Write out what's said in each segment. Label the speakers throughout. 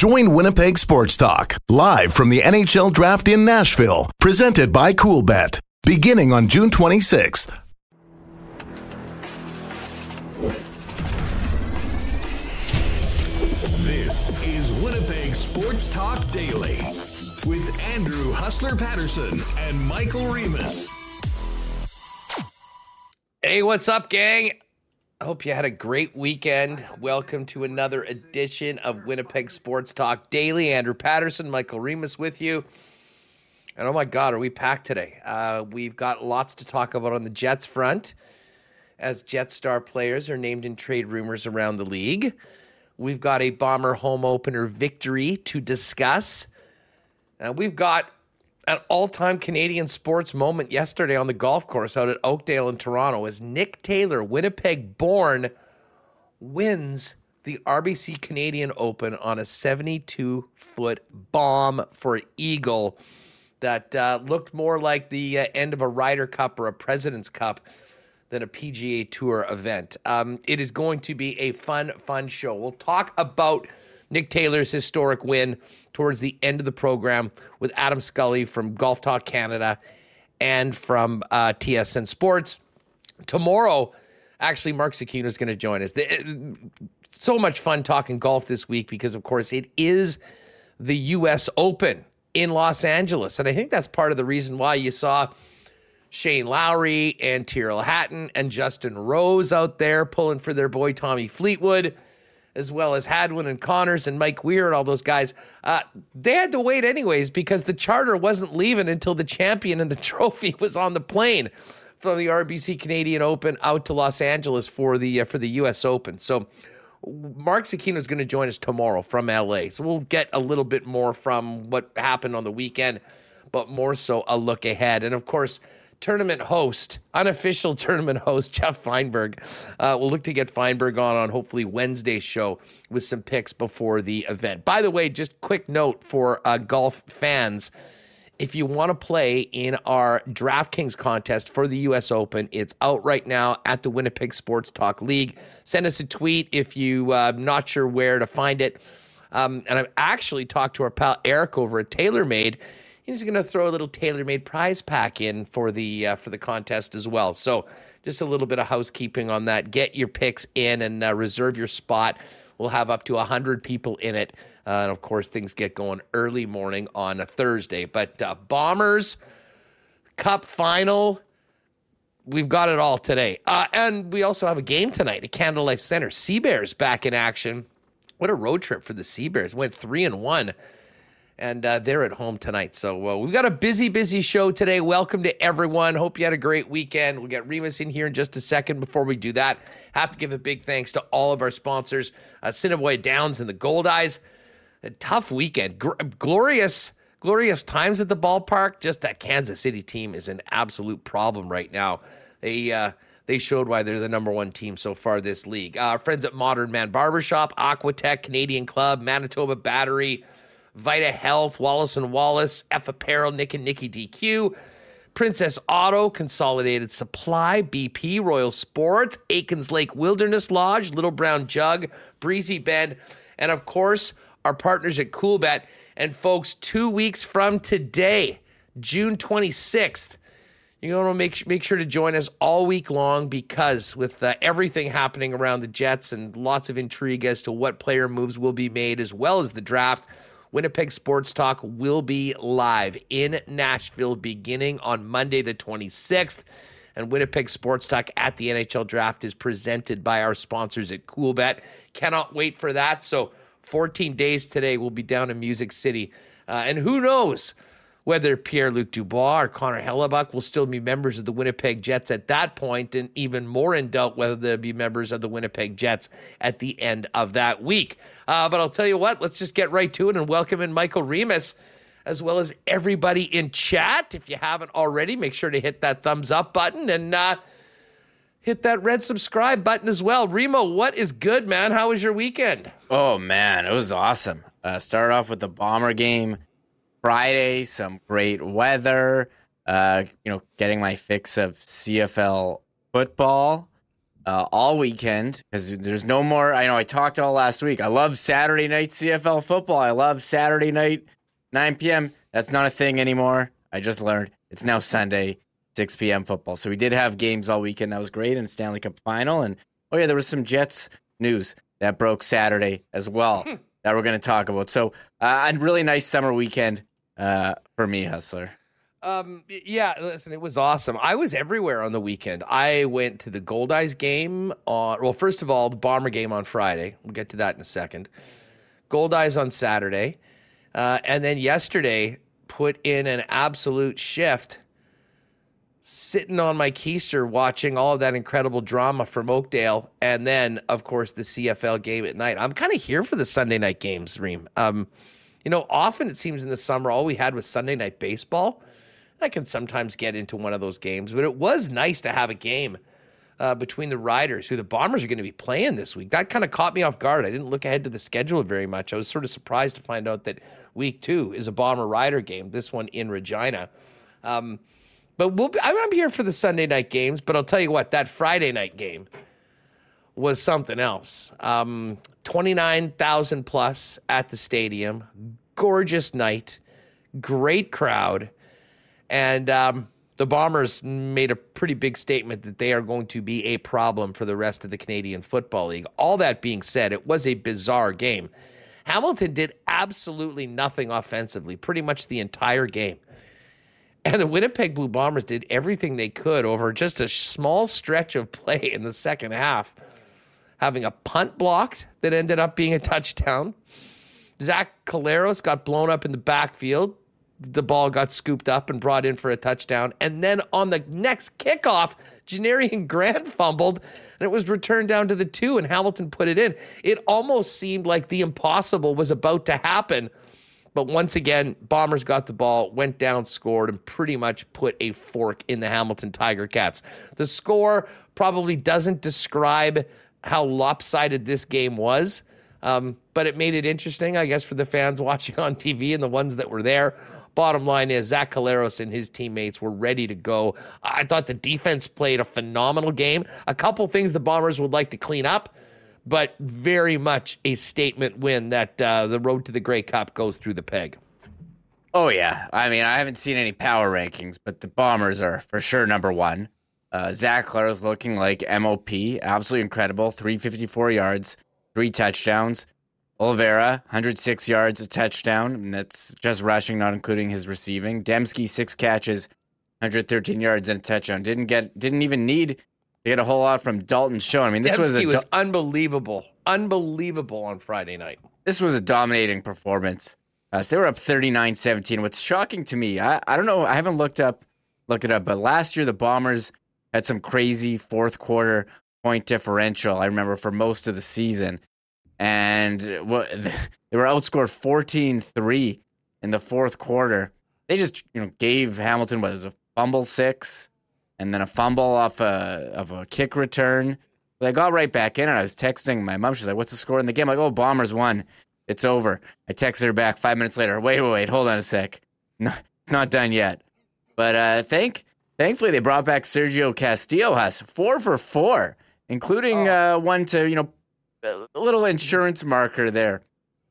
Speaker 1: Join Winnipeg Sports Talk live from the NHL Draft in Nashville, presented by Coolbet, beginning on June 26th.
Speaker 2: This is Winnipeg Sports Talk Daily with Andrew Hustler Paterson and Michael Remis.
Speaker 3: Hey, what's up, gang? I hope you had a great weekend. Welcome to another edition of Winnipeg Sports Talk Daily. Andrew Paterson, Michael Remis with you. And oh my God, are we packed today? Uh, we've got lots to talk about on the Jets front as Jet star players are named in trade rumors around the league. We've got a Bomber home opener victory to discuss. Uh, we've got an all-time Canadian sports moment yesterday on the golf course out at Oakdale in Toronto as Nick Taylor, Winnipeg born, wins the RBC Canadian Open on a 72-foot bomb for eagle that uh, looked more like the uh, end of a Ryder Cup or a President's Cup than a PGA Tour event. Um, it is going to be a fun, fun show. We'll talk about Nick Taylor's historic win towards the end of the program with Adam Scully from Golf Talk Canada and from uh, TSN Sports. Tomorrow, actually, Mark Zecchino is going to join us. The, so much fun talking golf this week because, of course, it is the U.S. Open in Los Angeles. And I think that's part of the reason why you saw Shane Lowry and Tyrrell Hatton and Justin Rose out there pulling for their boy Tommy Fleetwood as well as Hadwin and Conners and Mike Weir and all those guys, uh, they had to wait anyways because the charter wasn't leaving until the champion and the trophy was on the plane from the RBC Canadian Open out to Los Angeles for the uh, for the U.S. Open. So. Mark Zecchino is going to join us tomorrow from LA. So we'll get a little bit more from what happened on the weekend, but more so a look ahead. And of course, tournament host, unofficial tournament host, Jeff Feinberg. Uh, we'll look to get Feinberg on on hopefully Wednesday's show with some picks before the event. By the way, just quick note for uh, golf fans. If you want to play in our DraftKings contest for the U.S. Open, it's out right now at the Winnipeg Sports Talk League. Send us a tweet if you're uh, not sure where to find it. Um, and I've actually talked to our pal Eric over at TaylorMade he's going to throw a little tailor-made prize pack in for the uh, for the contest as well. So just a little bit of housekeeping on that. Get your picks in and uh, reserve your spot. We'll have up to 100 people in it. Uh, and of course, things get going early morning on a Thursday. But uh, Bombers Cup final, we've got it all today. Uh, and we also have a game tonight at Canada Life Centre. Sea Bears back in action. What a road trip for the Sea Bears. Went three and one and uh, they're at home tonight. So uh, we've got a busy, busy show today. Welcome to everyone. Hope you had a great weekend. We'll get Remis in here in just a second. Before we do that, have to give a big thanks to all of our sponsors, uh, Assiniboia Downs and the Goldeyes. A tough weekend, Gr- glorious, glorious times at the ballpark. Just that Kansas City team is an absolute problem right now. They uh, they showed why they're the number one team so far this league. Uh, friends at Modern Man Barbershop, Aquatech, Canadian Club, Manitoba Battery. Vita Health, Wallace and Wallace, F Apparel, Nick and Nikki DQ, Princess Auto, Consolidated Supply, BP, Royal Sports, Aikens Lake Wilderness Lodge, Little Brown Jug, Breezy Bend, and of course, our partners at Coolbet. And folks, two weeks from today, June 26th, you're going to make, make sure to join us all week long because with uh, everything happening around the Jets and lots of intrigue as to what player moves will be made, as well as the draft, Winnipeg Sports Talk will be live in Nashville beginning on Monday, the 26th. And Winnipeg Sports Talk at the NHL Draft is presented by our sponsors at Coolbet. Cannot wait for that. So, 14 days today, we'll be down in Music City. Uh, and who knows? Whether Pierre Luc Dubois or Connor Hellebuyck will still be members of the Winnipeg Jets at that point, and even more in doubt whether they'll be members of the Winnipeg Jets at the end of that week. Uh, but I'll tell you what, let's just get right to it and welcome in Michael Remis. as well as everybody in chat. If you haven't already, make sure to hit that thumbs up button and uh, hit that red subscribe button as well. Remo, what is good, man? How was your weekend?
Speaker 4: Oh, man, it was awesome. Uh, started off with the Bomber game Friday, some great weather. Uh, you know, getting my fix of CFL football. uh, all weekend because there's no more. I know I talked all last week. I love Saturday night CFL football. I love Saturday night 9 p.m. That's not a thing anymore. I just learned it's now Sunday 6 p.m. football. So we did have games all weekend. That was great. And Stanley Cup final. And oh, yeah, there was some Jets news that broke Saturday as well hmm. that we're going to talk about. So uh, a really nice summer weekend uh, for me, Hustler.
Speaker 3: Um, yeah, listen, it was awesome. I was everywhere on the weekend. I went to the Goldeyes game on, well, first of all, the Bomber game on Friday. We'll get to that in a second. Goldeyes on Saturday. Uh, and then yesterday, put in an absolute shift sitting on my keister watching all of that incredible drama from Oakdale, and then of course the CFL game at night. I'm kind of here for the Sunday night games, Reem. Um, you know, often it seems in the summer all we had was Sunday night baseball. I can sometimes get into one of those games, but it was nice to have a game uh, between the Riders, who the Bombers are going to be playing this week. That kind of caught me off guard. I didn't look ahead to the schedule very much. I was sort of surprised to find out that week two is a Bomber Rider game. This one in Regina. Um, but we'll be, I'm here for the Sunday night games. But I'll tell you what, that Friday night game was something else. Um, 29,000 plus at the stadium. Gorgeous night. Great crowd. And um, the Bombers made a pretty big statement that they are going to be a problem for the rest of the Canadian Football League. All that being said, it was a bizarre game. Hamilton did absolutely nothing offensively, pretty much the entire game. And the Winnipeg Blue Bombers did everything they could over just a small stretch of play in the second half, having a punt blocked that ended up being a touchdown. Zach Collaros got blown up in the backfield. The ball got scooped up and brought in for a touchdown. And then on the next kickoff, Janarion Grant fumbled and it was returned down to the two, and Hamilton put it in. It almost seemed like the impossible was about to happen but once again, Bombers got the ball, went down, scored, and pretty much put a fork in the Hamilton Tiger Cats. The score probably doesn't describe how lopsided this game was, um, but it made it interesting, I guess, for the fans watching on TV and the ones that were there. Bottom line is Zach Collaros and his teammates were ready to go. I thought the defense played a phenomenal game. A couple things the Bombers would like to clean up but very much a statement win that uh, the road to the Grey Cup goes through the peg.
Speaker 4: Oh yeah, I mean I haven't seen any power rankings, but the Bombers are for sure number one. Uh, Zach is looking like MOP, absolutely incredible. 354 yards, three touchdowns. Oliveira, 106 yards, a touchdown, and that's just rushing, not including his receiving. Demski, six catches, 113 yards and a touchdown. Didn't get, didn't even need they had a whole lot from Dalton Schoen. I mean, this was a
Speaker 3: was unbelievable, unbelievable on Friday night.
Speaker 4: This was a dominating performance. Uh, so they were up 39-17. What's shocking to me, I, I don't know, I haven't looked up looked it up, but last year the Bombers had some crazy fourth quarter point differential. I remember for most of the season, and they were outscored 14-3 in the fourth quarter. They just you know gave Hamilton what was a fumble six and then a fumble off a of a kick return. But I got right back in and I was texting my mom. She's like, "What's the score in the game?" I'm like, "Oh, Bombers won. It's over." I texted her back five minutes later. Wait, wait, wait. Hold on a sec. No, it's not done yet. But uh, thank thankfully they brought back Sergio Castillo. Has four for four, including oh. uh, one to you know a little insurance marker there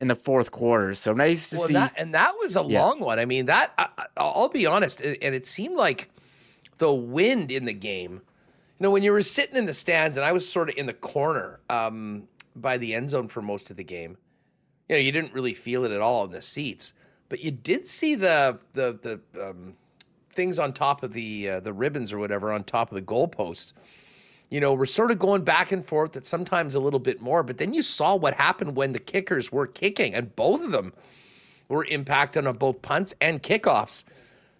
Speaker 4: in the fourth quarter. So nice to well, see.
Speaker 3: That, and that was a yeah. long one. I mean, that I, will be honest, and it seemed like the wind in the game. You know, when you were sitting in the stands, and I was sort of in the corner um, by the end zone for most of the game. You know, you didn't really feel it at all in the seats, but you did see the the the um, things on top of the uh, the ribbons or whatever on top of the goalposts. You know, we're sort of going back and forth. That sometimes a little bit more, but then you saw what happened when the kickers were kicking, and both of them were impacted on both punts and kickoffs.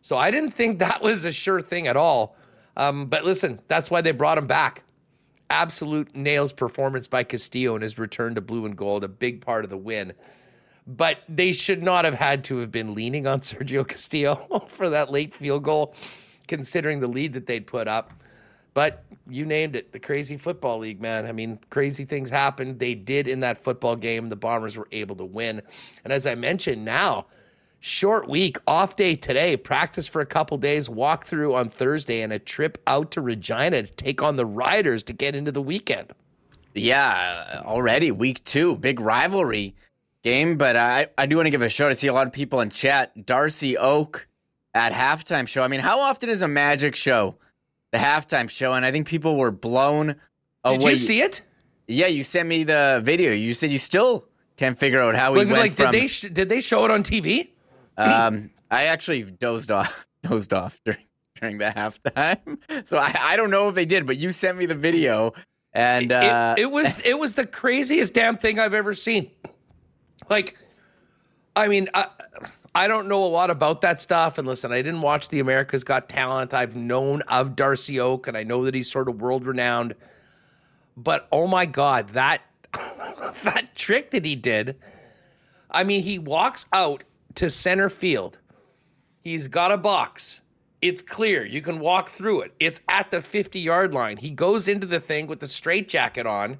Speaker 3: So I didn't think that was a sure thing at all. Um, but listen, that's why they brought him back. Absolute nails performance by Castillo and his return to blue and gold, a big part of the win. But they should not have had to have been leaning on Sergio Castillo for that late field goal, considering the lead that they'd put up. But you named it, the crazy football league, man. I mean, crazy things happened. They did in that football game. The Bombers were able to win. And as I mentioned, now short week, off day today, practice for a couple days, walk through on Thursday, and a trip out to Regina to take on the Riders to get into the weekend.
Speaker 4: Yeah, already week two, big rivalry game. But I, I do want to give a shout. I see a lot of people in chat. Darcy Oake at halftime show. I mean, how often is a magic show the halftime show? And I think people were blown away.
Speaker 3: Did you see it?
Speaker 4: Yeah, you sent me the video. You said you still can't figure out how he
Speaker 3: Like,
Speaker 4: went
Speaker 3: like
Speaker 4: from.
Speaker 3: did they sh- did they show it on TV?
Speaker 4: um, I actually dozed off, dozed off during during the halftime. So I, I don't know if they did, but you sent me the video, and uh,
Speaker 3: it, it was it was the craziest damn thing I've ever seen. Like, I mean, I, I don't know a lot about that stuff. And listen, I didn't watch the America's Got Talent. I've known of Darcy Oake, and I know that he's sort of world renowned. But oh my God, that that trick that he did. I mean, he walks out to center field. He's got a box. It's clear. You can walk through it. It's at the 50 yard line. He goes into the thing with the straight jacket on,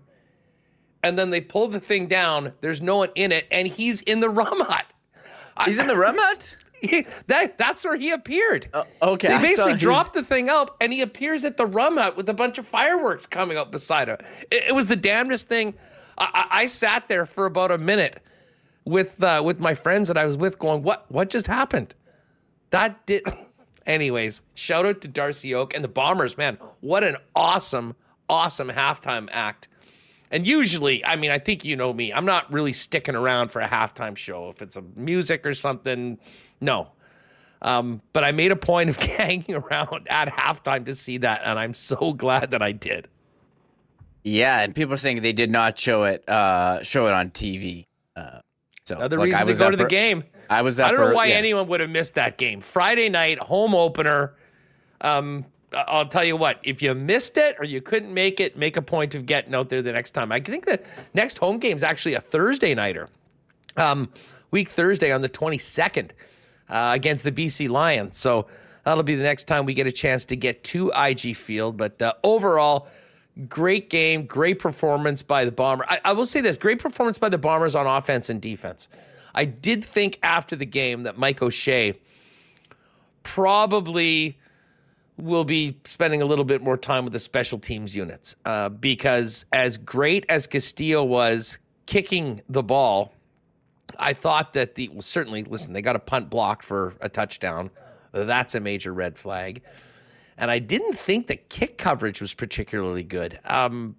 Speaker 3: and then they pull the thing down. There's no one in it, and he's in the rum hut.
Speaker 4: he's in the rum hut.
Speaker 3: that, that's where he appeared.
Speaker 4: Okay,
Speaker 3: They basically dropped the thing up, and he appears at the rum hut with a bunch of fireworks coming up beside him. It, it was the damnedest thing. I, I, I sat there for about a minute with uh, with my friends that I was with, going, "What? What just happened?" That did. Anyways, shout out to Darcy Oake and the Bombers, man. What an awesome, awesome halftime act. And usually, I mean, I think you know me. I'm not really sticking around for a halftime show. If it's a music or something, no. Um, but I made a point of hanging around at halftime to see that, and I'm so glad that I did.
Speaker 4: Yeah, and people are saying they did not show it uh, show it on TV. Uh, so
Speaker 3: Another
Speaker 4: look,
Speaker 3: reason
Speaker 4: I
Speaker 3: to
Speaker 4: was
Speaker 3: go to the
Speaker 4: ear-
Speaker 3: game.
Speaker 4: I was
Speaker 3: I don't know
Speaker 4: ear-
Speaker 3: why
Speaker 4: yeah.
Speaker 3: anyone would have missed that game. Friday night home opener. Um, I'll tell you what. If you missed it or you couldn't make it, make a point of getting out there the next time. I think the next home game is actually a Thursday nighter. Um, week Thursday on the 22nd uh, against the BC Lions. So that'll be the next time we get a chance to get to IG Field. But uh, overall, great game, great performance by the Bomber. I, I will say this: great performance by the Bombers on offense and defense. I did think after the game that Mike O'Shea probably will be spending a little bit more time with the special teams units uh, because as great as Castillo was kicking the ball, I thought that the well, certainly listen they got a punt blocked for a touchdown. That's a major red flag. And I didn't think the kick coverage was particularly good. Um,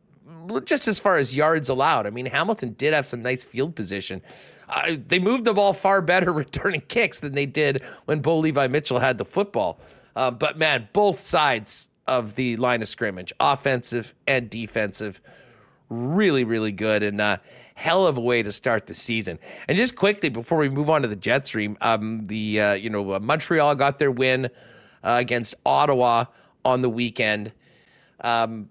Speaker 3: just as far as yards allowed. I mean, Hamilton did have some nice field position. Uh, they moved the ball far better returning kicks than they did when Bo Levi Mitchell had the football. Uh, but man, both sides of the line of scrimmage, offensive and defensive, really, really good and uh, hell of a way to start the season. And just quickly before we move on to the Jet stream, um, the uh, you know uh, Montreal got their win uh, against Ottawa on the weekend. Um,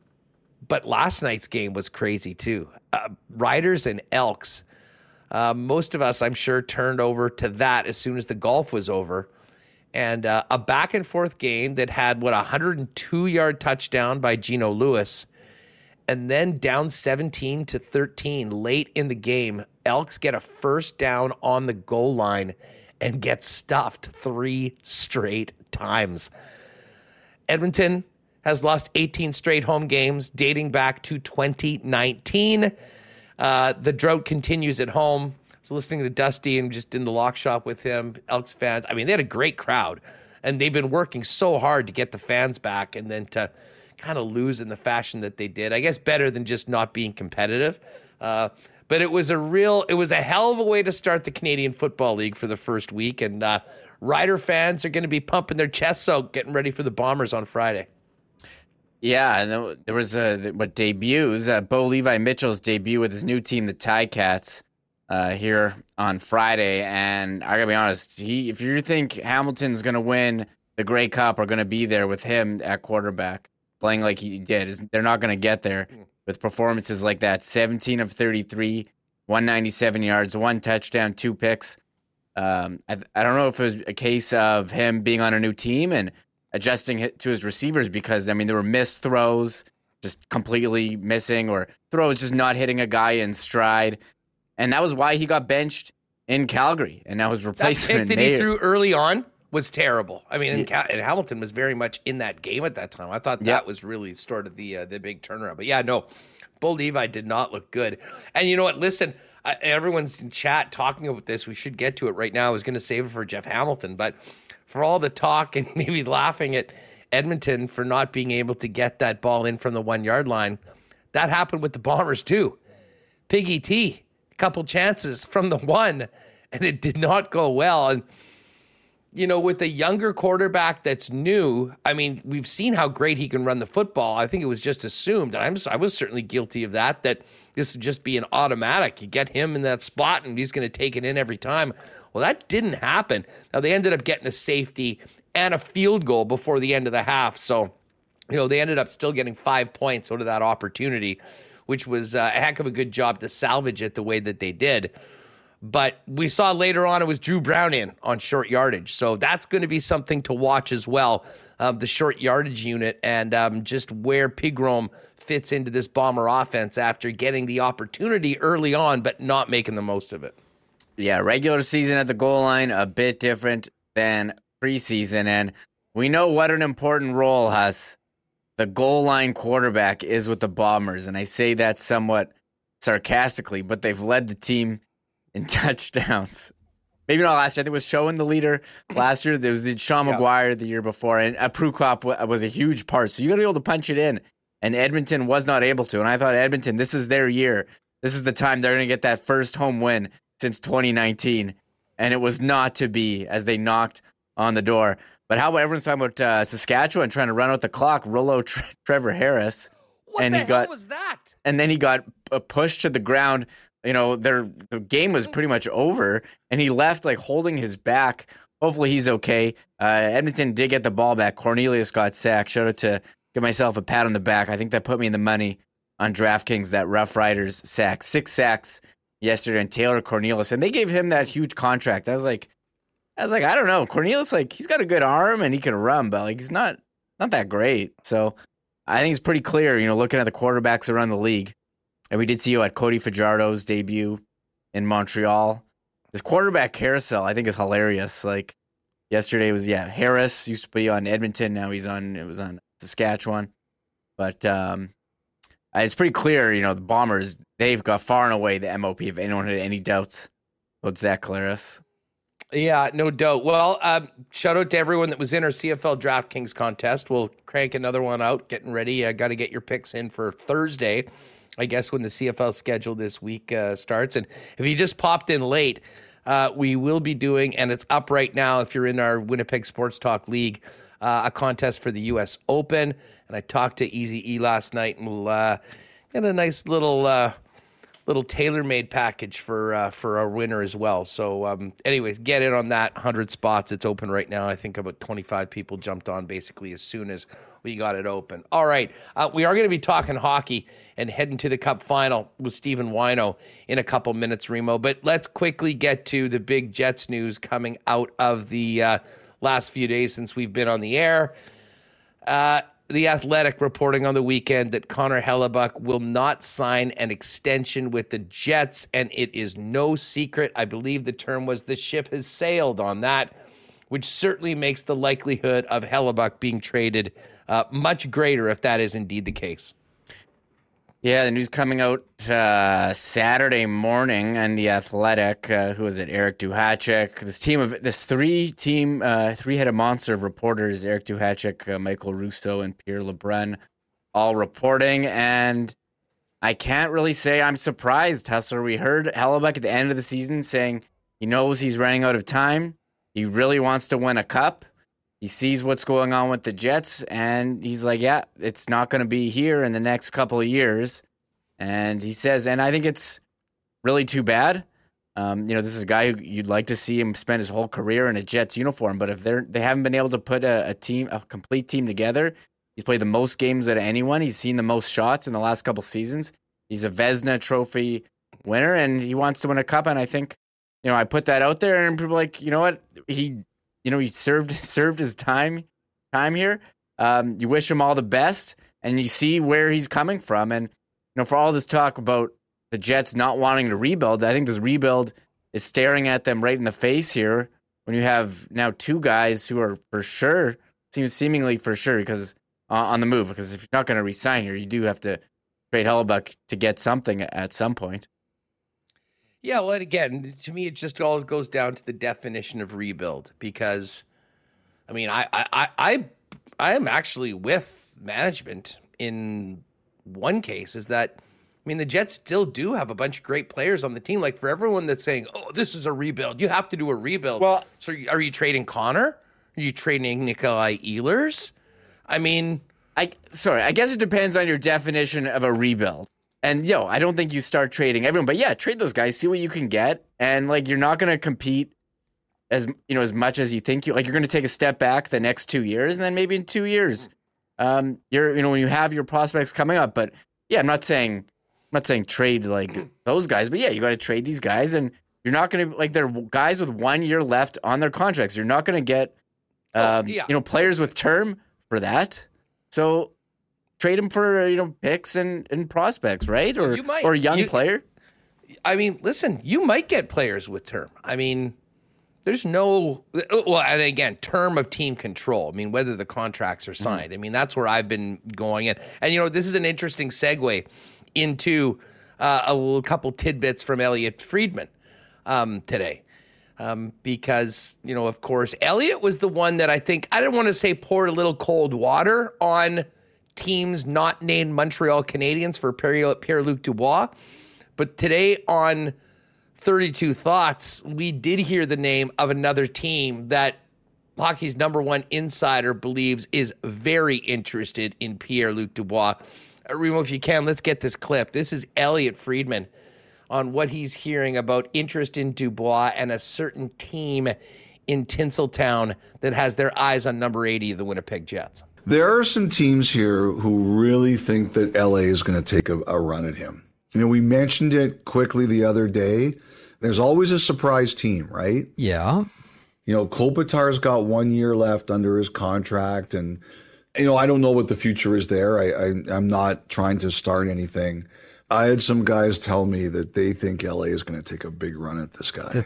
Speaker 3: but last night's game was crazy too. Uh, Riders and Elks. Uh, most of us, I'm sure, turned over to that as soon as the golf was over. And uh, a back and forth game that had what a 102 yard touchdown by Geno Lewis, and then down 17 to 13 late in the game. Elks get a first down on the goal line and get stuffed three straight times. Edmonton has lost 18 straight home games dating back to 2019. Uh, the drought continues at home. Was listening to Dusty and just in the lock shop with him, Elks fans. I mean, they had a great crowd, and they've been working so hard to get the fans back, and then to kind of lose in the fashion that they did. I guess better than just not being competitive. Uh, but it was a real, it was a hell of a way to start the Canadian Football League for the first week, and uh, Rider fans are going to be pumping their chests out, getting ready for the Bombers on Friday.
Speaker 4: Yeah, and there- there was a what debuts. Uh, Bo Levi Mitchell's debut with his new team, the Ticats, uh, here on Friday. And I gotta be honest, he if you think Hamilton's gonna win the Grey Cup or gonna be there with him at quarterback, playing like he did, is they're not gonna get there with performances like that. Seventeen of thirty-three, one ninety-seven yards, one touchdown, two picks. Um, I, I don't know if it was a case of him being on a new team and adjusting to his receivers because I mean there were missed throws, just completely missing, or throws just not hitting a guy in stride, and that was why he got benched in Calgary, and now his replacement.
Speaker 3: That pick that
Speaker 4: Mayer-
Speaker 3: he threw early on was terrible. I mean, and, and Hamilton was very much in that game at that time. I thought that
Speaker 4: Yeah.
Speaker 3: was really sort of the uh, the big turnaround. But yeah, no, Bull Levi did not look good. And you know what? Listen, uh, everyone's in chat talking about this. We should get to it right now. I was going to save it for Jeff Hamilton, but for all the talk and maybe laughing at Edmonton for not being able to get that ball in from the one yard line, that happened with the Bombers too. Piggy T, couple chances from the one, and it did not go well. And you know, with a younger quarterback that's new, I mean, we've seen how great he can run the football. I think it was just assumed, and I'm I was certainly guilty of that. That this would just be an automatic. You get him in that spot, and he's going to take it in every time. Well, that didn't happen. Now they ended up getting a safety and a field goal before the end of the half. So, you know, they ended up still getting five points out of that opportunity, which was uh, a heck of a good job to salvage it the way that they did. But we saw later on it was Dru Brown in on short yardage. So that's going to be something to watch as well. Um, the short yardage unit and um, just where Pigrome fits into this Bomber offense after getting the opportunity early on, but not making the most of it.
Speaker 4: yeah, regular season at the goal line a bit different than preseason, and we know what an important role has the goal line quarterback is with the Bombers, and I say that somewhat sarcastically, but they've led the team in touchdowns. Maybe not last year. I think it was showing the leader last year. There was the Sean. McGuire the year before, and a Prukop was a huge part. So you got to be able to punch it in, and Edmonton was not able to. And I thought Edmonton, this is their year. This is the time they're going to get that first home win since 2019, and it was not to be as they knocked on the door. But how about everyone's talking about uh, Saskatchewan trying to run out the clock? Rollo Tre- Trevor Harris
Speaker 3: What
Speaker 4: And
Speaker 3: the
Speaker 4: he
Speaker 3: hell
Speaker 4: got-
Speaker 3: was that?
Speaker 4: and then he got uh, pushed to the ground. You know, their the game was pretty much over, and he left like holding his back. Hopefully, he's okay. Uh, Edmonton did get the ball back. Cornelius got sacked. Shout out to give myself a pat on the back. I think that put me in the money on DraftKings. That Rough Riders sack, six sacks yesterday, and Taylor Cornelius, and they gave him that huge contract. I was like, I was like, I don't know, Cornelius, like he's got a good arm and he can run, but like he's not not that great. So I think it's pretty clear, you know, looking at the quarterbacks around the league. And we did see you at Cody Fajardo's debut in Montreal. This quarterback carousel, I think, is hilarious. Like yesterday was yeah, Harris used to be on Edmonton, now he's on it was on Saskatchewan. But um it's pretty clear, you know, the Bombers, they've got far and away the MOP if anyone had any doubts about Zach Collaros.
Speaker 3: Yeah, no doubt. Well, um, shout out to everyone that was in our CFL DraftKings contest. We'll crank another one out. Getting ready. I got to get your picks in for Thursday, I guess, when the CFL schedule this week uh, starts. And if you just popped in late, uh, we will be doing, and it's up right now if you're in our Winnipeg Sports Talk League, uh, a contest for the U.S. Open. And I talked to Easy E last night, and we'll uh, get a nice little. Uh, little tailor-made package for uh, for our winner as well. So, um, anyways, get in on that. Hundred spots. It's open right now. I think about twenty-five people jumped on basically as soon as we got it open. All right, uh, we are going to be talking hockey and heading to the Cup final with Stephen Whyno in a couple minutes, Remo. But let's quickly get to the big Jets news coming out of the uh, last few days since we've been on the air. The Athletic reporting on the weekend that Connor Hellebuyck will not sign an extension with the Jets, and it is no secret. I believe the term was the ship has sailed on that, which certainly makes the likelihood of Hellebuyck being traded uh, much greater if that is indeed the case.
Speaker 4: Yeah, the news coming out uh, Saturday morning and the Athletic. Uh, who is it? Eric Duhatschek. This team of this three team, uh, three headed monster of reporters: Eric Duhatschek, uh, Michael Russo, and Pierre Lebrun, all reporting. And I can't really say I'm surprised, Hustler. We heard Hellebuyck at the end of the season saying he knows he's running out of time. He really wants to win a cup. He sees what's going on with the Jets, and he's like, "Yeah, it's not going to be here in the next couple of years." And he says, and I think it's really too bad. Um, you know, this is a guy who you'd like to see him spend his whole career in a Jets uniform, but if they're they haven't been able to put a, a team, a complete team together, he's played the most games out of anyone. He's seen the most shots in the last couple seasons. He's a Vezina Trophy winner, and he wants to win a cup. And I think, you know, I put that out there, and people like, you know what, he you know, he served served his time time here. Um, you wish him all the best, and you see where he's coming from. And you know, for all this talk about the Jets not wanting to rebuild, I think this rebuild is staring at them right in the face here when you have now two guys who are for sure, seems seemingly for sure, because uh, on the move. Because if you're not going to resign here, you do have to trade Hellebuyck to get something at some point.
Speaker 3: Yeah, well, again, to me, it just all goes down to the definition of rebuild. Because, I mean, I, I, I, I am actually with management in one case. Is that, I mean, the Jets still do have a bunch of great players on the team. Like for everyone that's saying, "Oh, this is a rebuild," you have to do a rebuild.
Speaker 4: Well,
Speaker 3: so are you trading Connor? Are you trading Nikolai Ehlers? I mean,
Speaker 4: I sorry, I guess it depends on your definition of a rebuild. And yo, I don't think you start trading everyone, but yeah, trade those guys, see what you can get, and like you're not going to compete as you know as much as you think you like. You're going to take a step back the next two years, and then maybe in two years, um, you're you know when you have your prospects coming up. But yeah, I'm not saying I'm not saying trade like those guys, but yeah, you got to trade these guys, and you're not going to like they're guys with one year left on their contracts. You're not going to get um, oh, yeah. you know players with term for that. So trade him for you know picks and, and prospects, right? Or might, or young you, player.
Speaker 3: I mean, listen, you might get players with term. I mean, there's no well, and again, term of team control. I mean, whether the contracts are mm-hmm. signed. Mm. I mean, that's where I've been going in. And you know, this is an interesting segue into uh, a little couple tidbits from Elliotte Friedman um, today. Um, because you know, of course, Elliotte was the one that I think I didn't want to say poured a little cold water on teams not named Montreal Canadiens for Pierre Luc Dubois. But today on 32 Thoughts, we did hear the name of another team that hockey's number one insider believes is very interested in Pierre Luc Dubois. Uh, Remo, if you can, let's get this clip. This is Elliotte Friedman on what he's hearing about interest in Dubois and a certain team in Tinseltown that has their eyes on number 80 of the Winnipeg Jets.
Speaker 5: There are some teams here who really think that LA is going to take a, a run at him. You know, we mentioned it quickly the other day. There's always a surprise team, right?
Speaker 6: Yeah.
Speaker 5: You know, Kopitar's got one year left under his contract, and you know, I don't know what the future is there. I, I I'm not trying to start anything. I had some guys tell me that they think LA is going to take a big run at this guy.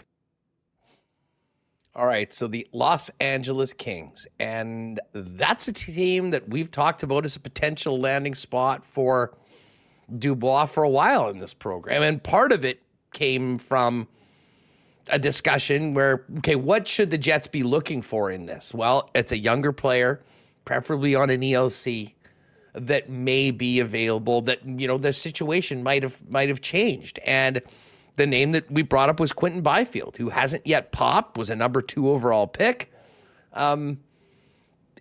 Speaker 3: All right, so the Los Angeles Kings, and that's a team that we've talked about as a potential landing spot for Dubois for a while in this program. And part of it came from a discussion where, okay, what should the Jets be looking for in this? Well, it's a younger player, preferably on an ELC that may be available that you know the situation might have might have changed and the name that we brought up was Quinton Byfield, who hasn't yet popped, was a number two overall pick. Um,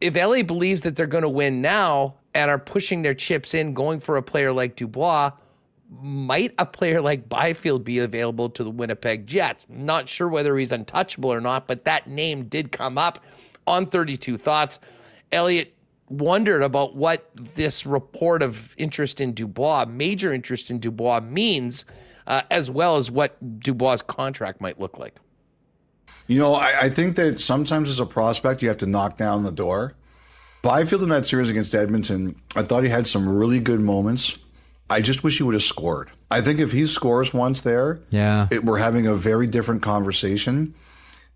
Speaker 3: if LA believes that they're going to win now and are pushing their chips in, going for a player like Dubois, might a player like Byfield be available to the Winnipeg Jets? Not sure whether he's untouchable or not, but that name did come up on 32 Thoughts. Elliotte wondered about what this report of interest in Dubois, major interest in Dubois, means uh, as well as what Dubois' contract might look like.
Speaker 5: You know, I, I, think that sometimes as a prospect, you have to knock down the door. Byfield in that series against Edmonton, I thought he had some really good moments. I just wish he would have scored. I think if he scores once there,
Speaker 6: yeah,
Speaker 5: it, we're having a very different conversation.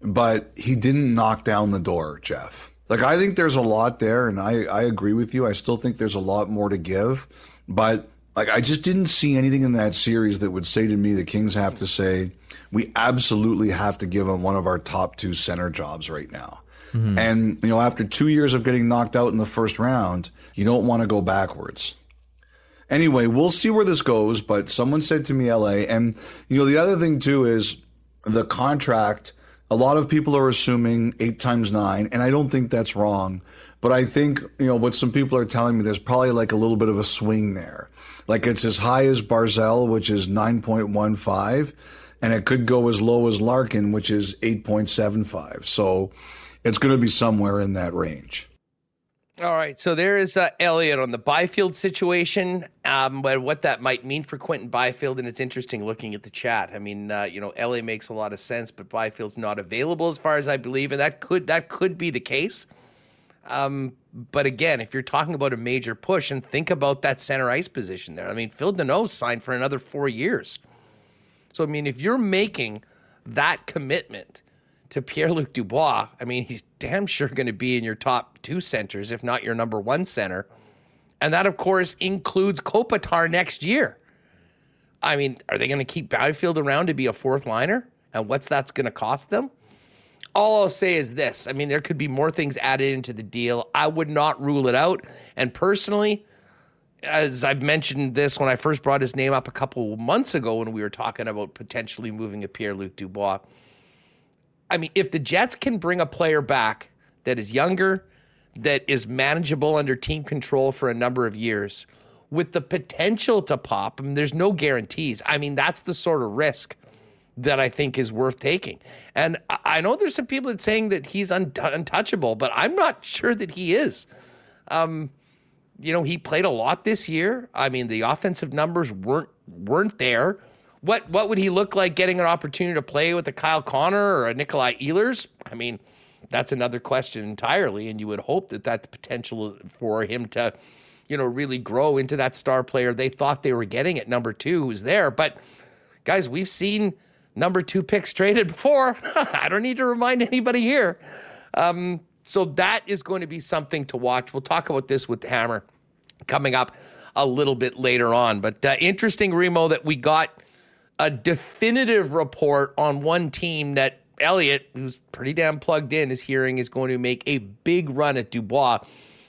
Speaker 5: But he didn't knock down the door, Jeff. Like I think there's a lot there, and I, I agree with you. I still think there's a lot more to give, but like I just didn't see anything in that series that would say to me the Kings have to say we absolutely have to give him one of our top two center jobs right now. Mm-hmm. And you know, after two years of getting knocked out in the first round, you don't want to go backwards. Anyway, we'll see where this goes. But someone said to me, LA, and you know, the other thing too is the contract. A lot of people are assuming eight times nine, and I don't think that's wrong. But I think, you know, what some people are telling me, there's probably like a little bit of a swing there. Like it's as high as Barzal, which is 9.15, and it could go as low as Larkin, which is 8.75. So it's going to be somewhere in that range.
Speaker 3: All right, so there is uh, Elliotte on the Byfield situation, um, but what that might mean for Quinton Byfield, and it's interesting looking at the chat. I mean, uh, you know, LA makes a lot of sense, but Byfield's not available as far as I believe, and that could that could be the case. Um, but again, if you're talking about a major push, and think about that center ice position there. I mean, Phil Danault signed for another four years. So I mean, if you're making that commitment to Pierre Luc Dubois, I mean, he's damn sure going to be in your top two centers, if not your number one center. And that, of course, includes Kopitar next year. I mean, are they going to keep Byfield around to be a fourth liner? And what's that's going to cost them? All I'll say is this I mean, there could be more things added into the deal. I would not rule it out. And personally, as I've mentioned this when I first brought his name up a couple months ago when we were talking about potentially moving a Pierre Luc Dubois. I mean, if the Jets can bring a player back that is younger, that is manageable under team control for a number of years, with the potential to pop, I mean, there's no guarantees. I mean, that's the sort of risk that I think is worth taking. And I know there's some people that saying that he's untouchable, but I'm not sure that he is. Um, you know, he played a lot this year. I mean, the offensive numbers weren't weren't there. What what would he look like getting an opportunity to play with a Kyle Connor or a Nikolai Ehlers? I mean, that's another question entirely. And you would hope that that's potential for him to, you know, really grow into that star player they thought they were getting at number two, who's there. But guys, we've seen number two picks traded before. I don't need to remind anybody here. Um, so that is going to be something to watch. We'll talk about this with Hammer coming up a little bit later on. But uh, interesting, Remo, that we got a definitive report on one team that Elliotte, who's pretty damn plugged in, is hearing is going to make a big run at Dubois.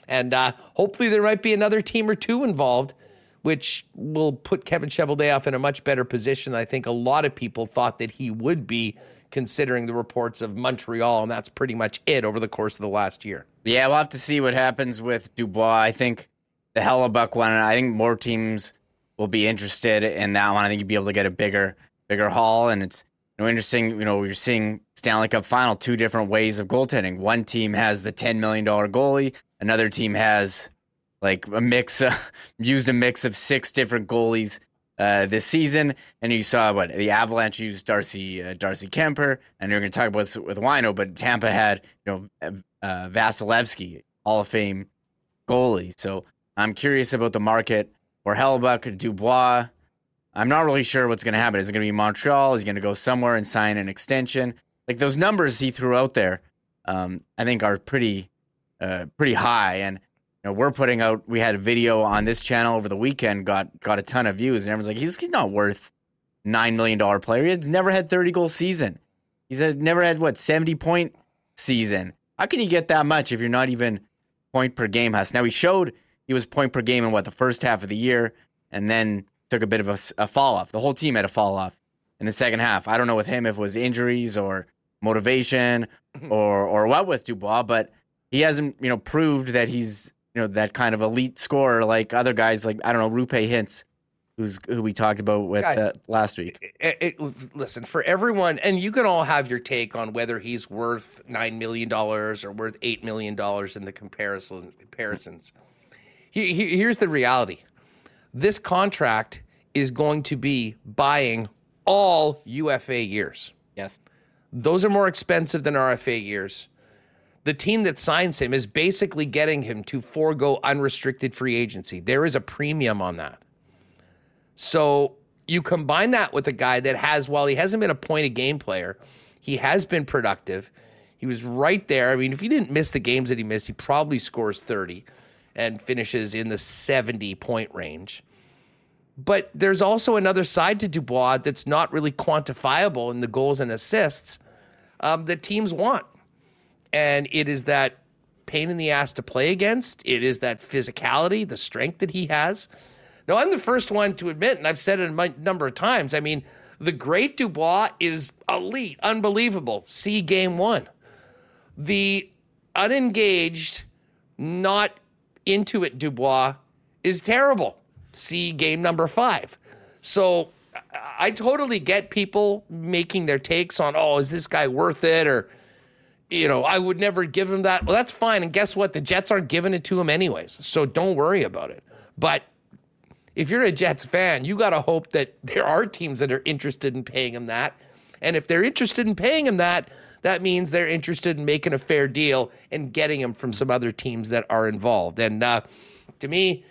Speaker 3: And uh, hopefully there might be another team or two involved, which will put Kevin Cheveldayoff in a much better position. I think a lot of people thought that he would be considering the reports of Montreal, and that's pretty much it over the course of the last year.
Speaker 4: Yeah, we'll have to see what happens with Dubois. I think the Hellebuyck one, I think more teams will be interested in that one. I think you'd be able to get a bigger, bigger haul, and it's you know, interesting. You know, you're seeing Stanley Cup final two different ways of goaltending. One team has the ten million dollar goalie, another team has like a mix, of, used a mix of six different goalies uh, this season. And you saw what the Avalanche used Darcy uh, Darcy Kuemper, and you're going to talk about with Whyno, but Tampa had you know uh, Vasilevskiy, Hall of Fame goalie. So I'm curious about the market for Hellebuyck, Dubois. I'm not really sure what's going to happen. Is it going to be Montreal? Is he going to go somewhere and sign an extension? Like those numbers he threw out there, um, I think are pretty, uh, pretty high. And know, we're putting out. We had a video on this channel over the weekend, got got a ton of views, and everyone's like, he's, he's not worth nine million dollar player. He's never had thirty goal season. He's had, never had what seventy point season. How can you get that much if you're not even point per game? Has now he showed he was point per game in what the first half of the year, and then took a bit of a, a fall off. The whole team had a fall off in the second half. I don't know with him if it was injuries or motivation or or what with Dubois, but he hasn't you know proved that he's you know that kind of elite scorer like other guys like I don't know Roope Hintz who's who we talked about with guys, uh, last week.
Speaker 3: It, it, listen for everyone, and you can all have your take on whether he's worth nine million dollars or worth eight million dollars in the comparisons. Comparisons. He, he, here's the reality: this contract is going to be buying all UFA years.
Speaker 4: Yes,
Speaker 3: those are more expensive than RFA years the team that signs him is basically getting him to forego unrestricted free agency. There is a premium on that. So you combine that with a guy that has, while he hasn't been a point a game player, he has been productive. He was right there. I mean, if he didn't miss the games that he missed, he probably scores 30 and finishes in the 70 point range. But there's also another side to Dubois that's not really quantifiable in the goals and assists um, that teams want and it is that pain in the ass to play against. It is that physicality, the strength that he has. Now, I'm the first one to admit, and I've said it a number of times. I mean, the great Dubois is elite, unbelievable. See game one. The unengaged, not into it Dubois is terrible. See game number five. So I totally get people making their takes on, oh, is this guy worth it? Or you know, I would never give him that. Well, that's fine. And guess what? The Jets aren't giving it to him anyways. So don't worry about it. But if you're a Jets fan, you got to hope that there are teams that are interested in paying him that. And if they're interested in paying him that, that means they're interested in making a fair deal and getting him from some other teams that are involved. And uh, to me,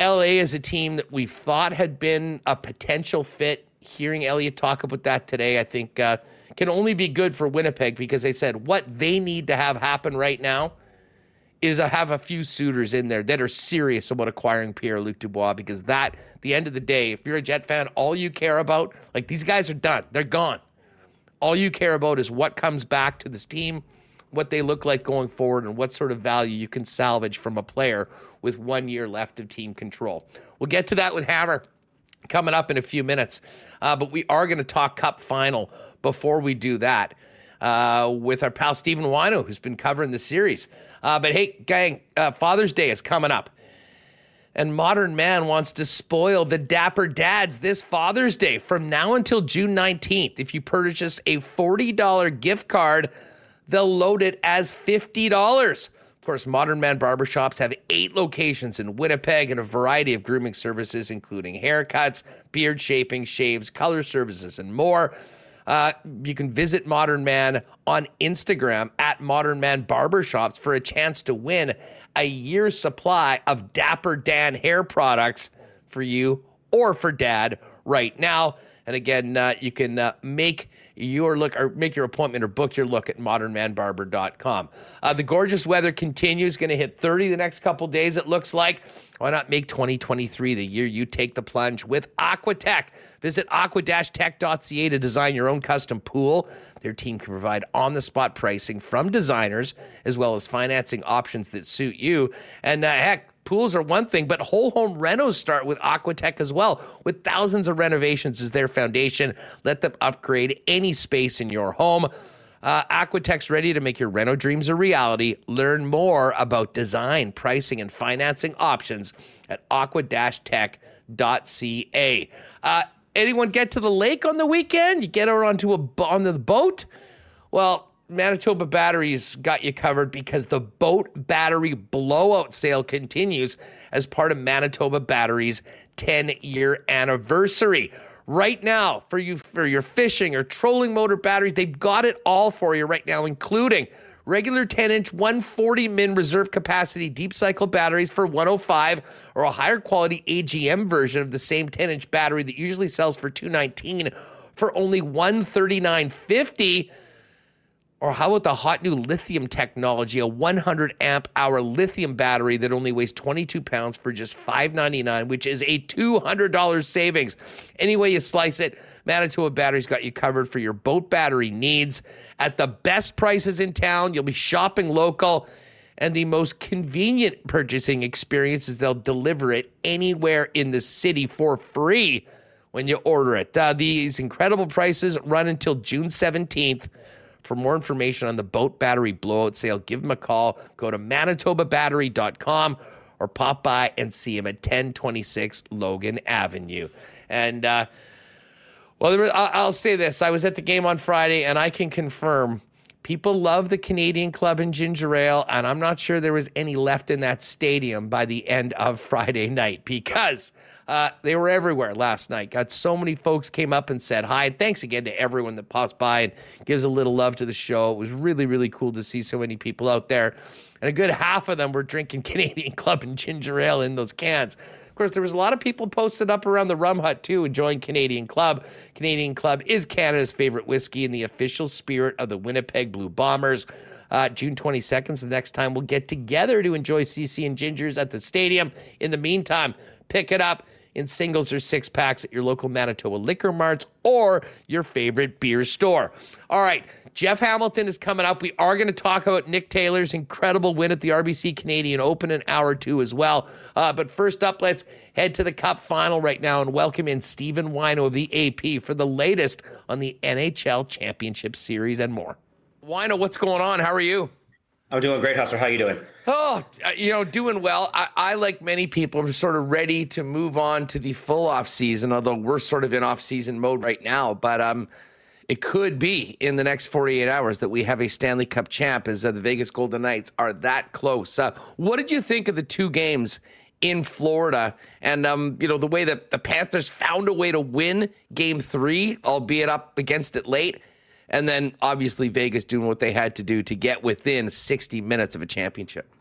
Speaker 3: LA is a team that we thought had been a potential fit hearing Elliotte talk about that today, I think uh, can only be good for Winnipeg because they said what they need to have happen right now is to have a few suitors in there that are serious about acquiring Pierre Luc Dubois because that, at the end of the day, if you're a Jet fan, all you care about, like these guys are done, they're gone. All you care about is what comes back to this team, what they look like going forward, and what sort of value you can salvage from a player with one year left of team control. We'll get to that with Hammer coming up in a few minutes. Uh, but we are going to talk Cup final before we do that uh, with our pal Stephen Whyno, who's been covering the series. Uh, but hey, gang, uh, Father's Day is coming up. And Modern Man wants to spoil the Dapper Dads this Father's Day from now until June 19th. If you purchase a $40 gift card, they'll load it as $50. Of course, Modern Man barbershops have eight locations in Winnipeg and a variety of grooming services, including haircuts, beard shaping, shaves, color services, and more. Uh, you can visit Modern Man on Instagram at Modern Man Barbershops for a chance to win a year's supply of Dapper Dan hair products for you or for dad right now. And again, uh, you can uh, make your look or make your appointment or book your look at modernmanbarber.com. Uh, the gorgeous weather continues, going to hit 30 the next couple days, it looks like. Why not make 2023 the year you take the plunge with Aquatech? Visit aqua-tech.ca to design your own custom pool. Their team can provide on the spot pricing from designers as well as financing options that suit you. And uh, heck, pools are one thing, but whole home renos start with Aquatech as well, with thousands of renovations as their foundation. Let them upgrade any space in your home. Uh, Aquatech's ready to make your reno dreams a reality. Learn more about design, pricing, and financing options at aqua-tech.ca. Uh, anyone get to the lake on the weekend? You get her onto a on the boat? Well, Manitoba Batteries got you covered because the boat battery blowout sale continues as part of Manitoba Batteries 10 year anniversary. Right now, for you for your fishing or trolling motor batteries, they've got it all for you right now, including regular 10 inch 140 min reserve capacity deep cycle batteries for 105 or a higher quality AGM version of the same 10 inch battery that usually sells for 219 for only 139.50 or how about the hot new lithium technology, a 100 amp hour lithium battery that only weighs 22 pounds for just $5.99, which is a $200 savings. Any way you slice it, Manitoba Batteries got you covered for your boat battery needs at the best prices in town. You'll be shopping local. And the most convenient purchasing experience is they'll deliver it anywhere in the city for free when you order it. Uh, these incredible prices run until June 17th. For more information on the boat battery blowout sale, give them a call. Go to manitobabattery.com or pop by and see him at 1026 Logan Avenue. And, uh, well, was, I'll say this. I was at the game on Friday, and I can confirm people love the Canadian Club and Ginger Ale, and I'm not sure there was any left in that stadium by the end of Friday night because uh, they were everywhere last night. Got so many folks came up and said hi. Thanks again to everyone that pops by and gives a little love to the show. It was really, really cool to see so many people out there. And a good half of them were drinking Canadian Club and ginger ale in those cans. Of course, there was a lot of people posted up around the Rum Hut too, enjoying Canadian Club. Canadian Club is Canada's favorite whiskey and the official spirit of the Winnipeg Blue Bombers. Uh, June 22nd is the next time we'll get together to enjoy CC and Gingers at the stadium. In the meantime, pick it up in singles or six packs at your local Manitoba liquor marts or your favorite beer store. All right, Jeff Hamilton is coming up. We are going to talk about Nick Taylor's incredible win at the RBC Canadian Open in hour two as well. Uh, but first up, let's head to the Cup final right now and welcome in Stephen Whyno of the AP for the latest on the NHL Championship Series and more. Whyno, what's going on? How are you?
Speaker 6: I'm doing great, Hustler. How you doing?
Speaker 3: Oh, uh, you know, doing well. I, I, like many people, are sort of ready to move on to the full off season, although we're sort of in off season mode right now. But um, it could be in the next 48 hours that we have a Stanley Cup champ, as uh, the Vegas Golden Knights are that close. Uh, what did you think of the two games in Florida, and um, you know the way that the Panthers found a way to win Game Three, albeit up against it late? And then obviously Vegas doing what they had to do to get within 60 minutes of a championship.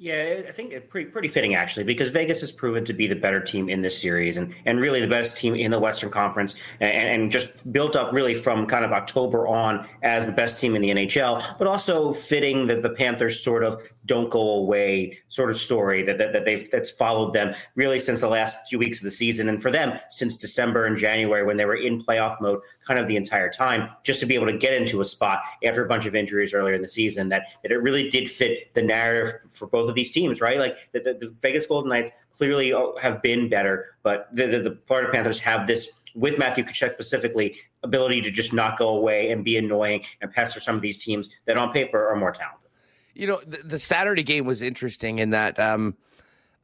Speaker 6: Yeah, I think uh, pretty pretty fitting actually, because Vegas has proven to be the better team in this series, and and really the best team in the Western Conference, and, and just built up really from kind of October on as the best team in the NHL, but also fitting that the Panthers sort of don't go away sort of story that, that, that they've that's followed them really since the last few weeks of the season, and for them since December and January when they were in playoff mode kind of the entire time, just to be able to get into a spot after a bunch of injuries earlier in the season, that that it really did fit the narrative for both of these teams, right? Like the, the, the Vegas Golden Knights clearly uh, have been better, but the, the, the Florida Panthers have this with Matthew Tkachuk specifically ability to just not go away and be annoying and pester some of these teams that on paper are more talented.
Speaker 3: You know, the, the Saturday game was interesting in that. Um,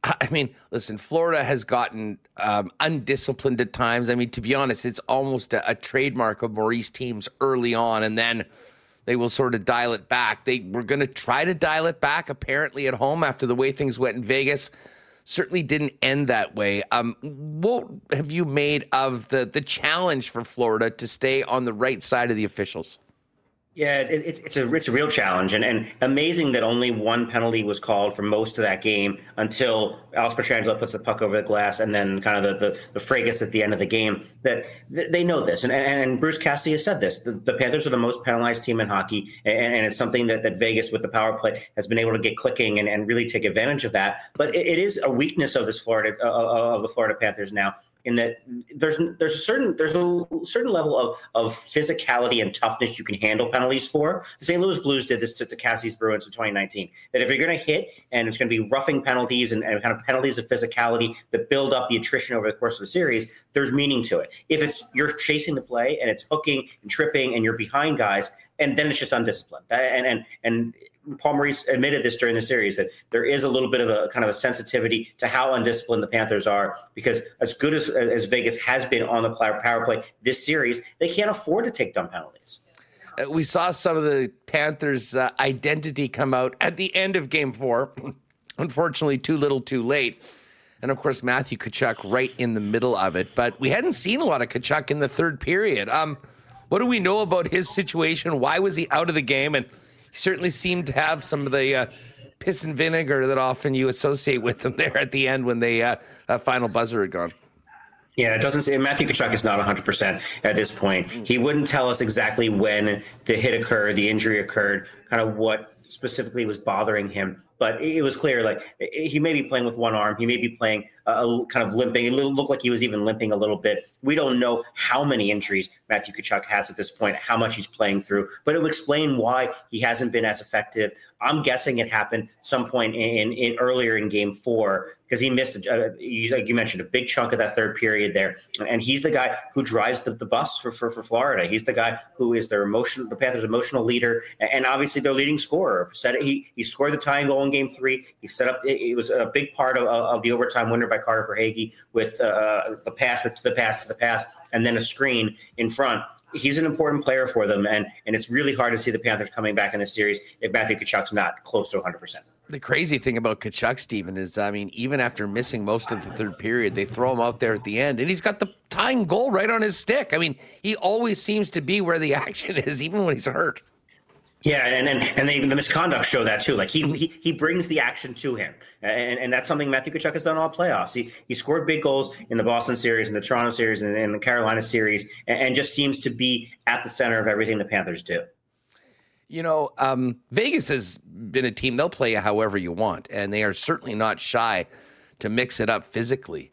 Speaker 3: I mean, listen, Florida has gotten um, undisciplined at times. I mean, to be honest, it's almost a, a trademark of Maurice teams early on, and then they will sort of dial it back. They were going to try to dial it back apparently at home after the way things went in Vegas. Certainly didn't end that way. Um, what have you made of the the challenge for Florida to stay on the right side of the officials?
Speaker 6: Yeah, it, it's it's a it's a real challenge, and, and amazing that only one penalty was called for most of that game until Alex Pietrangelo puts the puck over the glass, and then kind of the the, the fracas at the end of the game. That they know this, and, and, and Bruce Cassidy has said this: the, the, Panthers are the most penalized team in hockey, and, and, it's something that, that Vegas with the power play has been able to get clicking and, and really take advantage of that. But it, it is a weakness of this Florida uh of the Florida Panthers now in that there's there's a certain there's a certain level of of physicality and toughness you can handle penalties for. The St. Louis Blues did this to the Cassidy's Bruins in 2019. That if you're going to hit and it's going to be roughing penalties and, and, kind of penalties of physicality that build up the attrition over the course of the series, there's meaning to it. If it's you're chasing the play and it's hooking and tripping and you're behind guys, and then it's just undisciplined. And and and Paul Maurice admitted this during the series that there is a little bit of a kind of a sensitivity to how undisciplined the Panthers are because as good as as Vegas has been on the power play this series, they can't afford to take dumb penalties.
Speaker 3: Uh, we saw some of the Panthers' uh, identity come out at the end of Game Four. Unfortunately, too little, too late. And of course, Matthew Tkachuk right in the middle of it. But we hadn't seen a lot of Tkachuk in the third period. Um, what do we know about his situation? Why was he out of the game? And he certainly seemed to have some of the uh, piss and vinegar that often you associate with them there at the end when the uh, uh, final buzzer had gone.
Speaker 6: Yeah, it doesn't say Matthew Tkachuk is not 100% at this point. He wouldn't tell us exactly when the hit occurred, the injury occurred, kind of what specifically was bothering him. But it was clear, like he may be playing with one arm, he may be playing uh, kind of limping. It looked like he was even limping a little bit. We don't know how many injuries Matthew Tkachuk has at this point, how much he's playing through, but it will explain why he hasn't been as effective. I'm guessing it happened some point in, in earlier in Game Four because he missed, a, you, like you mentioned, a big chunk of that third period there. And he's the guy who drives the, the bus for, for, for Florida. He's the guy who is their emotion, the Panthers' emotional leader, and obviously their leading scorer. Said he he scored the tying goal in Game Three. He set up. It, was a big part of, of the overtime winner by Carter Verhaeghe with uh, the pass to the pass to the pass, and then a screen in front he's an important player for them, and and it's really hard to see the Panthers coming back in this series if Matthew Tkachuk's not close to 100. percent
Speaker 3: The crazy thing about Tkachuk, Stephen, is I mean, even after missing most of the third period, they throw him out there at the end, and he's got the tying goal right on his stick. I mean, he always seems to be where the action is, even when he's hurt.
Speaker 6: Yeah, and and, and they, the misconduct show that too. Like he, he he brings the action to him, and, and that's something Matthew Tkachuk has done all playoffs. He he scored big goals in the Boston series, in the Toronto series, and in the Carolina series, and, and, just seems to be at the center of everything the Panthers do.
Speaker 3: You know, um, Vegas has been a team; they'll play however you want, and they are certainly not shy to mix it up physically.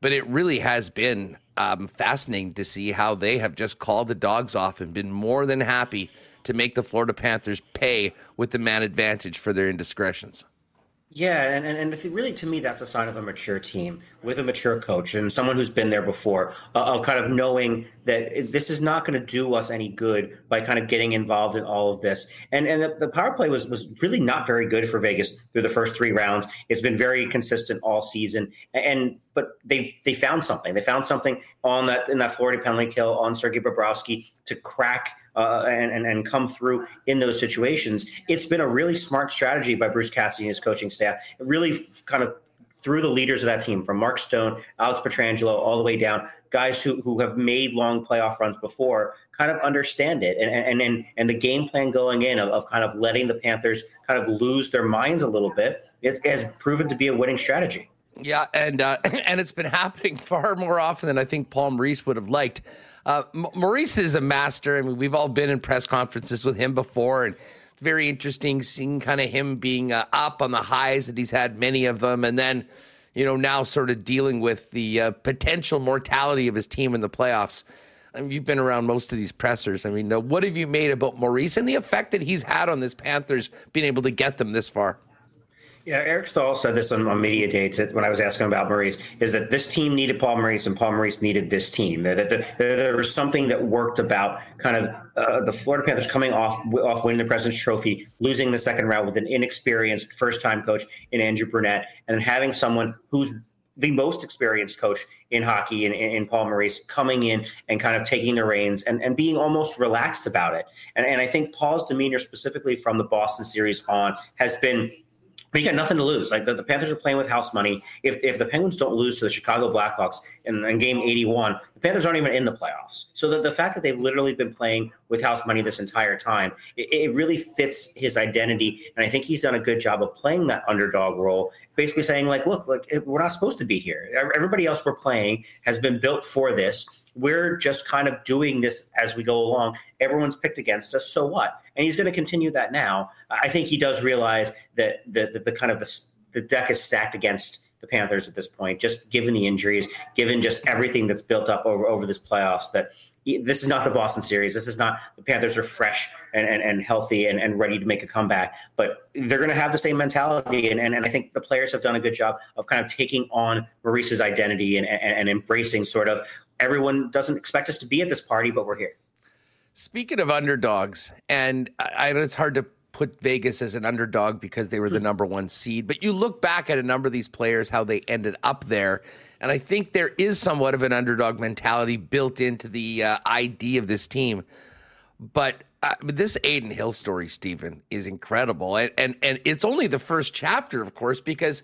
Speaker 3: But it really has been um, fascinating to see how they have just called the dogs off and been more than happy to make the Florida Panthers pay with the man advantage for their indiscretions.
Speaker 6: Yeah, and, and, and really to me, that's a sign of a mature team with a mature coach and someone who's been there before, uh, of kind of knowing that this is not going to do us any good by kind of getting involved in all of this. And and the, the, power play was was really not very good for Vegas through the first three rounds. It's been very consistent all season, and but they they found something. They found something on that in that Florida penalty kill on Sergei Bobrovsky to crack uh, and, and come through in those situations. It's been a really smart strategy by Bruce Cassidy and his coaching staff. It really kind of through the leaders of that team, from Mark Stone, Alex Pietrangelo, all the way down, guys who, who have made long playoff runs before, kind of understand it. And and and, and the game plan going in of, of kind of letting the Panthers kind of lose their minds a little bit it has proven to be a winning strategy.
Speaker 3: Yeah, and uh, and it's been happening far more often than I think Paul Maurice would have liked. Uh, Maurice is a master. I mean, we've all been in press conferences with him before, and it's very interesting seeing kind of him being uh, up on the highs that he's had many of them, and then you know now sort of dealing with the uh, potential mortality of his team in the playoffs. I mean, you've been around most of these pressers. I mean, what have you made about Maurice and the effect that he's had on this Panthers being able to get them this far?
Speaker 6: Yeah, Eric Staal said this on, on media days when I was asking about Maurice, is that this team needed Paul Maurice and Paul Maurice needed this team. That, that, there was something that worked about kind of uh, the Florida Panthers coming off off winning the President's Trophy, losing the second round with an inexperienced first time coach in Andrew Brunette, and then having someone who's the most experienced coach in hockey in, in, Paul Maurice coming in and kind of taking the reins and, and being almost relaxed about it. And, and I think Paul's demeanor, specifically from the Boston series on, has been but you got nothing to lose. Like the, the, Panthers are playing with house money. If, if the Penguins don't lose to the Chicago Blackhawks in, in game 81, the Panthers aren't even in the playoffs. So the, the fact that they've literally been playing with house money this entire time, it, it really fits his identity. And I think he's done a good job of playing that underdog role, basically saying like, look, like we're not supposed to be here. Everybody else we're playing has been built for this we're just kind of doing this as we go along. Everyone's picked against us, so what? And he's going to continue that now. I think he does realize that the, the, the kind of the, the deck is stacked against the Panthers at this point, just given the injuries, given just everything that's built up over over this playoffs. That this is not the Boston series. This is not the Panthers are fresh and, and, and healthy and, and ready to make a comeback, but they're going to have the same mentality. And, and, and I think the players have done a good job of kind of taking on Maurice's identity and, and, and embracing sort of everyone doesn't expect us to be at this party, but we're here.
Speaker 3: Speaking of underdogs, and I know it's hard to put Vegas as an underdog because they were the hmm. number one seed, but you look back at a number of these players, how they ended up there. And I think there is somewhat of an underdog mentality built into the uh, ID of this team. But uh, this Adin Hill story, Stephen, is incredible, and, and and it's only the first chapter, of course, because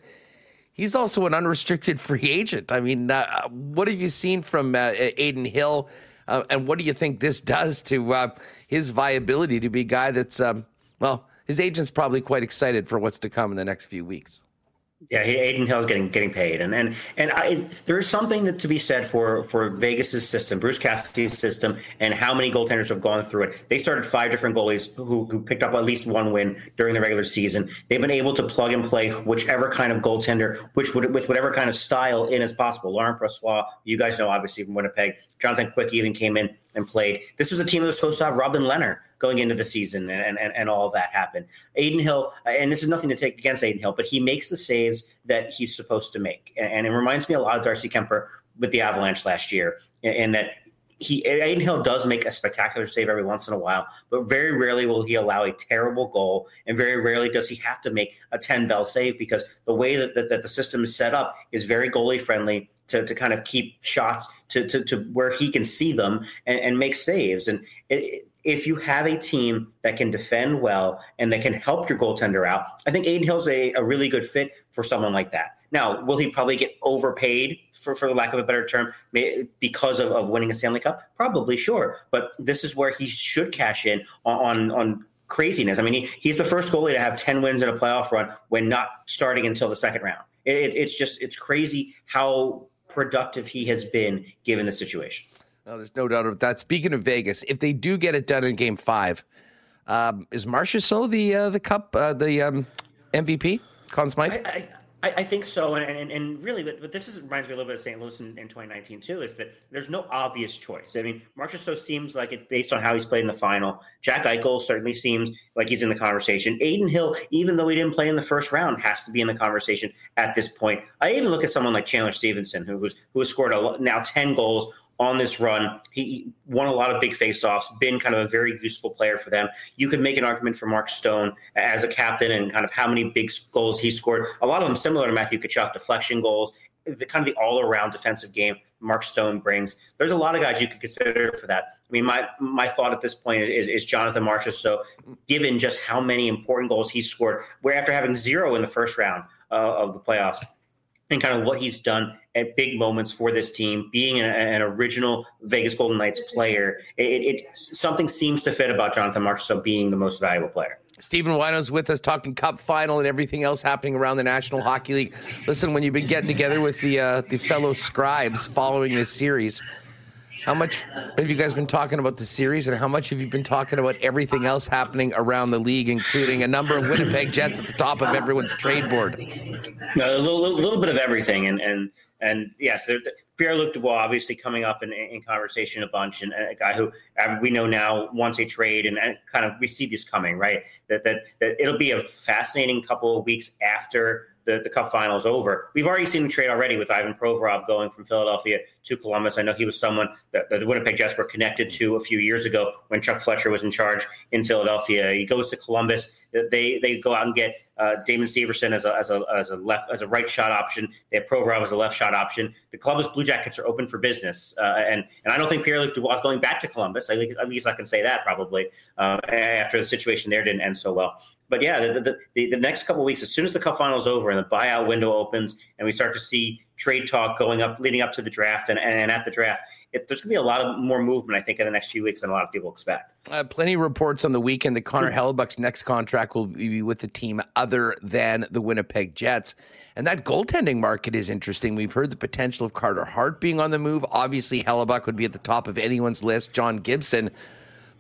Speaker 3: he's also an unrestricted free agent. I mean, uh, what have you seen from uh, Adin Hill, uh, and what do you think this does to uh, his viability to be a guy that's, um, well, his agent's probably quite excited for what's to come in the next few weeks.
Speaker 6: Yeah, Adin Hill's getting getting paid, and and and I, there is something that to be said for for Vegas's system, Bruce Cassidy's system, and how many goaltenders have gone through it. They started five different goalies who, who picked up at least one win during the regular season. They've been able to plug and play whichever kind of goaltender, which would with whatever kind of style in as possible. Laurent Brossoit, you guys know obviously from Winnipeg. Jonathan Quick even came in and played. This was a team that was supposed to have Robin Lehner going into the season, and, and, and all of that happened. Adin Hill, and this is nothing to take against Adin Hill, but he makes the saves that he's supposed to make. And, and it reminds me a lot of Darcy Kuemper with the Avalanche last year, in that he Adin Hill does make a spectacular save every once in a while, but very rarely will he allow a terrible goal, and very rarely does he have to make a 10 bell save because the way that, that, that the system is set up is very goalie friendly to, to kind of keep shots to, to, to where he can see them and, and make saves. And it, if you have a team that can defend well and that can help your goaltender out, I think Adin Hill's a, a really good fit for someone like that. Now, will he probably get overpaid, for, for the lack of a better term, because of, of winning a Stanley Cup? Probably, sure. But this is where he should cash in on, on craziness. I mean, he, he's the first goalie to have 10 wins in a playoff run when not starting until the second round. It, it's just, it's crazy how productive he has been given the situation.
Speaker 3: No, there's no doubt about that. Speaking of Vegas, if they do get it done in Game Five, um, is Marchessault the uh, the Cup uh, the um, MVP? Conn Smythe?
Speaker 6: I, I, I, think so, and, and, and really, but, but this is, reminds me a little bit of St. Louis in, in 2019 too. Is that there's no obvious choice. I mean, Marchessault seems like it based on how he's played in the final. Jack Eichel certainly seems like he's in the conversation. Adin Hill, even though he didn't play in the first round, has to be in the conversation at this point. I even look at someone like Chandler Stephenson, who was who has scored a, now 10 goals on this run. He won a lot of big faceoffs, been kind of a very useful player for them. You could make an argument for Mark Stone as a captain and kind of how many big goals he scored. A lot of them similar to Matthew Tkachuk, deflection goals, the kind of the all around defensive game Mark Stone brings. There's a lot of guys you could consider for that. I mean, my my thought at this point is, is Jonathan Marchessault. So, given just how many important goals he scored, where after having zero in the first round uh, of the playoffs, and kind of what he's done at big moments for this team, being an, original Vegas Golden Knights player, it, it, something seems to fit about Jonathan Marchessault being the most valuable player.
Speaker 3: Stephen Whyno's with us talking Cup final and everything else happening around the National Hockey League. Listen, when you've been getting together with the uh, the fellow scribes following this series, how much have you guys been talking about the series, and how much have you been talking about everything else happening around the league, including a number of Winnipeg Jets at the top of everyone's trade board?
Speaker 6: No, a little, little bit of everything, and and and yes, Pierre Luc Dubois obviously coming up in, in, conversation a bunch, and a guy who we know now wants a trade, and, and kind of we see this coming, right? That, that that it'll be a fascinating couple of weeks after the, the Cup finals over. We've already seen the trade already with Ivan Provorov going from Philadelphia to Columbus. I know he was someone that, that the Winnipeg Jets were connected to a few years ago when Chuck Fletcher was in charge in Philadelphia. He goes to Columbus. They they go out and get uh, Damon Severson as a, as a as a left as a right shot option. They have Provorov as a left shot option. The Columbus Blue Jackets are open for business, uh, and and I don't think Pierre Luc Dubois is going back to Columbus. I at least I can say that probably uh, after the situation there didn't end so well. But yeah, the the, the, next couple weeks, as soon as the Cup final is over and the buyout window opens, and we start to see trade talk going up, leading up to the draft, and, and at the draft, it, there's going to be a lot of more movement, I think, in the next few weeks than a lot of people expect.
Speaker 3: Uh, plenty of reports on the weekend that Connor Hellebuyck's next contract will be with the team other than the Winnipeg Jets. And that goaltending market is interesting. We've heard the potential of Carter Hart being on the move. Obviously, Hellebuck would be at the top of anyone's list, John Gibson.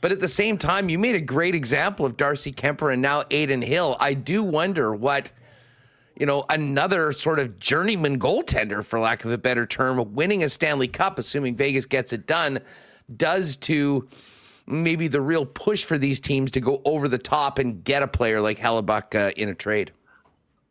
Speaker 3: But at the same time, you made a great example of Darcy Kuemper and now Adin Hill. I do wonder what – you know, another sort of journeyman goaltender, for lack of a better term, winning a Stanley Cup, assuming Vegas gets it done, does to maybe the real push for these teams to go over the top and get a player like Hellebuyck uh, in a trade.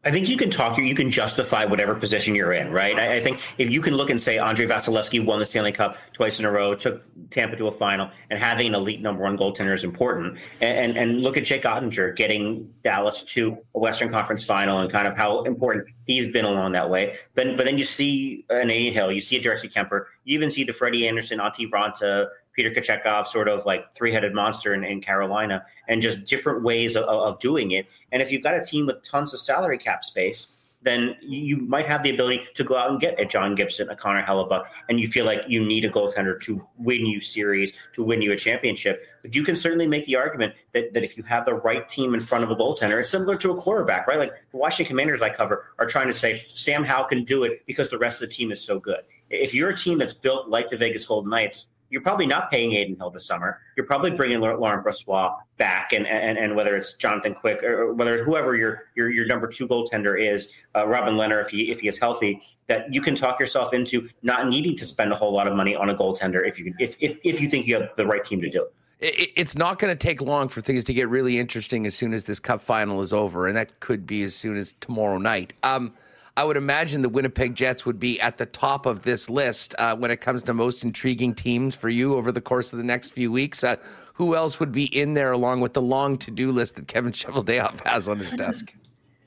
Speaker 6: I think you can talk, you can justify whatever position you're in, right? I, I, think if you can look and say Andre Vasilevskiy won the Stanley Cup twice in a row, took Tampa to a final, and having an elite number one goaltender is important. And, and, and look at Jake Oettinger getting Dallas to a Western Conference final and kind of how important he's been along that way. But but then you see an Adin Hill, you see a Darcy Kuemper, you even see the Freddie Andersen, Antti Raanta, Peter Kochetkov sort of like three headed monster in, in, Carolina and just different ways of, of, doing it. And if you've got a team with tons of salary cap space, then you might have the ability to go out and get a John Gibson, a Connor Hellebuyck, and you feel like you need a goaltender to win you series, to win you a championship. But you can certainly make the argument that, that if you have the right team in front of a goaltender, it's similar to a quarterback, right? Like the Washington Commanders I cover are trying to say Sam Howell can do it because the rest of the team is so good. If you're a team that's built like the Vegas Golden Knights, you're probably not paying Adin Hill this summer. You're probably bringing Laurent Brossoit back, and, and and whether it's Jonathan Quick or whether it's whoever your your, your number two goaltender is, uh, Robin Lehner, if he if he is healthy, that you can talk yourself into not needing to spend a whole lot of money on a goaltender if you if if if you think you have the right team to do
Speaker 3: it it's not going to take long for things to get really interesting as soon as this cup final is over, and that could be as soon as tomorrow night. Um, I would imagine the Winnipeg Jets would be at the top of this list uh, when it comes to most intriguing teams for you over the course of the next few weeks. Uh, who else would be in there along with the long to do list that Kevin Cheveldayoff has on his desk?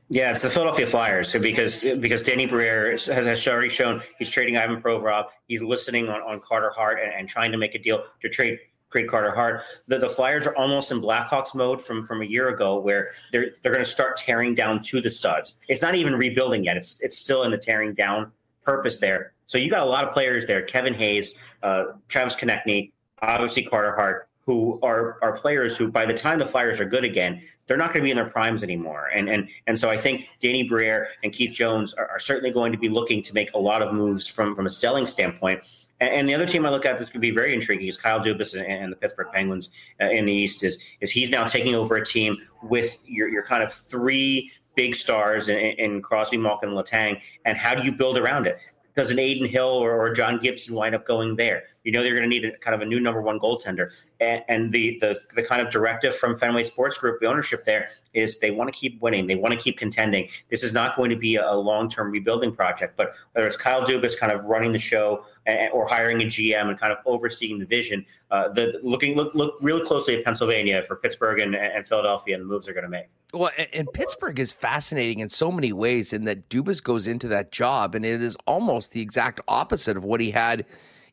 Speaker 6: Yeah, it's the Philadelphia Flyers because because Danny Briere has, has already shown he's trading Ivan Provorov. He's listening on, on Carter Hart and, and trying to make a deal to trade Carter Hart. The, the Flyers are almost in Blackhawks mode from from a year ago, where they're they're going to start tearing down to the studs. It's not even rebuilding yet. It's it's still in the tearing down purpose there. So you got a lot of players there: Kevin Hayes, uh, Travis Konecny, obviously Carter Hart, who are are players who, by the time the Flyers are good again, they're not going to be in their primes anymore. And and and so I think Danny Briere and Keith Jones are, are certainly going to be looking to make a lot of moves from from a selling standpoint. And the other team I look at that's going to be very intriguing is Kyle Dubas and the Pittsburgh Penguins uh, in the East. Is is he's now taking over a team with your your kind of three big stars in, in Crosby, Malkin, and Letang, and how do you build around it? Does an Adin Hill or, or John Gibson wind up going there? You know they're going to need a, kind of a new number one goaltender, and, and the, the the kind of directive from Fenway Sports Group, the ownership there is they want to keep winning, they want to keep contending. This is not going to be a long term rebuilding project, but whether it's Kyle Dubas kind of running the show and, or hiring a GM and kind of overseeing the vision, uh, the looking look look really closely at Pennsylvania for Pittsburgh and, and Philadelphia and the moves they're going to make.
Speaker 3: Well, and Pittsburgh is fascinating in so many ways in that Dubas goes into that job and it is almost the exact opposite of what he had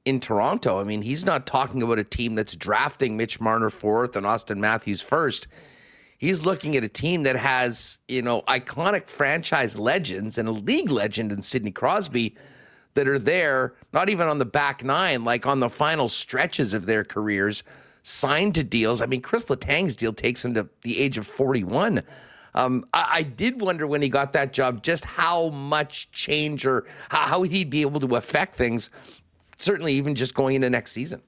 Speaker 3: in Toronto. I mean, he's not talking about a team that's drafting Mitch Marner fourth and Auston Matthews first. He's looking at a team that has, you know, iconic franchise legends and a league legend in Sidney Crosby that are there, not even on the back nine, like on the final stretches of their careers signed to deals. I mean, Chris Letang's deal takes him to the age of 41. Um, I, I, did wonder when he got that job just how much change or how, how he'd be able to affect things, certainly even just going into next season.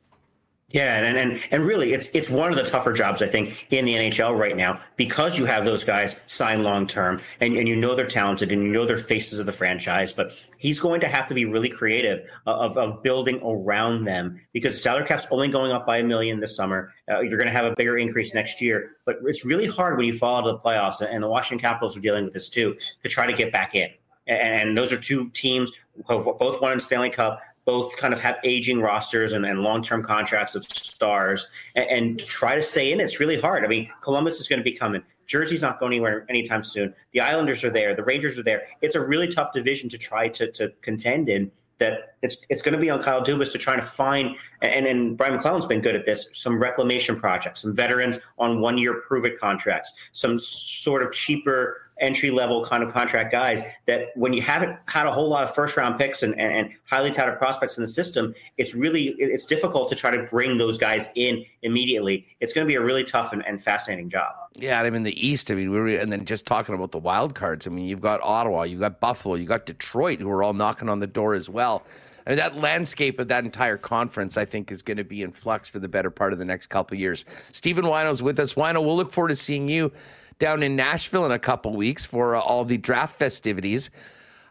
Speaker 6: Yeah, and, and and really, it's it's one of the tougher jobs I think in the NHL right now because you have those guys sign long term, and, and you know they're talented and you know they're faces of the franchise. But he's going to have to be really creative of, of building around them because salary cap's only going up by a million this summer. Uh, you're going to have a bigger increase next year, but it's really hard when you fall out of the playoffs, and the Washington Capitals are dealing with this too to try to get back in. And those are two teams who both won in Stanley Cup both kind of have aging rosters and, and long term contracts of stars and, and, try to stay in. It's really hard. I mean, Columbus is going to be coming. Jersey's not going anywhere anytime soon. The Islanders are there. The Rangers are there. It's a really tough division to try to, to contend in. That it's it's going to be on Kyle Dubas to try to find and and Brian MacLellan's been good at this. Some reclamation projects, some veterans on one year prove it contracts, some sort of cheaper entry level kind of contract guys that when you haven't had a whole lot of first round picks and, and, and, highly touted prospects in the system, it's really it's difficult to try to bring those guys in immediately. It's going to be a really tough and, and fascinating job.
Speaker 3: Yeah, I mean the East. I mean, we were, and then just talking about the wild cards. I mean, you've got Ottawa, you've got Buffalo, you got Detroit, who are all knocking on the door as well. I mean, that landscape of that entire conference, I think, is going to be in flux for the better part of the next couple years. Stephen Whyno's with us. Whyno, we'll look forward to seeing you down in Nashville in a couple weeks for uh, all the draft festivities.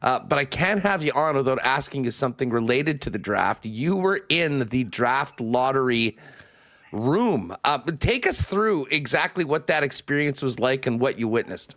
Speaker 3: Uh, but I can't have you on without asking you something related to the draft. You were in the draft lottery room. Uh, take us through exactly what that experience was like and what you witnessed.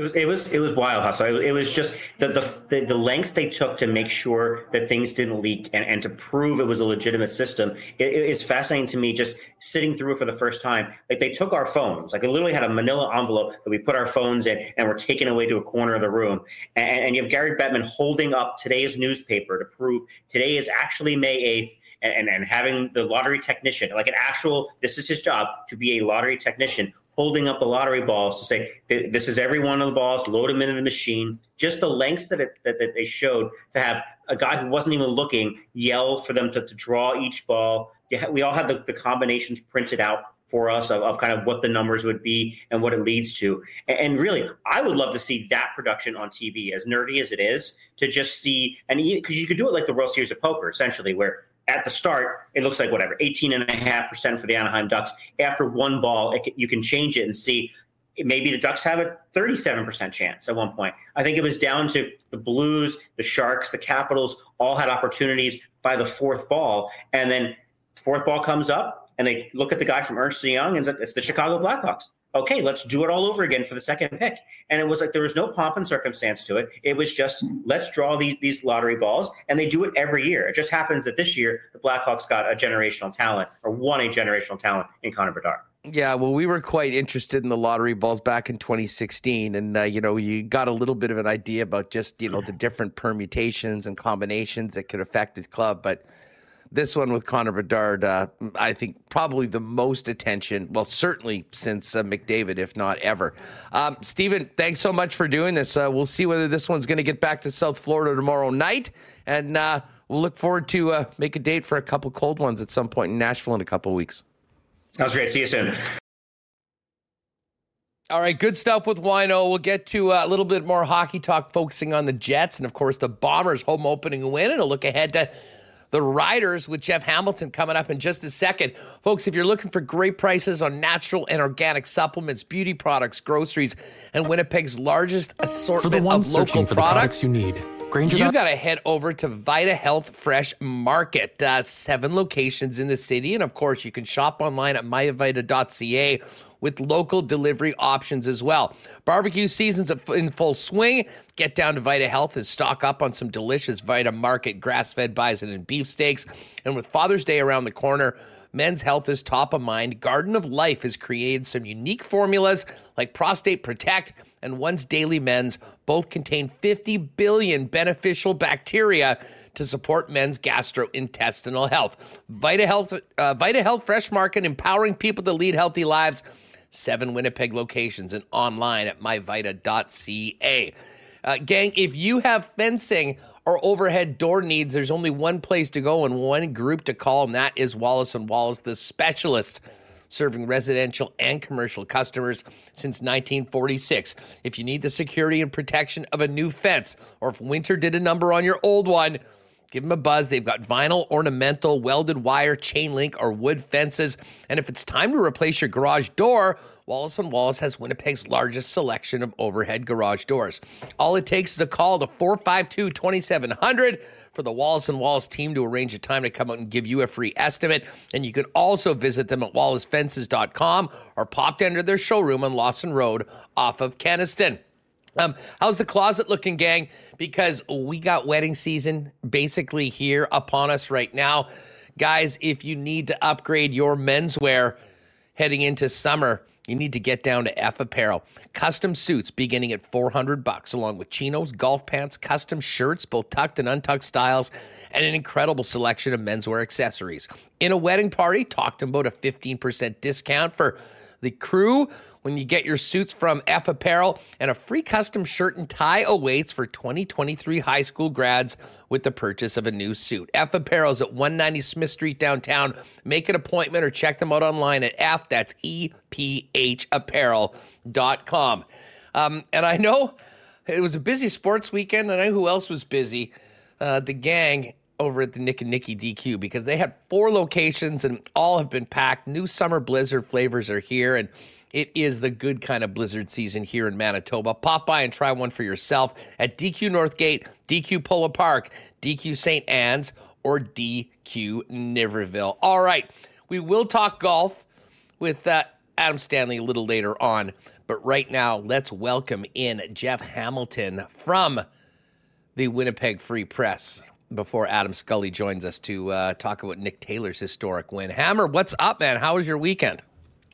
Speaker 6: It was it was it was wild hustle. It, was just the, the the lengths they took to make sure that things didn't leak and, and to prove it was a legitimate system. It, it is fascinating to me just sitting through it for the first time. Like they took our phones, like they literally had a Manila envelope that we put our phones in and were taken away to a corner of the room. And, and you have Gary Bettman holding up today's newspaper to prove today is actually May eighth. And, and, having the lottery technician, like an actual, this is his job to be a lottery technician, holding up the lottery balls to say this is every one of the balls load them into the machine just the lengths that, it, that, that, they showed to have a guy who wasn't even looking yell for them to, to draw each ball we all had the, the combinations printed out for us of, of, kind of what the numbers would be and what it leads to. And, and, really, I would love to see that production on TV, as nerdy as it is, to just see, and because you could do it like the World Series of Poker, essentially, where at the start, it looks like whatever, 18.5% for the Anaheim Ducks. After one ball, it, you can change it and see maybe the Ducks have a 37% chance at one point. I think it was down to the Blues, the Sharks, the Capitals all had opportunities by the fourth ball. And then fourth ball comes up and they look at the guy from Ernst Young and it's the Chicago Blackhawks okay, let's do it all over again for the second pick. And it was like there was no pomp and circumstance to it. It was just let's draw these, these lottery balls, and they do it every year. It just happens that this year the Blackhawks got a generational talent or won a generational talent in Connor Bedard.
Speaker 3: Yeah, well, we were quite interested in the lottery balls back in 2016, and uh, you know, you got a little bit of an idea about just you know the different permutations and combinations that could affect the club, but this one with Connor Bedard, uh, I think probably the most attention, well, certainly since uh, McDavid, if not ever. Um, Stephen, thanks so much for doing this. Uh, we'll see whether this one's going to get back to South Florida tomorrow night, and uh, we'll look forward to uh, make a date for a couple cold ones at some point in Nashville in a couple weeks.
Speaker 6: Sounds great. See you soon.
Speaker 3: All right, good stuff with Whyno. We'll get to uh, a little bit more hockey talk, focusing on the Jets and, of course, the Bombers' home opening win, and a look ahead to the Riders with Jeff Hamilton coming up in just a second. Folks, if you're looking for great prices on natural and organic supplements, beauty products, groceries, and Winnipeg's largest assortment
Speaker 7: for the
Speaker 3: ones of local
Speaker 7: for
Speaker 3: products,
Speaker 7: the products you need.
Speaker 3: Granger you got to head over to Vita Health Fresh Market. Uh, seven locations in the city. And of course, you can shop online at myvita.ca with local delivery options as well. Barbecue season's in full swing. Get down to Vita Health and stock up on some delicious Vita Market grass fed bison and beef steaks. And with Father's Day around the corner, men's health is top of mind. Garden of Life has created some unique formulas like Prostate Protect and Once Daily Men's. Both contain 50 billion beneficial bacteria to support men's gastrointestinal health. Vita Health, uh, Vita Health Fresh Market, empowering people to lead healthy lives seven Winnipeg locations, and online at myvita.ca. Uh, gang, if you have fencing or overhead door needs, there's only one place to go and one group to call, and that is Wallace and Wallace, the specialists serving residential and commercial customers since 1946. If you need the security and protection of a new fence, or if winter did a number on your old one, Give them a buzz. They've got vinyl, ornamental, welded wire, chain link, or wood fences. And if it's time to replace your garage door, Wallace & Wallace has Winnipeg's largest selection of overhead garage doors. All it takes is a call to 452-2700 for the Wallace & Wallace team to arrange a time to come out and give you a free estimate. And you can also visit them at wallacefences.com or pop down to their showroom on Lawson Road off of Kenaston. Um, how's the closet looking, gang? Because we got wedding season basically here upon us right now. Guys, if you need to upgrade your menswear heading into summer, you need to get down to F Apparel. Custom suits beginning at 400 bucks, along with chinos, golf pants, custom shirts, both tucked and untucked styles, and an incredible selection of menswear accessories. In a wedding party, talk to them about a 15% discount for the crew when you get your suits from F Apparel, and a free custom shirt and tie awaits for 2023 high school grads with the purchase of a new suit. F Apparel is at 190 Smith Street downtown. Make an appointment or check them out online at F, that's EPHapparel.com. Um, and I know it was a busy sports weekend, and I know who else was busy. Uh, the gang over at the Nick and Nicky DQ because they had four locations and all have been packed. New summer blizzard flavors are here, and it is the good kind of blizzard season here in Manitoba. Pop by and try one for yourself at DQ Northgate, DQ Polo Park, DQ St. Anne's, or DQ Niverville. All right, we will talk golf with uh, Adam Stanley a little later on, but right now, let's welcome in Jeff Hamilton from the Winnipeg Free Press before Adam Scully joins us to uh, talk about Nick Taylor's historic win. Hammer, what's up, man? How was your weekend?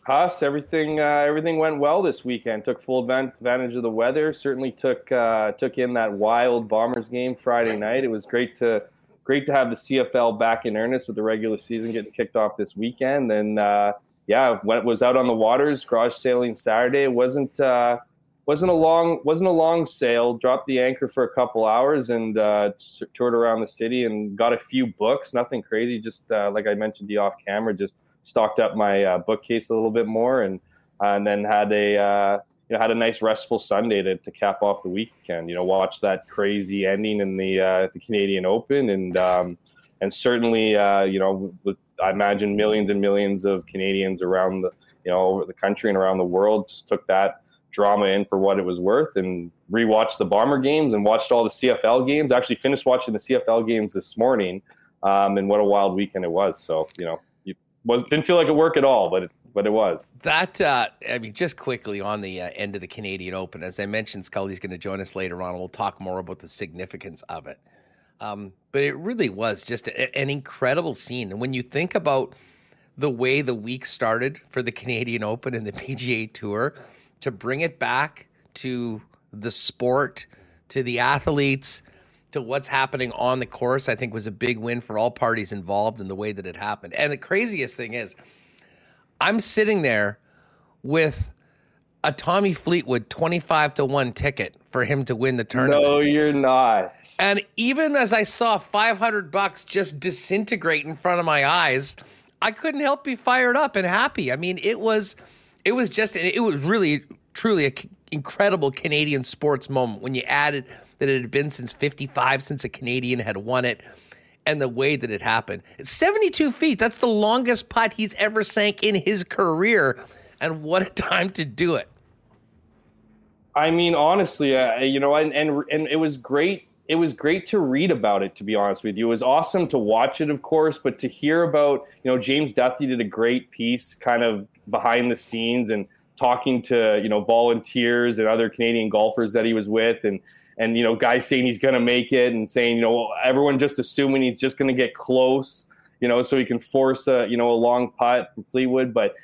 Speaker 7: Huss, everything uh, everything went well this weekend. Took full advantage of the weather. Certainly took uh, took in that wild Bombers game Friday night. It was great to great to have the CFL back in earnest with the regular season getting kicked off this weekend. And uh, yeah, went, was out on the waters, garage sailing Saturday. It wasn't uh, wasn't a long wasn't a long sail. Dropped the anchor for a couple hours and uh, toured around the city and got a few books. Nothing crazy, just uh, like I mentioned you off camera, just stocked up my uh, bookcase a little bit more, and uh, and then had a uh, you know had a nice restful Sunday to, to cap off the weekend. You know, watch that crazy ending in the uh, the Canadian Open, and um, and certainly you know with, I imagine millions and millions of Canadians around the you know over the country and around the world just took that drama in for what it was worth and rewatched the Bomber games and watched all the CFL games. Actually finished watching the CFL games this morning. Um, and what a wild weekend it was. So, you know, was didn't feel like a work at all, but it, but it was.
Speaker 3: That uh, I mean, just quickly on the uh, end of the Canadian Open, as I mentioned, Scully's going to join us later on. We'll talk more about the significance of it. Um, but it really was just a, an incredible scene, and when you think about the way the week started for the Canadian Open and the PGA Tour, to bring it back to the sport, to the athletes to what's happening on the course, I think was a big win for all parties involved in the way that it happened. And the craziest thing is, I'm sitting there with a Tommy Fleetwood 25 to 1 ticket for him to win the tournament.
Speaker 7: No, you're not.
Speaker 3: And even as I saw 500 bucks just disintegrate in front of my eyes, I couldn't help be fired up and happy. I mean, it was it was just it was really truly an incredible Canadian sports moment when you added that it had been since 55 since a Canadian had won it and the way that it happened. It's 72 feet. That's the longest putt he's ever sank in his career. And what a time to do it.
Speaker 7: I mean, honestly, uh, you know, and, and and it was great. It was great to read about it. To be honest with you, it was awesome to watch it, of course, but to hear about, you know, James Duffy did a great piece, kind of behind the scenes, and talking to you know volunteers and other Canadian golfers that he was with, and and you know guys saying he's going to make it and saying you know everyone just assuming he's just going to get close you know so he can force a you know a long putt from Fleetwood but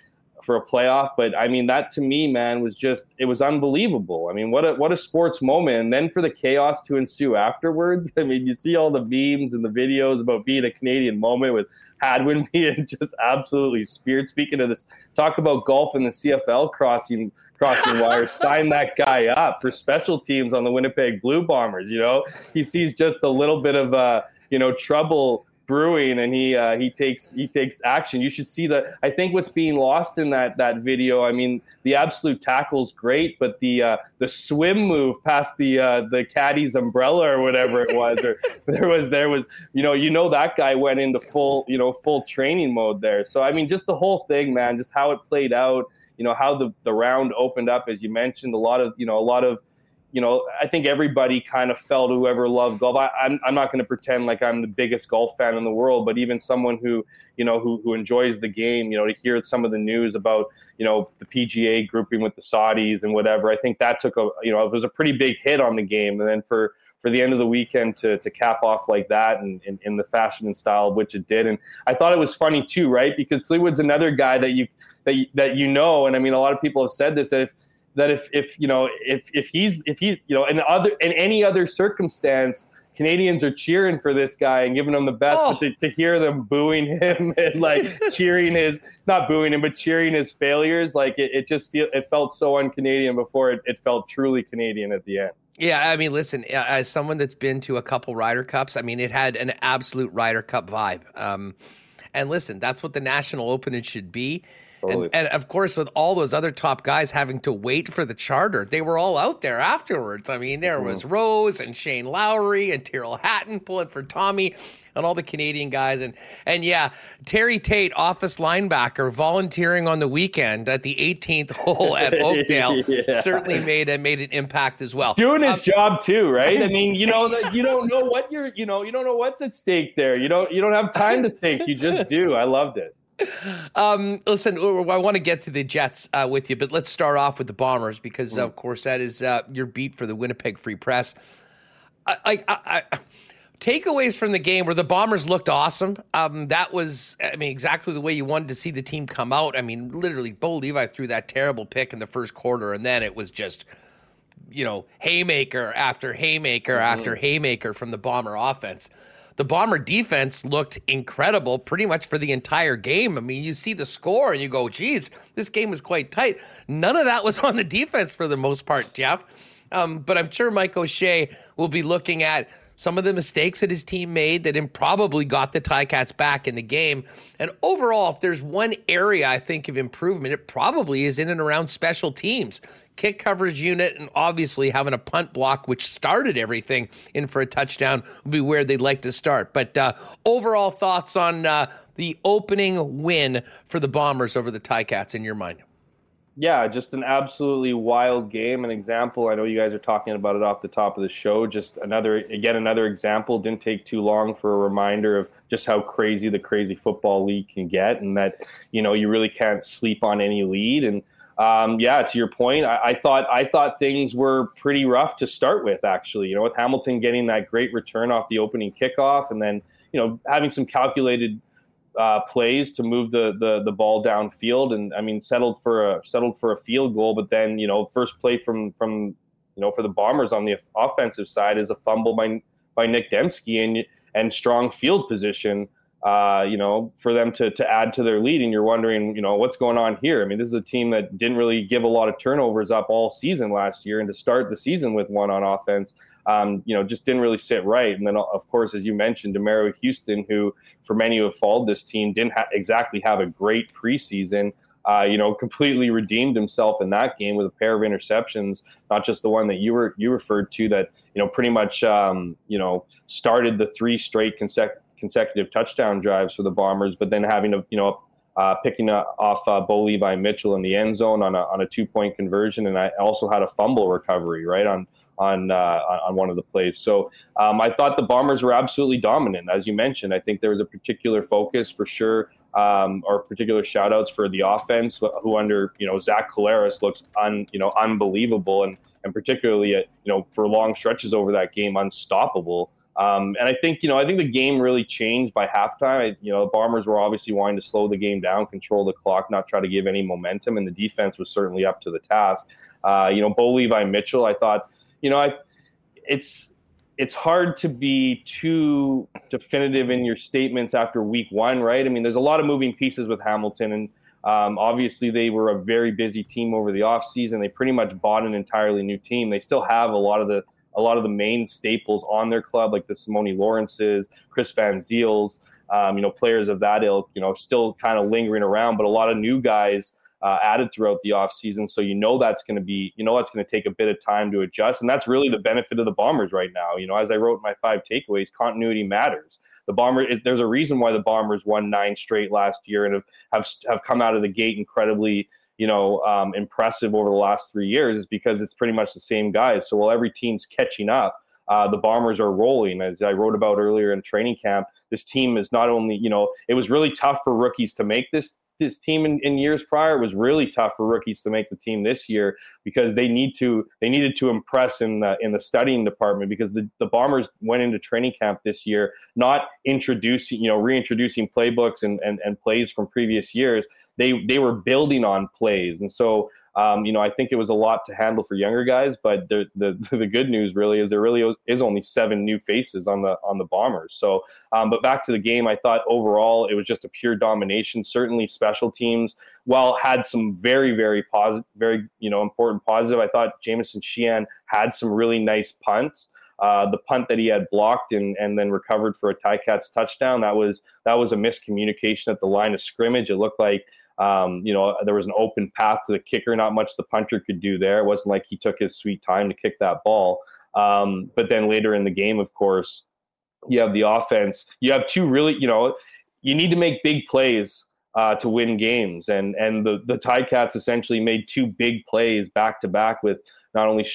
Speaker 7: for a playoff. But I mean that to me man was just it was unbelievable. I mean what a what a sports moment. And then for the chaos to ensue afterwards I mean you see all the memes and the videos about being a Canadian moment with Hadwin being just absolutely speared. Speaking of this talk about golf and the CFL crossing crossing wires, sign that guy up for special teams on the Winnipeg Blue Bombers. You know, he sees just a little bit of uh, you know trouble brewing and he uh, he takes he takes action. You should see that. I think what's being lost in that that video. I mean, the absolute tackle's great, but the uh, the swim move past the uh, the caddy's umbrella or whatever it was, or there was there was you know you know that guy went into full you know full training mode there. So I mean, just the whole thing, man, just how it played out. You know how the the round opened up, as you mentioned, a lot of you know a lot of you know, I think everybody kind of felt whoever loved golf. I, am I'm, I'm not going to pretend like I'm the biggest golf fan in the world, but even someone who, you know, who, who enjoys the game, you know, to hear some of the news about, you know, the PGA grouping with the Saudis and whatever, I think that took a, you know, it was a pretty big hit on the game. And then for, for the end of the weekend to, to cap off like that and in, the fashion and style of which it did. And I thought it was funny too, right? Because Fleetwood's another guy that you, that you, that you know, and I mean, a lot of people have said this, that if, that if if you know if if he's if he's you know in other in any other circumstance Canadians are cheering for this guy and giving him the best, oh. but to, to, hear them booing him and like cheering his, not booing him, but cheering his failures, like it, it just feel it felt so un-Canadian before it, it felt truly Canadian at the end.
Speaker 3: Yeah, I mean, listen, as someone that's been to a couple Ryder Cups, I mean, it had an absolute Ryder Cup vibe. Um, and listen, that's what the National Open should be. Totally. And, and, of course, with all those other top guys having to wait for the charter, they were all out there afterwards. I mean, there was mm-hmm. Rose and Shane Lowry and Tyrrell Hatton pulling for Tommy and all the Canadian guys. And and yeah, Terry Tate, office linebacker, volunteering on the weekend at the 18th hole at Oakdale, yeah. certainly made a, made an impact as well.
Speaker 7: Doing his um, job too, right? I mean, you know that you don't know what you're, you know, you don't know what's at stake there. You don't you don't have time to think. You just do. I loved it.
Speaker 3: Um, listen, I want to get to the Jets uh, with you, but let's start off with the Bombers because, mm. of course, that is uh, your beat for the Winnipeg Free Press. I, I, I, takeaways from the game where the Bombers looked awesome. Um, that was, I mean, exactly the way you wanted to see the team come out. I mean, literally, Bo Levi threw that terrible pick in the first quarter, and then it was just, you know, haymaker after haymaker mm-hmm. after haymaker from the Bomber offense the Bomber defense looked incredible pretty much for the entire game. I mean, you see the score and you go, geez, this game was quite tight. None of that was on the defense for the most part, Jeff. Um, but I'm sure Mike O'Shea will be looking at some of the mistakes that his team made that improbably got the Ticats back in the game. And overall, if there's one area I think of improvement, it probably is in and around special teams kick coverage unit, and obviously having a punt block, which started everything in for a touchdown, would be where they'd like to start. But uh, overall thoughts on uh, the opening win for the Bombers over the Ticats in your mind?
Speaker 7: Yeah, just an absolutely wild game. An example. I know you guys are talking about it off the top of the show. Just another, again, another example. Didn't take too long for a reminder of just how crazy the crazy football league can get, and that you know you really can't sleep on any lead. And um, yeah, to your point, I, I, thought I thought things were pretty rough to start with. Actually, you know, with Hamilton getting that great return off the opening kickoff, and then you know having some calculated uh, plays to move the, the the ball downfield, and I mean settled for a settled for a field goal. But then you know first play from from you know for the Bombers on the offensive side is a fumble by by Nic Demski and and strong field position uh, you know, for them to to add to their lead, and you're wondering, you know, what's going on here. I mean, this is a team that didn't really give a lot of turnovers up all season last year, and to start the season with one on offense, um, you know, just didn't really sit right. And then, of course, as you mentioned, Demerio Houston, who for many who have followed this team, didn't ha- exactly have a great preseason. Uh, you know, completely redeemed himself in that game with a pair of interceptions. Not just the one that you were you referred to, that you know pretty much um, you know started the three straight consecutive consecutive touchdown drives for the Bombers, but then having to, you know, uh, picking off uh, Bo Levi Mitchell in the end zone on a, on a two point conversion, and I also had a fumble recovery right on on uh, on one of the plays. So um, I thought the Bombers were absolutely dominant, as you mentioned. I think there was a particular focus for sure, um, or particular shout outs for the offense, who under you know Zach Collaros looks un you know unbelievable, and and particularly at, you know for long stretches over that game unstoppable. Um, and I think you know I think the game really changed by halftime. I, you know, the Bombers were obviously wanting to slow the game down, control the clock, not try to give any momentum, and the defense was certainly up to the task. Uh, you know, Bo Levi Mitchell, I thought, you know, I it's it's hard to be too definitive in your statements after week one, right? I mean, there's a lot of moving pieces with Hamilton, and Um, obviously, they were a very busy team over the offseason. They pretty much bought an entirely new team. They still have a lot of the a lot of the main staples on their club, like the Simoni Lawrences, Chris Van Zeyls, um, you know, players of that ilk, you know, still kind of lingering around, but a lot of new guys uh, added throughout the offseason. So you know that's going to be, you know, that's going to take a bit of time to adjust. And that's really the benefit of the Bombers right now. You know, as I wrote my five takeaways, continuity matters. The Bombers, it, there's a reason why the Bombers won nine straight last year and have, have, have come out of the gate incredibly you know, um, impressive over the last three years is because it's pretty much the same guys. So while every team's catching up, uh, the Bombers are rolling. As I wrote about earlier in training camp, this team is not only, you know, it was really tough for rookies to make this this team in, in years prior. It was really tough for rookies to make the team this year because they need to they needed to impress in the in the studying department because the, the Bombers went into training camp this year not introducing you know reintroducing playbooks and, and, and plays from previous years. They they were building on plays and so um, you know, I think it was a lot to handle for younger guys, but the, the the good news really is there really is only seven new faces on the on the Bombers. So, um, but back to the game, I thought overall it was just a pure domination. Certainly, special teams, while had some very very positive, very you know important positive. I thought Jamieson Sheahan had some really nice punts. Uh, the punt that he had blocked and, and then recovered for a Ticats touchdown that was that was a miscommunication at the line of scrimmage. It looked like um, you know, there was an open path to the kicker, not much the punter could do there. It wasn't like he took his sweet time to kick that ball. Um, but then later in the game, of course, you have the offense. You have two really, you know, you need to make big plays uh, to win games. And and the the Ticats essentially made two big plays back to back with not only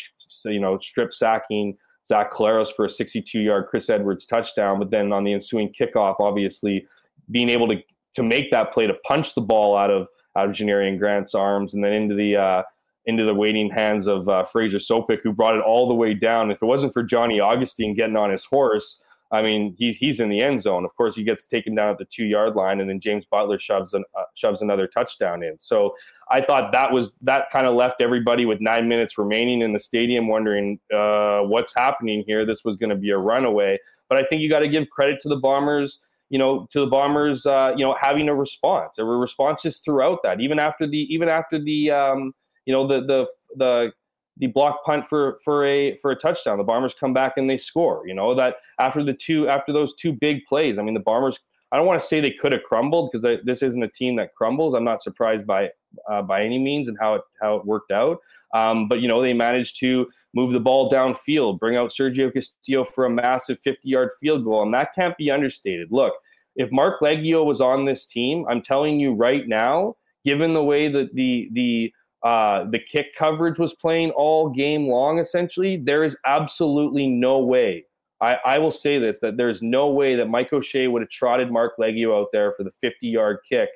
Speaker 7: you know strip sacking Zach Collaros for a 62 yard Chris Edwards touchdown, but then on the ensuing kickoff, obviously being able to to make that play to punch the ball out of out of Janarion Grant's arms and then into the uh, into the waiting hands of uh, Fraser Sopik, who brought it all the way down. If it wasn't for Johnny Augustine getting on his horse, I mean, he's he's in the end zone. Of course, he gets taken down at the two yard line, and then James Butler shoves an, uh, shoves another touchdown in. So I thought that was that kind of left everybody with nine minutes remaining in the stadium, wondering uh, what's happening here. This was going to be a runaway, but I think you got to give credit to the Bombers you know, to the Bombers, uh, you know, having a response. There were responses throughout that, even after the, even after the, um, you know, the the the the block punt for for a for a touchdown. The Bombers come back and they score. You know that after the two after those two big plays. I mean, the Bombers. I don't want to say they could have crumbled because this isn't a team that crumbles. I'm not surprised by uh, by any means and how it how it worked out. Um, but you know they managed to move the ball downfield, bring out Sergio Castillo for a massive 50 yard field goal, and that can't be understated. Look, if Marc Liegghio was on this team, I'm telling you right now, given the way that the the uh, the kick coverage was playing all game long, essentially, there is absolutely no way. I, I will say this that there's no way that Mike O'Shea would have trotted Marc Liegghio out there for the 50 yard kick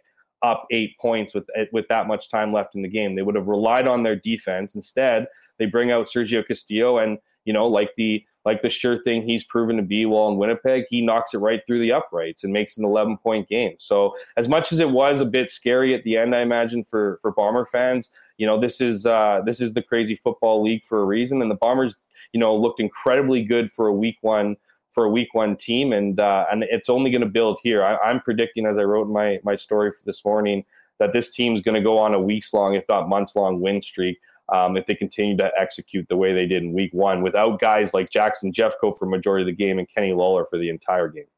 Speaker 7: up eight points with with that much time left in the game. They would have relied on their defense. Instead, they bring out Sergio Castillo, and you know, like the like the sure thing he's proven to be while in Winnipeg, he knocks it right through the uprights and makes an 11 point game. So as much as it was a bit scary at the end, I imagine for for Bomber fans, you know, this is uh, this is the crazy football league for a reason, and the Bombers, you know, looked incredibly good for a week one for a week one team, and uh, and it's only going to build here. I, am predicting, as I wrote in my my story for this morning, that this team is going to go on a weeks long, if not months long, win streak. Um, if they continue to execute the way they did in week one without guys like Jackson Jeffcoat for majority of the game and Kenny Lawler for the entire game.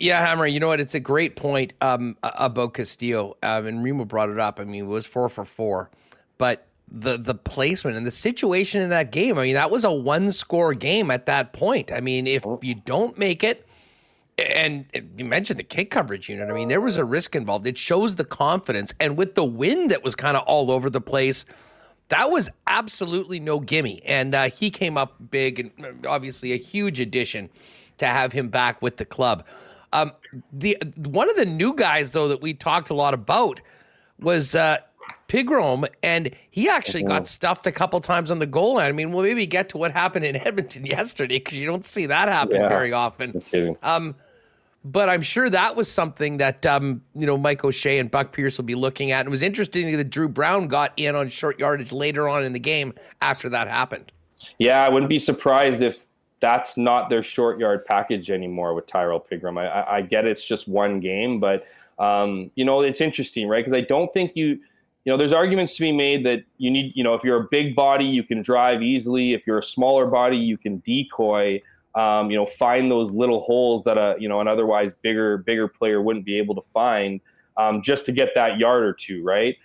Speaker 3: Yeah, Hammer. You know what? It's a great point um, about Castillo, um, and Remo brought it up. I mean, it was four for four, but the the placement and the situation in that game. I mean, that was a one score game at that point. I mean, if you don't make it, and you mentioned the kick coverage unit. I mean, there was a risk involved. It shows the confidence, and with the wind that was kind of all over the place, that was absolutely no gimme. And uh, he came up big, and uh, obviously a huge addition to have him back with the club. Um, the one of the new guys though that we talked a lot about was uh, Pigrome, and he actually got stuffed a couple times on the goal line. I mean, we'll maybe get to what happened in Edmonton yesterday because you don't see that happen yeah, very often. Um, but I'm sure that was something that um, you know Mike O'Shea and Buck Pierce will be looking at. And it was interesting that Dru Brown got in on short yardage later on in the game after that happened.
Speaker 7: Yeah, I wouldn't be surprised if that's not their short yard package anymore with Tyrrell Pigrome. I, I, get it's just one game, but Um, you know, it's interesting, right? Because I don't think you, you know, there's arguments to be made that you need, you know, if you're a big body, you can drive easily. If you're a smaller body, you can decoy. Um, you know, find those little holes that a you know an otherwise bigger bigger player wouldn't be able to find um, just to get that yard or two, right?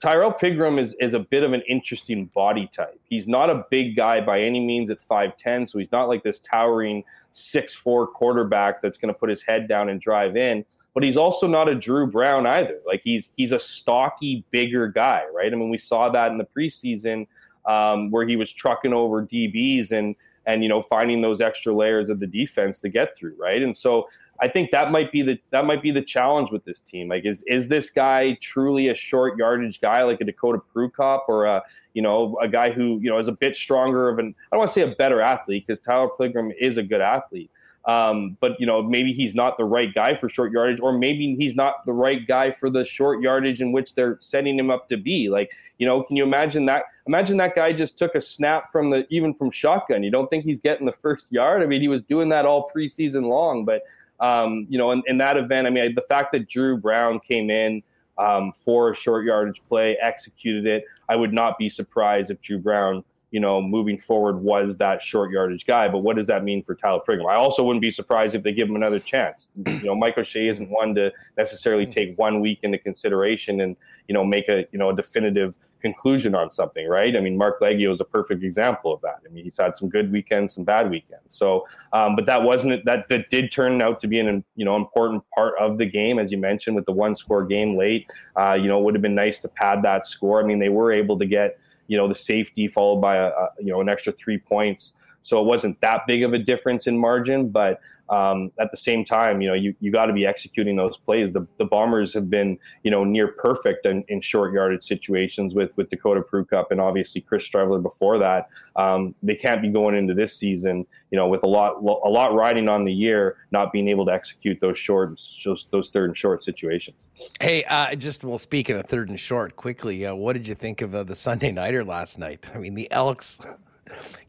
Speaker 7: Tyrrell Pigrome is, is a bit of an interesting body type. He's not a big guy by any means at 5'10, so he's not like this towering 6'4 quarterback that's going to put his head down and drive in, but he's also not a Dru Brown either. Like he's he's a stocky, bigger guy, right? I mean, we saw that in the preseason um, where he was trucking over DBs and and you know finding those extra layers of the defense to get through, right? And so I think that might be the that might be the challenge with this team. Like, is is this guy truly a short yardage guy like a Dakota Prukop or a you know a guy who you know is a bit stronger of an I don't want to say a better athlete because Tyler Pigrome is a good athlete, um, but you know, maybe he's not the right guy for short yardage, or maybe he's not the right guy for the short yardage in which they're setting him up to be. Like, you know, can you imagine that? Imagine that guy just took a snap from the even from shotgun. You don't think he's getting the first yard? I mean, he was doing that all preseason long. But um, you know, in, in that event, I mean, the fact that Dru Brown came in um, for a short yardage play, executed it, I would not be surprised if Dru Brown you know, moving forward was that short yardage guy. But what does that mean for Tyler Pigrome? I also wouldn't be surprised if they give him another chance. You know, Mike O'Shea isn't one to necessarily mm. take one week into consideration and, you know, make a, you know, a definitive conclusion on something, right? I mean, Marc Liegghio is a perfect example of that. I mean, he's had some good weekends, some bad weekends. So, um, but that wasn't, that, that did turn out to be an, you know, important part of the game, as you mentioned, with the one score game late. Uh, you know, it would have been nice to pad that score. I mean, they were able to get, you know the safety followed by a, a you know an extra three points. So it wasn't that big of a difference in margin, but um, at the same time, you know, you, you got to be executing those plays. The, the Bombers have been, you know, near perfect in, in short yardage situations with, with Dakota Prukop and obviously Chris Streveler before that. Um, they can't be going into this season, you know, with a lot a lot riding on the year, not being able to execute those short those, those third and short situations.
Speaker 3: Hey, uh, just well, speaking of third and short, quickly, uh, what did you think of uh, the Sunday nighter last night? I mean, the Elks,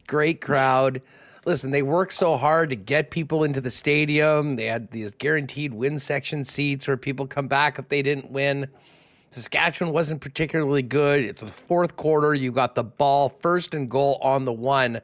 Speaker 3: great crowd listen, they worked so hard to get people into the stadium. They had these guaranteed win section seats where people come back if they didn't win. Saskatchewan wasn't particularly good. It's the fourth quarter. You got the ball first and goal on the one.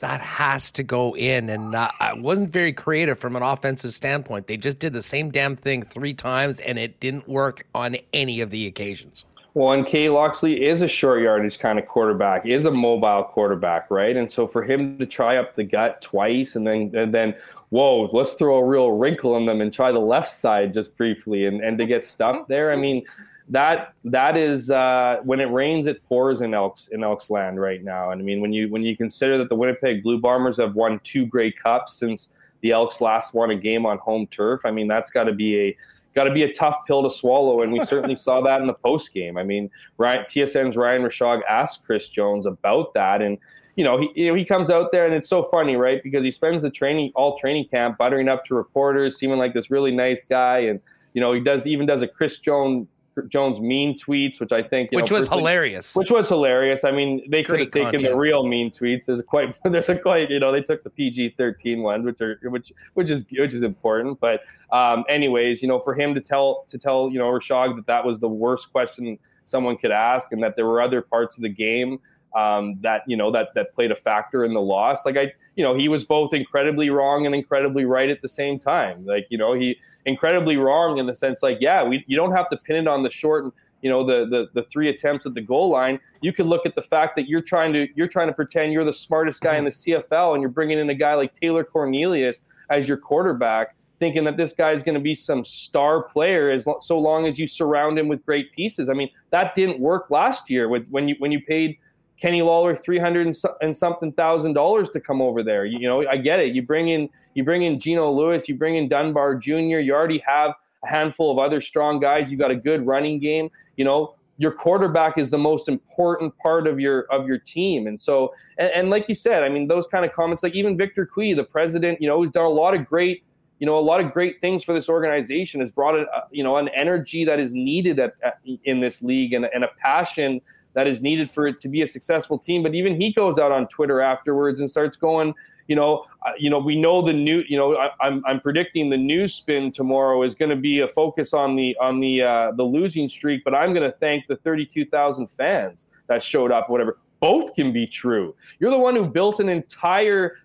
Speaker 3: That has to go in. And uh, wasn't very creative from an offensive standpoint. They just did the same damn thing three times, and it didn't work on any of the occasions.
Speaker 7: Well, and Kai Locksley is a short yardage kind of quarterback, is a mobile quarterback, right? And so for him to try up the gut twice and then and then whoa, let's throw a real wrinkle in them and try the left side just briefly and, and to get stuffed there. I mean, that that is uh, when it rains, it pours in Elks in Elks land right now. And I mean, when you when you consider that the Winnipeg Blue Bombers have won two Grey Cups since the Elks last won a game on home turf, I mean that's got to be a got to be a tough pill to swallow, and we certainly saw that in the post game. I mean, Ryan, TSN's Ryan Rishaug asked Chris Jones about that, and you know, he you know, he comes out there, and it's so funny, right? Because he spends the training all training camp buttering up to reporters, seeming like this really nice guy, and you know, he does even does a Chris Jones Jones mean tweets, which I think
Speaker 3: which
Speaker 7: know,
Speaker 3: was hilarious.
Speaker 7: Which was hilarious. I mean, they could have taken the real mean tweets. There's a quite there's a quite you know they took the PG thirteen one, which are which which is which is important. But um, anyways, you know, for him to tell to tell you know Rishaug that that was the worst question someone could ask, and that there were other parts of the game um, that you know that that played a factor in the loss. Like I, you know, he was both incredibly wrong and incredibly right at the same time. Like you know, he incredibly wrong in the sense like, yeah, we you don't have to pin it on the short. And you know, the the the three attempts at the goal line. You can look at the fact that you're trying to you're trying to pretend you're the smartest guy in the CFL, and you're bringing in a guy like Taylor Cornelius as your quarterback thinking that this guy is going to be some star player as so long as you surround him with great pieces. I mean, that didn't work last year with when you when you paid Kenny Lawler three hundred and something thousand dollars to come over there. You, you, know, I get it. You bring in you bring in Geno Lewis, you bring in Dunbar Jr. You already have a handful of other strong guys. You got a good running game. You know, your quarterback is the most important part of your of your team. And so, and, and like you said, I mean, those kind of comments, like even Victor Cui, the president, you know, he's done a lot of great you know a lot of great things for this organization has brought it uh, you know an energy that is needed at, at, in this league and, and a passion that is needed for it to be a successful team. But even he goes out on Twitter afterwards and starts going, you know, uh, you know, we know the new, you know, I, I'm I'm predicting the new spin tomorrow is going to be a focus on the on the uh, the losing streak, but I'm going to thank the 32,000 fans that showed up, whatever. Both can be true. You're the one who built an entire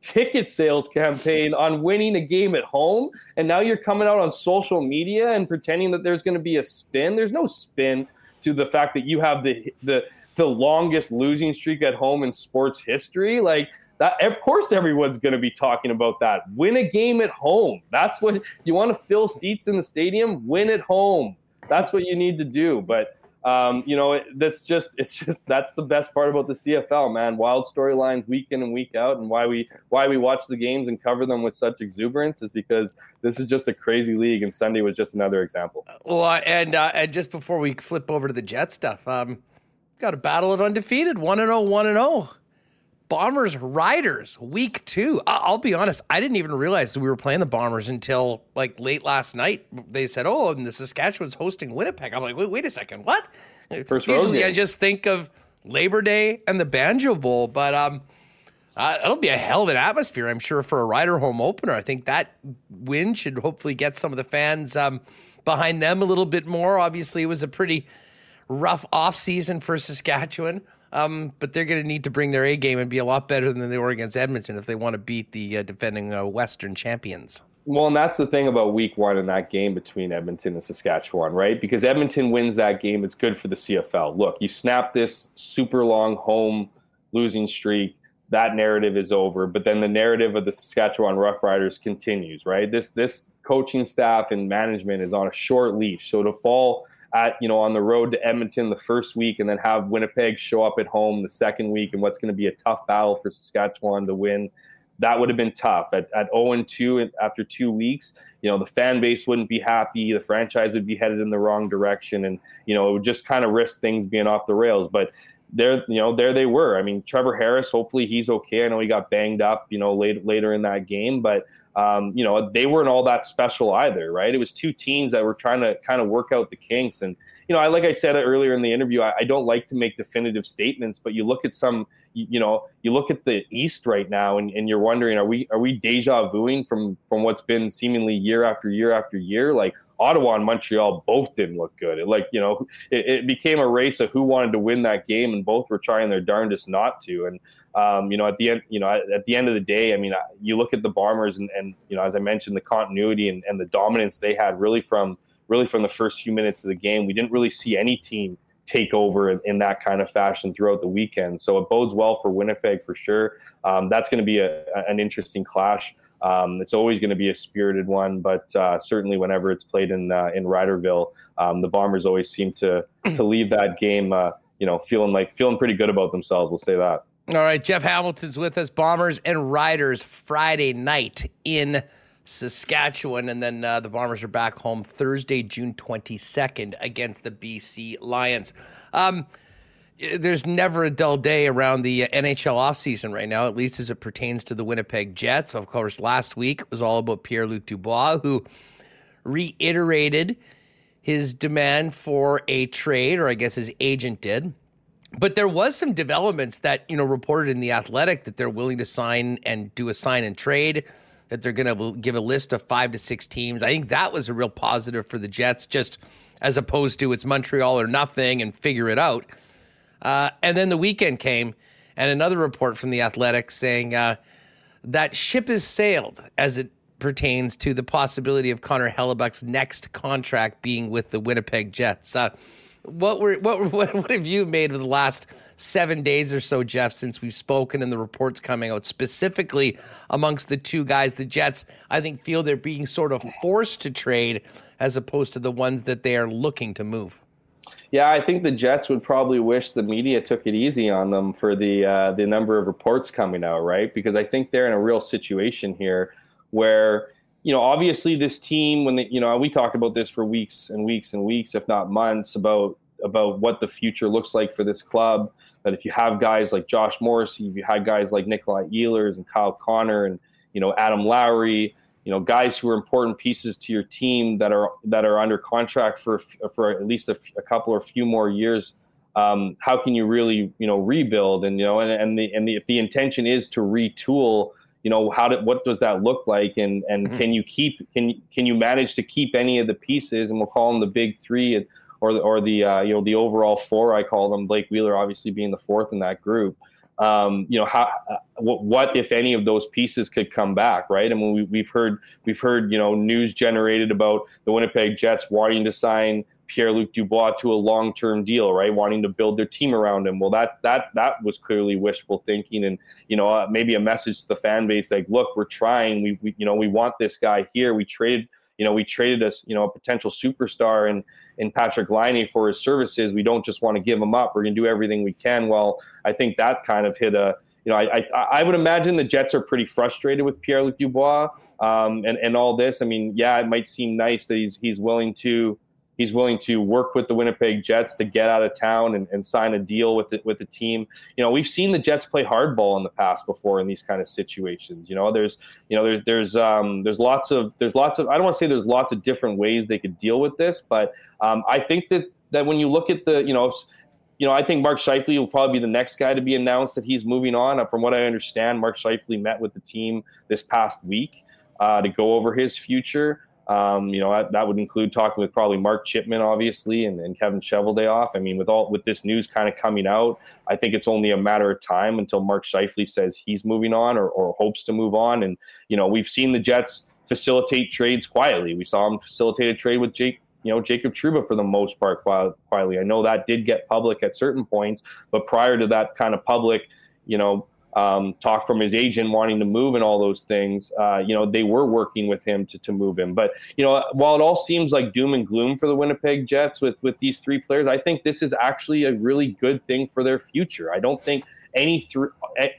Speaker 7: ticket sales campaign on winning a game at home and now you're coming out on social media and pretending that there's going to be a spin there's no spin to the fact that you have the the the longest losing streak at home in sports history? Like that of course everyone's going to be talking about that. Win a game at home. That's what you want to fill seats in the stadium? Win at home. That's what you need to do. But um, you know, that's just it's just that's the best part about the CFL, man. Wild storylines week in and week out, and why we why we watch the games and cover them with such exuberance is because this is just a crazy league, and Sunday was just another example.
Speaker 3: Well, and uh, and just before we flip over to the Jet stuff, um, got a battle of undefeated, one and 0, 1 and zero. Bombers Riders week two. I'll be honest, I didn't even realize that we were playing the Bombers until like late last night. They said, "Oh, and the Saskatchewan's hosting Winnipeg." I'm like, "Wait, wait a second, what?" First Usually, I just think of Labor Day and the Banjo Bowl, but um, uh, it'll be a hell of an atmosphere, I'm sure, for a Rider home opener. I think that win should hopefully get some of the fans um, behind them a little bit more. Obviously, it was a pretty rough off season for Saskatchewan. Um, but they're going to need to bring their A game and be a lot better than they were against Edmonton if they want to beat the uh, defending uh, Western champions.
Speaker 7: Well, and that's the thing about week one in that game between Edmonton and Saskatchewan, right? Because Edmonton wins that game, it's good for the CFL. Look, you snap this super long home losing streak, that narrative is over. But then the narrative of the Saskatchewan Roughriders continues, right? This this coaching staff and management is on a short leash. So to fall at you know on the road to Edmonton the first week, and then have Winnipeg show up at home the second week, and what's going to be a tough battle for Saskatchewan to win. That would have been tough at at 0 and 2 after two weeks. You know the fan base wouldn't be happy. The franchise would be headed in the wrong direction, and you know it would just kind of risk things being off the rails. But there, you know, there they were. I mean, Trevor Harris. Hopefully, he's okay. I know he got banged up, you know, late, later in that game, but um, you know, they weren't all that special either, right? It was two teams that were trying to kind of work out the kinks. And, you know, I, like I said earlier in the interview, I, I don't like to make definitive statements, but you look at some, you, you, know, you look at the East right now and, and you're wondering, are we, are we deja vuing from, from what's been seemingly year after year after year? Like Ottawa and Montreal both didn't look good. It, like, you know, it, it became a race of who wanted to win that game and both were trying their darndest not to. And, um, you know, at the end, you know, at, at, the end of the day, I mean, you look at the Bombers and, and you know, as I mentioned, the continuity and, and the dominance they had really from really from the first few minutes of the game. We didn't really see any team take over in, in that kind of fashion throughout the weekend. So it bodes well for Winnipeg for sure. Um, that's going to be a, an interesting clash. Um, it's always going to be a spirited one, but uh, certainly whenever it's played in uh, in Riderville, um, the Bombers always seem to to leave that game, uh, you know, feeling like feeling pretty good about themselves. We'll say that.
Speaker 3: All right, Jeff Hamilton's with us. Bombers and Riders Friday night in Saskatchewan, and then uh, the Bombers are back home Thursday, June 22nd against the BC Lions. Um, there's never a dull day around the NHL offseason right now, at least as it pertains to the Winnipeg Jets. Of course, last week was all about Pierre Luc Dubois, who reiterated his demand for a trade, or I guess his agent did. But there was some developments that, you know, reported in the Athletic that they're willing to sign and do a sign and trade, that they're going to give a list of 5 to 6 teams. I think that was a real positive for the Jets just as opposed to it's Montreal or nothing and figure it out. Uh, and then the weekend came and another report from the Athletic saying uh, that ship has sailed as it pertains to the possibility of Connor Hellebuyck's next contract being with the Winnipeg Jets. Uh, what were what what what have you made of the last seven days or so, Jeff, since we've spoken and the reports coming out specifically amongst the two guys? The Jets, I think, feel they're being sort of forced to trade as opposed to the ones that they are looking to move.
Speaker 7: Yeah, I think the Jets would probably wish the media took it easy on them for the uh, the number of reports coming out, right? Because I think they're in a real situation here where you know, obviously this team, when they, you know, we talked about this for weeks and weeks and weeks, if not months, about about what the future looks like for this club. That if you have guys like Josh Morrissey, if you had guys like Nikolai Ehlers and Kyle Connor and you know Adam Lowry, you know guys who are important pieces to your team that are that are under contract for for at least a, couple or a few more years um, how can you really you know rebuild and you know and, and the and the, if the intention is to retool you know how did what does that look like? And and mm-hmm. can you keep can can you manage to keep any of the pieces? And we'll call them the big three or the, or the uh, you know the overall four I call them Blake Wheeler obviously being the fourth in that group. Um, you know how uh, what, what, if any of those pieces could come back right? I mean we, we've heard we've heard you know news generated about the Winnipeg Jets wanting to sign Pierre Luc Dubois to a long term deal, right? Wanting to build their team around him. Well, that that that was clearly wishful thinking, and you know uh, maybe a message to the fan base like, look, we're trying. We, we you know we want this guy here. We traded you know we traded us you know a potential superstar in in Patrick Laine for his services. We don't just want to give him up. We're going to do everything we can. Well, I think that kind of hit a you know, I, I, I, would imagine the Jets are pretty frustrated with Pierre Luc Dubois um, and, and all this. I mean, yeah, it might seem nice that he's, he's willing to, he's willing to work with the Winnipeg Jets to get out of town and, and sign a deal with the, with the team. You know, we've seen the Jets play hardball in the past before in these kind of situations. You know, there's you know there's there's um, there's lots of there's lots of I don't want to say there's lots of different ways they could deal with this, but um, I think that that when you look at the you know. If, you know, I think Mark Scheifele will probably be the next guy to be announced that he's moving on. From what I understand, Mark Scheifele met with the team this past week uh, to go over his future. Um, you know, that, that, would include talking with probably Mark Chipman, obviously, and, and Kevin Cheveldayoff. I mean, with all with this news kind of coming out, I think it's only a matter of time until Mark Scheifele says he's moving on or, or hopes to move on. And you know, we've seen the Jets facilitate trades quietly. We saw them facilitate a trade with Jake you know Jacob Trouba for the most part quietly. I know that did get public at certain points, but prior to that kind of public, you know, um, talk from his agent wanting to move and all those things. Uh, you know, they were working with him to, to move him. But you know, while it all seems like doom and gloom for the Winnipeg Jets with with these three players, I think this is actually a really good thing for their future. I don't think any three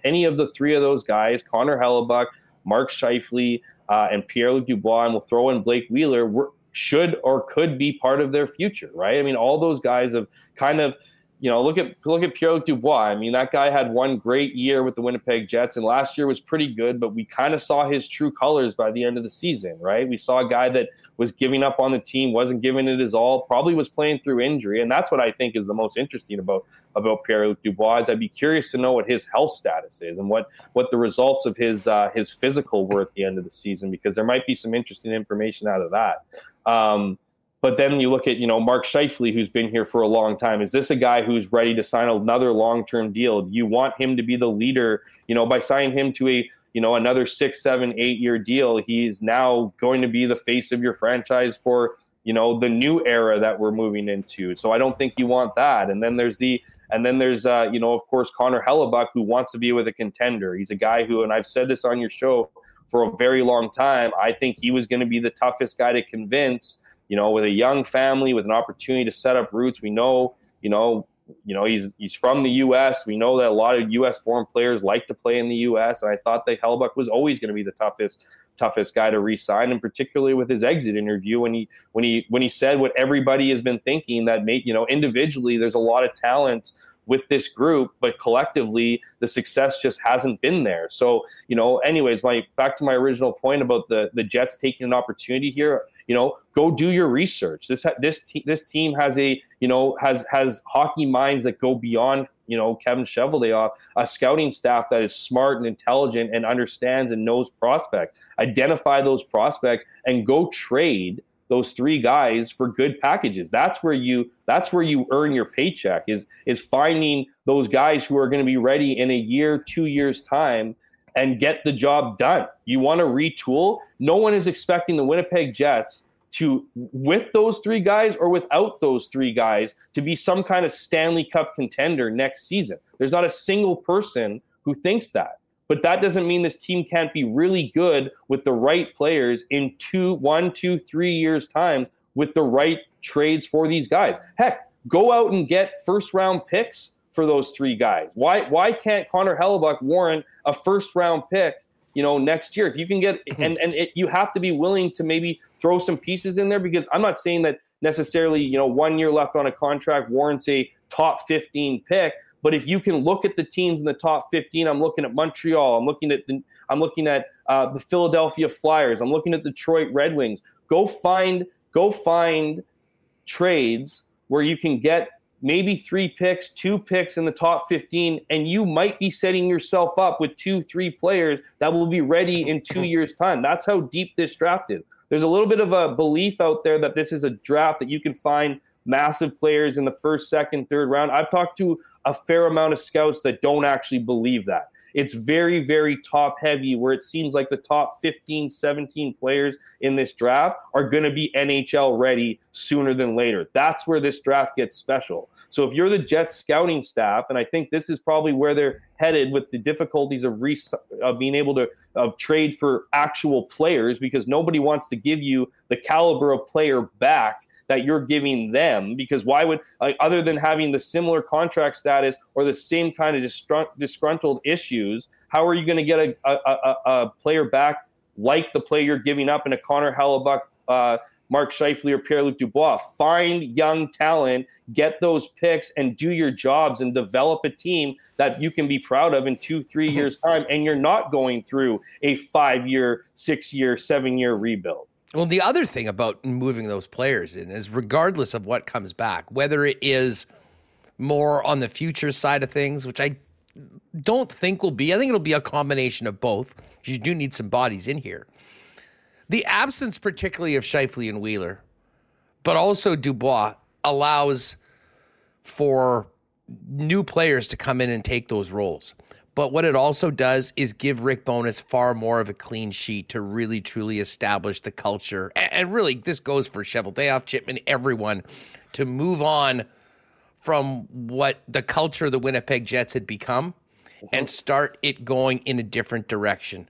Speaker 7: any of the three of those guys, Connor Hellebuyck, Mark Scheifele, uh, and Pierre Luc Dubois, and we'll throw in Blake Wheeler, were, should or could be part of their future, right? I mean, all those guys have kind of you know, look at look at Pierre Dubois. I mean, that guy had one great year with the Winnipeg Jets, and last year was pretty good. But we kind of saw his true colors by the end of the season, right? We saw a guy that was giving up on the team, wasn't giving it his all, probably was playing through injury, and that's what I think is the most interesting about about Pierre Dubois. Is I'd be curious to know what his health status is and what what the results of his uh, his physical were at the end of the season, because there might be some interesting information out of that. Um, but then you look at, you know, Mark Scheifele, who's been here for a long time. Is this a guy who's ready to sign another long-term deal? Do you want him to be the leader? You know, by signing him to a, you know, another six, seven, eight-year deal, he's now going to be the face of your franchise for, you know, the new era that we're moving into. So I don't think you want that. And then there's the, and then there's, uh, you know, of course, Connor Hellebuyck, who wants to be with a contender. He's a guy who, and I've said this on your show for a very long time. I think he was going to be the toughest guy to convince you know, with a young family, with an opportunity to set up roots. We know, you know, you know, he's he's from the U.S. We know that a lot of U.S.-born players like to play in the U.S. And I thought that Hellebuyck was always going to be the toughest toughest guy to re-sign, and particularly with his exit interview when he when he when he said what everybody has been thinking that made you know individually there's a lot of talent with this group, but collectively the success just hasn't been there. So, you know, anyways, my back to my original point about the the Jets taking an opportunity here you know go do your research this this te- this team has a you know has has hockey minds that go beyond you know Kevin Cheveldayoff, a scouting staff that is smart and intelligent and understands and knows prospects. Identify those prospects and go trade those three guys for good packages. That's where you that's where you earn your paycheck is is finding those guys who are going to be ready in a year, 2 years time and get the job done. You want to retool. No one is expecting the Winnipeg Jets to, with those three guys or without those three guys, to be some kind of Stanley Cup contender next season. There's not a single person who thinks that. But that doesn't mean this team can't be really good with the right players in two, one, two, three years' time with the right trades for these guys. Heck, go out and get first round picks for those three guys? Why why can't Connor Hellebuyck warrant a first round pick? You know, next year if you can get mm-hmm. and and it, you have to be willing to maybe throw some pieces in there because I'm not saying that necessarily you know one year left on a contract warrants a top 15 pick. But if you can look at the teams in the top 15, I'm looking at Montreal. I'm looking at the, I'm looking at uh, the Philadelphia Flyers. I'm looking at Detroit Red Wings. Go find go find trades where you can get maybe three picks, two picks in the top 15, and you might be setting yourself up with two, three players that will be ready in two mm-hmm. years' time. That's how deep this draft is. There's a little bit of a belief out there that this is a draft that you can find massive players in the first, second, third round. I've talked to a fair amount of scouts that don't actually believe that. It's very, very top heavy, where it seems like the top 15, 17 players in this draft are going to be NHL ready sooner than later. That's where this draft gets special. So if you're the Jets scouting staff, and I think this is probably where they're headed with the difficulties of, re- of being able to of trade for actual players, because nobody wants to give you the caliber of player back that you're giving them because why would like, other than having the similar contract status or the same kind of disgruntled issues how are you going to get a, a, a, a, player back like the player you're giving up in a connor hellebuyck uh, Mark Scheifele or Pierre Luc Dubois. Find young talent, get those picks, and do your jobs and develop a team that you can be proud of in two, three mm-hmm. years' time. And you're not going through a five year, six year, seven year rebuild.
Speaker 3: Well, the other thing about moving those players in is regardless of what comes back, whether it is more on the future side of things, which I don't think will be, I think it'll be a combination of both. You do need some bodies in here. The absence, particularly of Scheifele and Wheeler, but also Dubois, allows for new players to come in and take those roles. But what it also does is give Rick Bowness far more of a clean sheet to really truly establish the culture. And really, this goes for Cheveldayoff, Chipman, everyone to move on from what the culture of the Winnipeg Jets had become mm-hmm. and start it going in a different direction,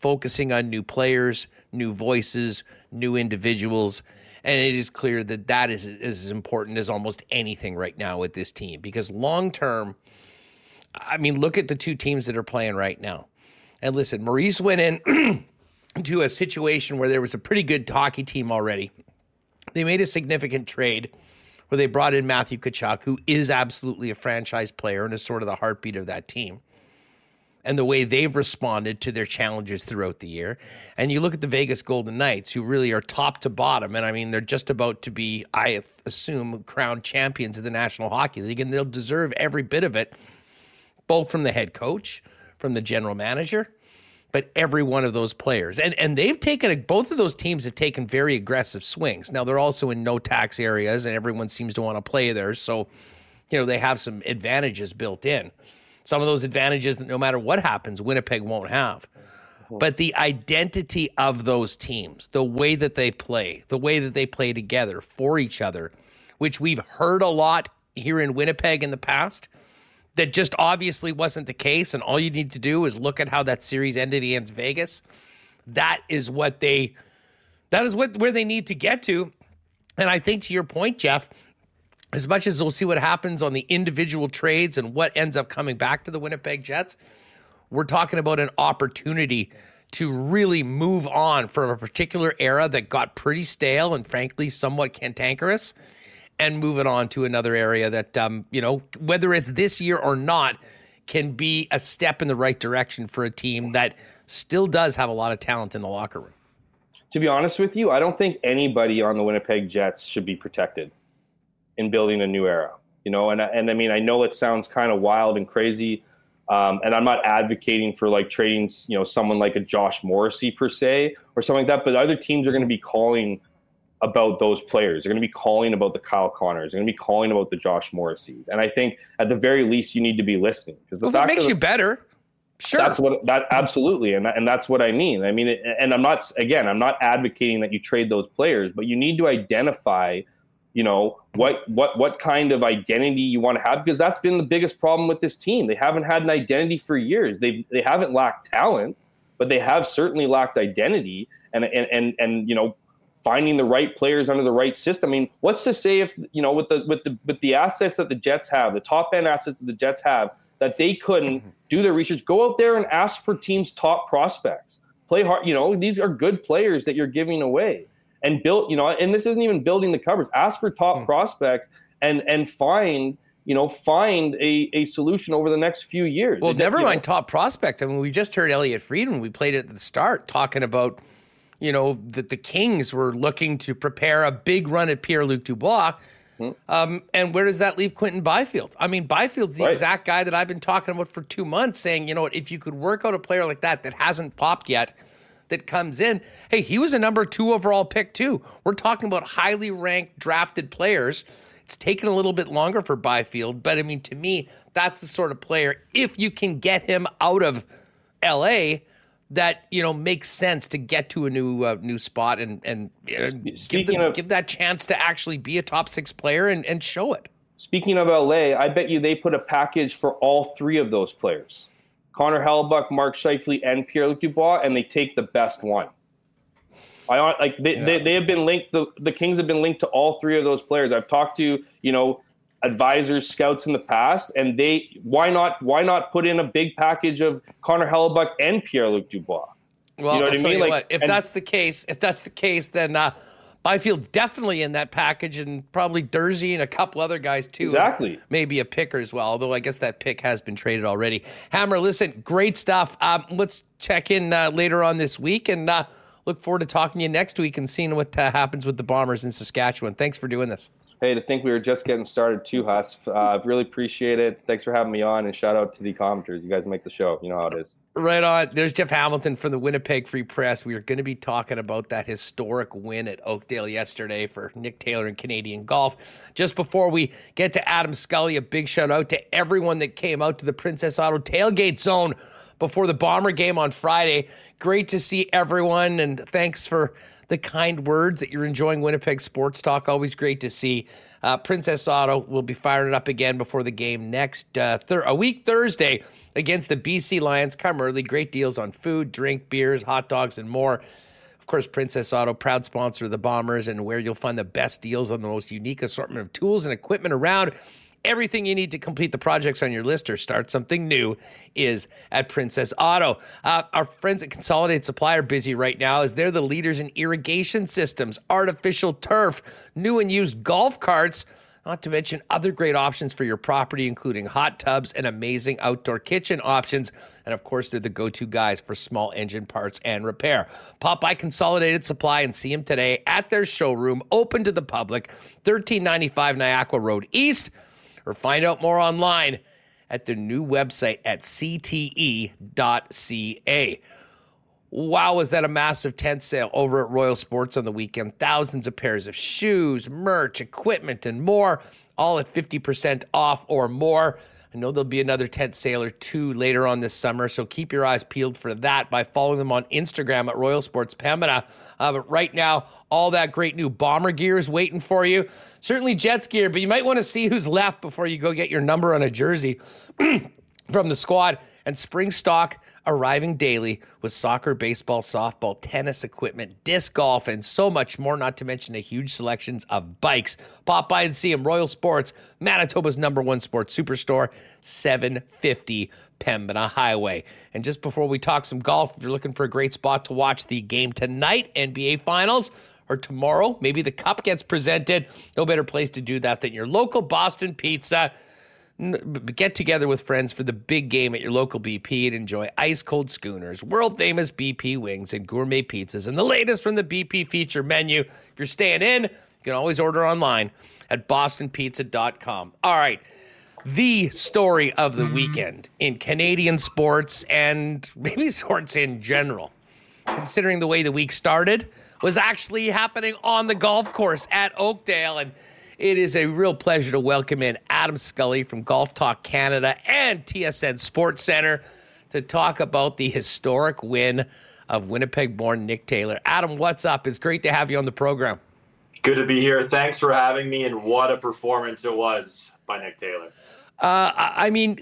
Speaker 3: focusing on new players, new voices, new individuals. And it is clear that that is as important as almost anything right now with this team because long term, I mean, look at the two teams that are playing right now. And listen, Maurice went in to a situation where there was a pretty good hockey team already. They made a significant trade where they brought in Matthew Tkachuk, who is absolutely a franchise player and is sort of the heartbeat of that team. And the way they've responded to their challenges throughout the year. And you look at the Vegas Golden Knights, who really are top to bottom. And I mean, they're just about to be, I assume, crowned champions of the National Hockey League, and they'll deserve every bit of it both from the head coach, from the general manager, but every one of those players. And and they've taken both of those teams have taken very aggressive swings. Now they're also in no tax areas and everyone seems to want to play there, so you know, they have some advantages built in. Some of those advantages that no matter what happens, Winnipeg won't have. Mm-hmm. But the identity of those teams, the way that they play, the way that they play together for each other, which we've heard a lot here in Winnipeg in the past, that just obviously wasn't the case. And all you need to do is look at how that series ended against Vegas. That is what they, that is what where they need to get to. And I think to your point, Jeff, as much as we'll see what happens on the individual trades and what ends up coming back to the Winnipeg Jets, we're talking about an opportunity to really move on from a particular era that got pretty stale and frankly somewhat cantankerous and move it on to another area that, um, you know, whether it's this year or not, can be a step in the right direction for a team that still does have a lot of talent in the locker room.
Speaker 7: To be honest with you, I don't think anybody on the Winnipeg Jets should be protected in building a new era. You know, and and I mean, I know it sounds kind of wild and crazy, um, and I'm not advocating for like trading, you know, someone like a Josh Morrissey per se or something like that. But other teams are going to be calling about those players. They're going to be calling about the Kyle Connors. They're going to be calling about the Josh Morrisseys. And I think at the very least, you need to be listening
Speaker 3: because the well, fact makes the, you better. Sure.
Speaker 7: That's what that absolutely, and that, and that's what I mean. I mean, it, and I'm not again, I'm not advocating that you trade those players, but you need to identify, you know, what what what kind of identity you want to have because that's been the biggest problem with this team. They haven't had an identity for years. They they haven't lacked talent, but they have certainly lacked identity. And and and and you know, finding the right players under the right system. I mean, what's to say if you know with the with the with the assets that the Jets have, the top end assets that the Jets have, that they couldn't mm-hmm. do their research, go out there and ask for teams' top prospects. Play hard, you know, these are good players that you're giving away. And build, you know, and this isn't even building the covers. Ask for top mm-hmm. prospects and and find you know, find a, a solution over the next few years.
Speaker 3: Well, it, never mind know. top prospect. I mean, we just heard Elliotte Friedman. We played it at the start talking about you know, that the Kings were looking to prepare a big run at Pierre Luc Dubois. Um, and where does that leave Quinton Byfield? I mean, Byfield's the
Speaker 7: Right.
Speaker 3: exact guy that I've been talking about for two months, saying, you know what, if you could work out a player like that that hasn't popped yet, that comes in, hey, he was a number two overall pick too. We're talking about highly ranked drafted players. It's taken a little bit longer for Byfield, but I mean, to me, that's the sort of player, if you can get him out of LA, that you know makes sense to get to a new uh, new spot and and uh, give, them,
Speaker 7: of-
Speaker 3: give that chance to actually be a top six player and, and show it.
Speaker 7: Speaking of LA, I bet you they put a package for all three of those players Connor Hellebuyck, Mark Scheifele, and Pierre Luc Dubois, and they take the best one. I like they, they, they have been linked. The, the Kings have been linked to all three of those players. I've talked to you know advisors, scouts in the past, and they why not why not put in a big package of Connor Hellebuyck and Pierre Luc Dubois?
Speaker 3: Well,
Speaker 7: You know what I mean? Like,
Speaker 3: what, if
Speaker 7: and-
Speaker 3: that's the case, if that's the case, then uh, Byfield's definitely in that package, and probably Durzi and a couple other guys too.
Speaker 7: Exactly.
Speaker 3: Maybe a picker as well. Although I guess that pick has been traded already. Hammer, listen, great stuff. Um, let's check in uh, later on this week, and uh, look forward to talking to you next week and seeing what uh, happens with the Bombers in Saskatchewan. Thanks for doing this.
Speaker 7: Hey, to think we were just getting started too, Huss. Uh, really appreciate it. Thanks for having me on, and shout out to the commenters. You guys make the show. You know how it is.
Speaker 3: Right on. There's Jeff Hamilton from the Winnipeg Free Press. We are going to be talking about that historic win at Oakdale yesterday for Nick Taylor and Canadian Golf. Just before we get to Adam Scully, a big shout out to everyone that came out to the Princess Auto tailgate zone before the Bomber game on Friday. Great to see everyone, and thanks for the kind words that you're enjoying Winnipeg Sports Talk. Always great to see. Uh, Princess Auto will be firing up again before the game next uh, thir- a week Thursday against the BC Lions. Come early. Great deals on food, drink, beers, hot dogs, and more. Of course, Princess Auto, proud sponsor of the Bombers, and where you'll find the best deals on the most unique assortment of tools and equipment around. Everything you need to complete the projects on your list or start something new is at Princess Auto. Uh, our friends at Consolidated Supply are busy right now as they're the leaders in irrigation systems, artificial turf, new and used golf carts, not to mention other great options for your property, including hot tubs and amazing outdoor kitchen options. And of course, they're the go to guys for small engine parts and repair. Pop by Consolidated Supply and see them today at their showroom, open to the public, 1395 Niagara Road East or find out more online at their new website at cte.ca. Wow, was that a massive tent sale over at Royal Sports on the weekend? Thousands of pairs of shoes, merch, equipment, and more, all at 50% off or more. I know there'll be another tent sale or two later on this summer, so keep your eyes peeled for that by following them on Instagram at Royal Sports Pembina. Uh, but right now, all that great new bomber gear is waiting for you. Certainly Jets gear, but you might want to see who's left before you go get your number on a jersey from the squad. And spring stock arriving daily with soccer, baseball, softball, tennis equipment, disc golf, and so much more, not to mention a huge selections of bikes. Pop by and see them. Royal Sports, Manitoba's number one sports superstore, 750 Pembina Highway. And just before we talk some golf, if you're looking for a great spot to watch the game tonight, NBA Finals, or tomorrow, maybe the cup gets presented, no better place to do that than your local Boston Pizza. Get together with friends for the big game at your local BP and enjoy ice cold schooners, world famous BP wings, and gourmet pizzas, and the latest from the BP feature menu. If you're staying in, you can always order online at bostonpizza.com. All right. The story of the weekend in Canadian sports and maybe sports in general, considering the way the week started, was actually happening on the golf course at Oakdale. And it is a real pleasure to welcome in Adam Scully from Golf Talk Canada and TSN Sports Center to talk about the historic win of Winnipeg born Nick Taylor. Adam, what's up? It's great to have you on the program.
Speaker 8: Good to be here. Thanks for having me, and what a performance it was by Nick Taylor.
Speaker 3: Uh, I mean,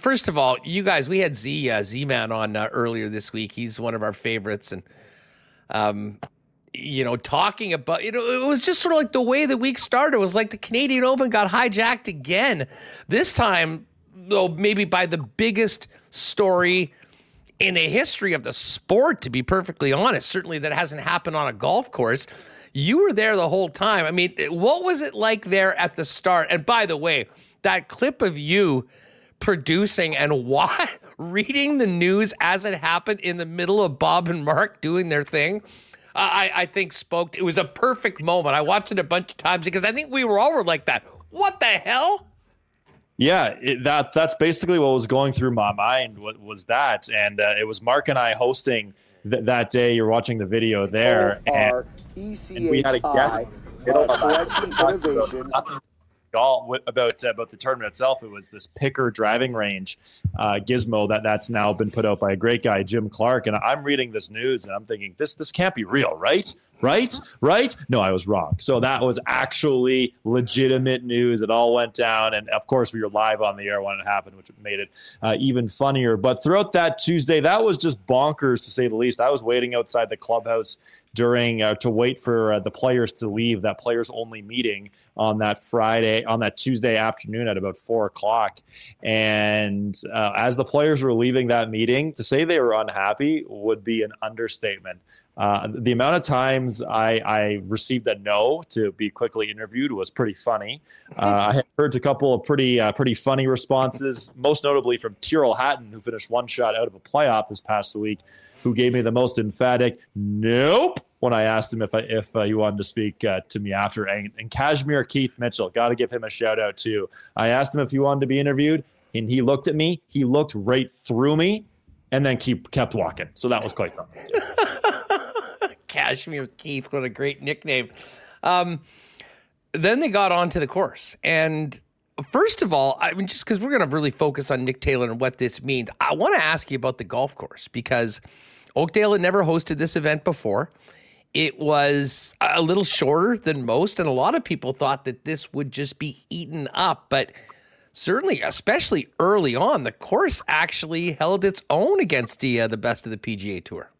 Speaker 3: first of all, you guys, we had Z uh, Z Man on uh, earlier this week. He's one of our favorites, and um, you know, talking about you know, it was just sort of like the way the week started. It was like the Canadian Open got hijacked again. This time, though, maybe by the biggest story in the history of the sport. To be perfectly honest, certainly that hasn't happened on a golf course. You were there the whole time. I mean, what was it like there at the start? And by the way, that clip of you producing and why reading the news as it happened in the middle of Bob and Mark doing their thing. I, I think spoke. It was a perfect moment. I watched it a bunch of times because I think we were all were like that. What the hell?
Speaker 9: Yeah, it, that that's basically what was going through my mind. What was that? And uh, it was Mark and I hosting th- that day. You're watching the video there, and, and we had a guest. innovation golf about uh, about the tournament itself. It was this picker driving range uh, gizmo that that's now been put out by a great guy, Jim Clark. And I'm reading this news and I'm thinking this this can't be real, right? right? Right? No, I was wrong. So that was actually legitimate news. It all went down. And of course, we were live on the air when it happened, which made it uh, even funnier. But throughout that Tuesday, that was just bonkers to say the least. I was waiting outside the clubhouse during uh, to wait for uh, the players to leave that players only meeting on that Friday, on that Tuesday afternoon at about four o'clock. And uh, as the players were leaving that meeting, to say they were unhappy would be an understatement. Uh, the amount of times I, I, received a no to be quickly interviewed was pretty funny. Uh, I heard a couple of pretty uh, pretty funny responses, most notably from Tyrrell Hatton, who finished one shot out of a playoff this past week, who gave me the most emphatic "Nope" when I asked him if I, if uh, he wanted to speak uh, to me after. And, and Cashmere Keith Mitchell, got to give him a shout out too. I asked him if he wanted to be interviewed, and he looked at me. He looked right through me, and then keep kept walking. So that was quite fun.
Speaker 3: Cashmere Keith, what a great nickname. Um, then they got onto the course. And first of all, I mean, just because we're going to really focus on Nick Taylor and what this means, I want to ask you about the golf course because Oakdale had never hosted this event before. It was a little shorter than most, and a lot of people thought that this would just be eaten up. But certainly, especially early on, the course actually held its own against the uh, the best of the PGA Tour.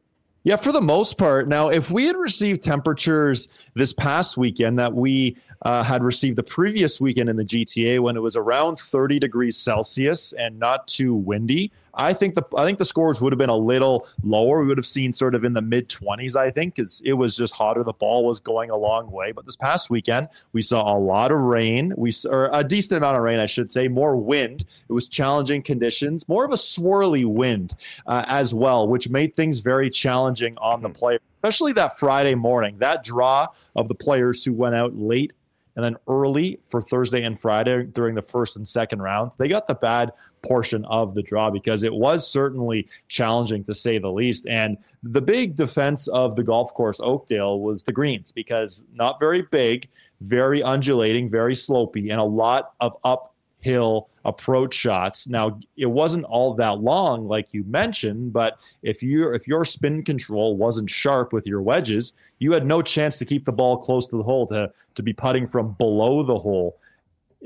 Speaker 9: Yeah, for the most part. Now, if we had received temperatures this past weekend that we uh, had received the previous weekend in the GTA when it was around 30 degrees Celsius and not too windy, I think the I think the scores would have been a little lower. We would have seen sort of in the mid 20s, I think, because it was just hotter. The ball was going a long way. But this past weekend, we saw a lot of rain. We or a decent amount of rain, I should say. More wind. It was challenging conditions. More of a swirly wind uh, as well, which made things very challenging on the hmm. player, especially that Friday morning. That draw of the players who went out late and then early for Thursday and Friday during the first and second rounds. They got the bad portion of the draw because it was certainly challenging to say the least. And the big defense of the golf course Oakdale was the greens because not very big, very undulating, very slopey, and a lot of uphill approach shots. Now it wasn't all that long, like you mentioned, but if you if your spin control wasn't sharp with your wedges, you had no chance to keep the ball close to the hole to to be putting from below the hole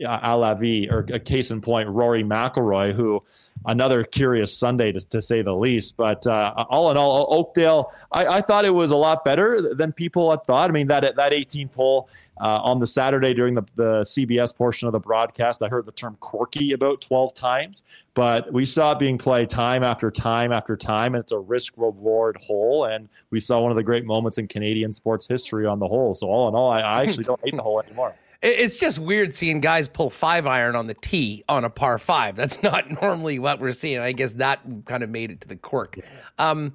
Speaker 9: a la vie, or a case in point, Rory McIlroy, who another curious Sunday to, to say the least. But uh, all in all, Oakdale, I, I, thought it was a lot better than people had thought. I mean, that that 18th hole uh, on the Saturday during the, the CBS portion of the broadcast, I heard the term quirky about 12 times, but we saw it being played time after time after time, and it's a risk reward hole. And we saw one of the great moments in Canadian sports history on the hole. So, all in all, I, I actually don't hate the hole anymore
Speaker 3: it's just weird seeing guys pull five iron on the tee on a par five. That's not normally what we're seeing. I guess that kind of made it to the cork. Um,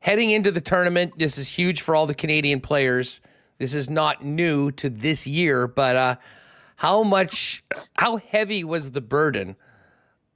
Speaker 3: heading into the tournament, this is huge for all the Canadian players. This is not new to this year, but uh, how much, how heavy was the burden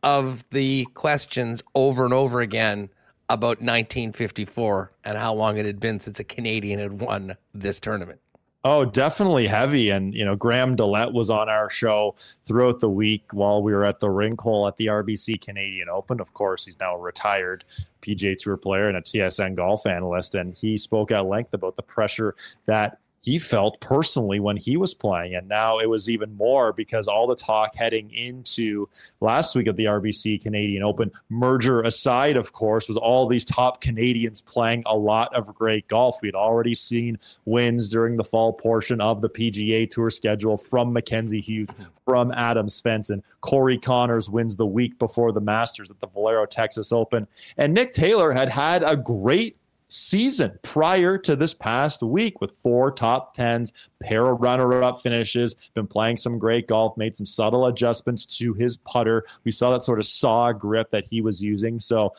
Speaker 3: of the questions over and over again about 1954 and how long it had been since a Canadian had won this tournament?
Speaker 9: Oh, definitely heavy. And, you know, Graham DeLaet was on our show throughout the week while we were at the rink hole at the RBC Canadian Open. Of course, he's now a retired PGA Tour player and a TSN golf analyst. And he spoke at length about the pressure that he felt personally when he was playing. And now it was even more because all the talk heading into last week of the RBC Canadian Open, merger aside, of course, was all these top Canadians playing a lot of great golf. We had already seen wins during the fall portion of the PGA Tour schedule from Mackenzie Hughes, from Adam Svensson. Corey Conners wins the week before the Masters at the Valero Texas Open. And Nick Taylor had had a great season prior to this past week with four top tens, pair of runner up finishes, been playing some great golf, made some subtle adjustments to his putter. We saw that sort of saw grip that he was using. So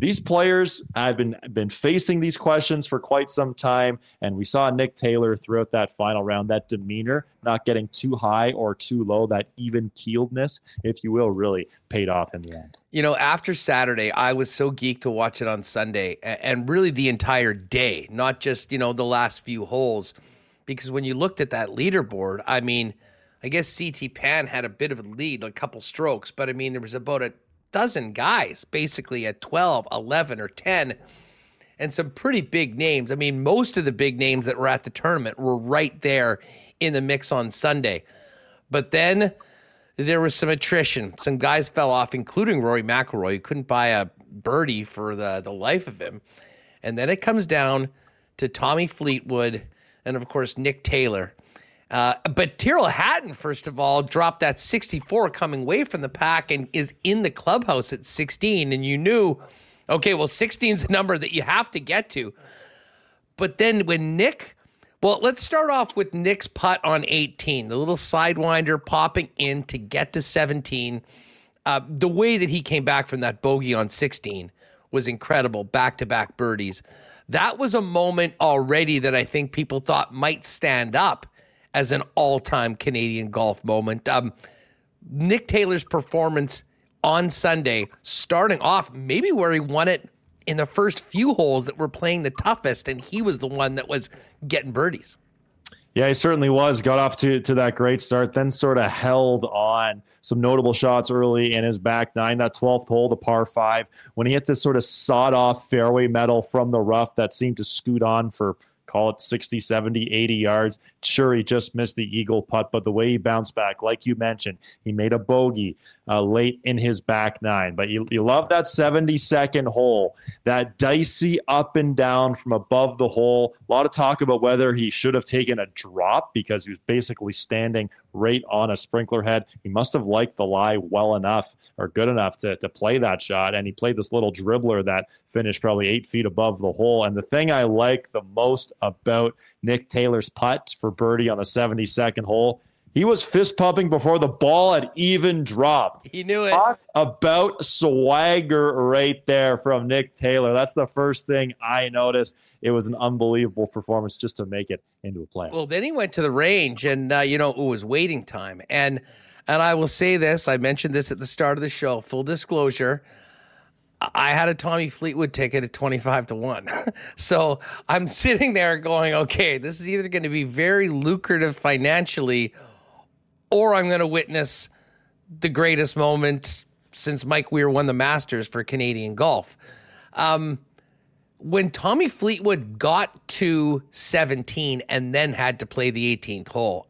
Speaker 9: these players have been been facing these questions for quite some time, and we saw Nick Taylor throughout that final round. That demeanor, not getting too high or too low, that even keeledness, if you will, really paid off in the end.
Speaker 3: You know, after Saturday, I was so geeked to watch it on Sunday, and really the entire day, not just you know the last few holes, because when you looked at that leaderboard, I mean. I guess CT Pan had a bit of a lead, a couple strokes, but I mean, there was about a dozen guys basically at 12, 11, or 10, and some pretty big names. I mean, most of the big names that were at the tournament were right there in the mix on Sunday. But then there was some attrition. Some guys fell off, including Rory McIlroy, who couldn't buy a birdie for the, the life of him. And then it comes down to Tommy Fleetwood and, of course, Nick Taylor. Uh, but Tyrrell Hatton, first of all, dropped that 64 coming away from the pack and is in the clubhouse at 16. And you knew, okay, well, 16 is a number that you have to get to. But then when Nick, well, let's start off with Nick's putt on 18, the little sidewinder popping in to get to 17. Uh, the way that he came back from that bogey on 16 was incredible, back to back birdies. That was a moment already that I think people thought might stand up as an all time Canadian golf moment. Um, Nick Taylor's performance on Sunday, starting off maybe where he won it in the first few holes that were playing the toughest, and he was the one that was getting birdies.
Speaker 9: Yeah, he certainly was. Got off to, to that great start, then sort of held on some notable shots early in his back nine. That 12th hole, the par five, when he hit this sort of sawed off fairway metal from the rough that seemed to scoot on for call it 60, 70, 80 yards. Sure, he just missed the eagle putt, but the way he bounced back, like you mentioned, he made a bogey uh, late in his back nine. But you, you love that 72nd hole, that dicey up and down from above the hole. A lot of talk about whether he should have taken a drop because he was basically standing right on a sprinkler head. He must have liked the lie well enough or good enough to, to play that shot. And he played this little dribbler that finished probably eight feet above the hole. And the thing I like the most about Nick Taylor's putt for birdie on the 72nd hole he was fist pumping before the ball had even dropped.
Speaker 3: He knew it.
Speaker 9: Talk about swagger right there from Nick Taylor. That's the first thing I noticed. It was an unbelievable performance just to make it into a play.
Speaker 3: Well, then he went to the range, and uh, you know it was waiting time. And and I will say this: I mentioned this at the start of the show. Full disclosure. I had a Tommy Fleetwood ticket at 25 to 1. so I'm sitting there going, okay, this is either going to be very lucrative financially or I'm going to witness the greatest moment since Mike Weir won the Masters for Canadian golf. Um, when Tommy Fleetwood got to 17 and then had to play the 18th hole,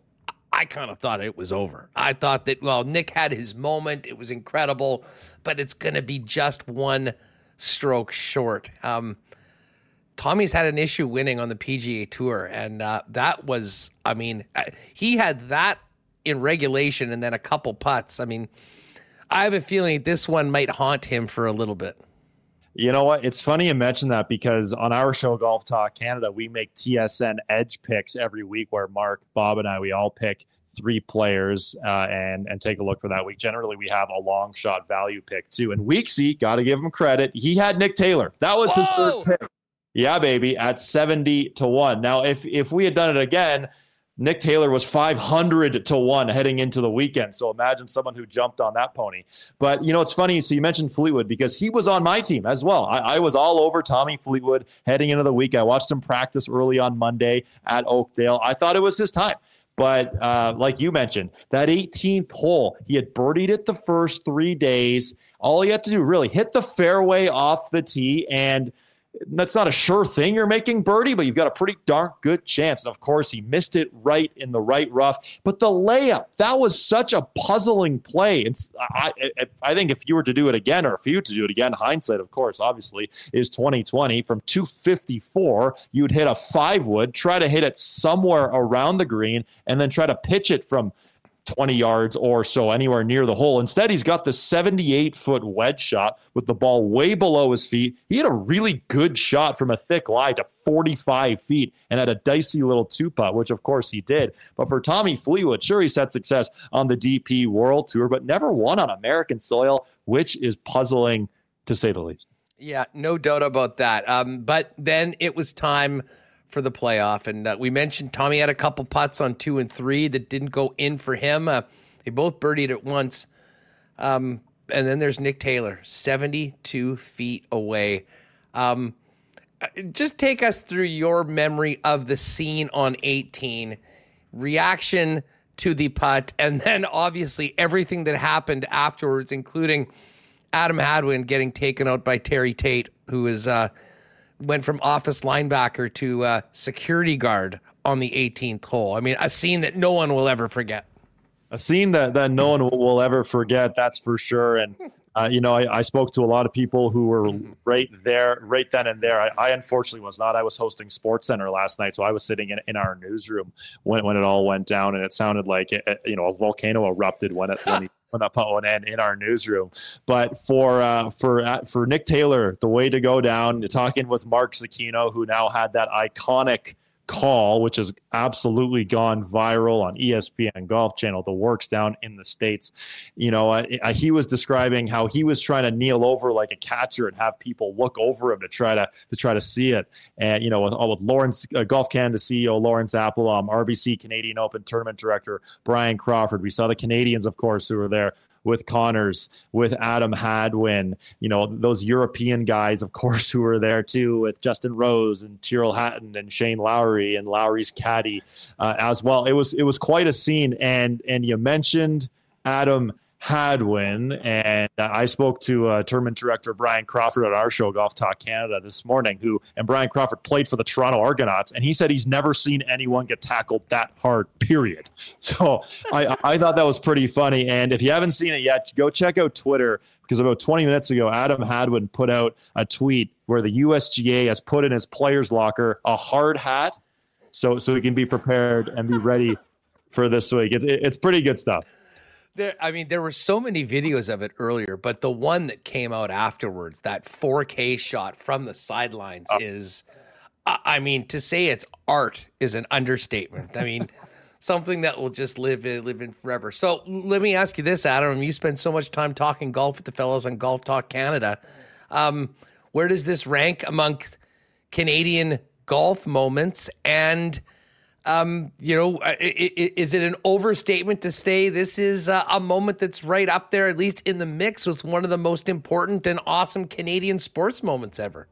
Speaker 3: I kind of thought it was over. I thought that, well, Nick had his moment. It was incredible, but it's going to be just one stroke short. Um, Tommy's had an issue winning on the PGA Tour, and uh, that was, I mean, uh, he had that in regulation and then a couple putts. I mean, I have a feeling this one might haunt him for a little bit.
Speaker 9: You know what? It's funny you mention that because on our show, Golf Talk Canada, we make TSN edge picks every week where Mark, Bob, and I, we all pick three players uh, and, and take a look for that week. Generally, we have a long shot value pick too. And Weeksy, got to give him credit. He had Nick Taylor. That was Whoa! his third pick. Yeah, baby, at 70 to 1. Now, if if we had done it again, Nick Taylor was 500 to 1 heading into the weekend. So imagine someone who jumped on that pony. But, you know, it's funny. So you mentioned Fleetwood because he was on my team as well. I, I was all over Tommy Fleetwood heading into the week. I watched him practice early on Monday at Oakdale. I thought it was his time. But uh, like you mentioned, that 18th hole, he had birdied it the first three days. All he had to do really hit the fairway off the tee and – that's not a sure thing you're making birdie, but you've got a pretty darn good chance. And of course, he missed it right in the right rough. But the layup, that was such a puzzling play. It's, I, I think if you were to do it again, or if you to do it again, hindsight, of course, obviously, is 2020. From 254, you'd hit a five wood, try to hit it somewhere around the green, and then try to pitch it from 20 yards or so anywhere near the hole. Instead, he's got the 78 foot wedge shot with the ball way below his feet. He had a really good shot from a thick lie to 45 feet and had a dicey little two putt, which of course he did. But for Tommy Fleetwood, sure, he's had success on the DP World Tour, but never won on American soil, which is puzzling to say the least.
Speaker 3: Yeah, no doubt about that. Um, but then it was time for the playoff, and uh, we mentioned Tommy had a couple putts on two and three that didn't go in for him. Uh, they both birdied at once. Um, and then there's Nick Taylor, 72 feet away. Um, uh, just take us through your memory of the scene on 18, reaction to the putt, and then obviously everything that happened afterwards, including Adam Hadwin getting taken out by Terry Tate, who is uh, went from office linebacker to uh, security guard on the 18th hole. I mean, a scene that no one will ever forget
Speaker 9: a scene that, that no one will ever forget. That's for sure. And uh, you know, I, I, spoke to a lot of people who were right there, right then and there. I, I, unfortunately was not. I was hosting Sports Center last night, so I was sitting in, in our newsroom when, when it all went down, and it sounded like it, you know a volcano erupted when it when, he, when that putt went in in our newsroom. But for uh, for uh, for Nick Taylor, the way to go down, talking with Mark Zecchino, who now had that iconic call, which has absolutely gone viral on ESPN Golf Channel, the works down in the states. You know, uh, uh, he was describing how he was trying to kneel over like a catcher and have people look over him to try to to try to see it. And you know, with, with Laurence uh, Golf Canada CEO Laurence Applebaum, RBC Canadian Open Tournament Director Bryan Crawford. We saw the Canadians, of course, who were there with Conners, with Adam Hadwin, you know, those European guys, of course, who were there too, with Justin Rose and Tyrrell Hatton and Shane Lowry and Lowry's caddy uh, as well. It was it was quite a scene, and and you mentioned Adam Hadwin. And I spoke to uh, tournament director Bryan Crawford at our show, Golf Talk Canada, this morning, who, and Bryan Crawford played for the Toronto Argonauts, and he said he's never seen anyone get tackled that hard, period. So I, I thought that was pretty funny. And if you haven't seen it yet, go check out Twitter because about 20 minutes ago, Adam Hadwin put out a tweet where the USGA has put in his player's locker a hard hat so, so he can be prepared and be ready for this week. It's, it's pretty good stuff.
Speaker 3: There, I mean, there were so many videos of it earlier, but the one that came out afterwards, that 4K shot from the sidelines, oh. is, I mean, to say it's art is an understatement. I mean, something that will just live in, live in forever. So let me ask you this, Adam. You spend so much time talking golf with the fellows on Golf Talk Canada. Um, where does this rank among Canadian golf moments and? Um, you know, uh, is it an overstatement to say this is a moment that's right up there, at least in the mix, with one of the most important and awesome Canadian sports moments ever?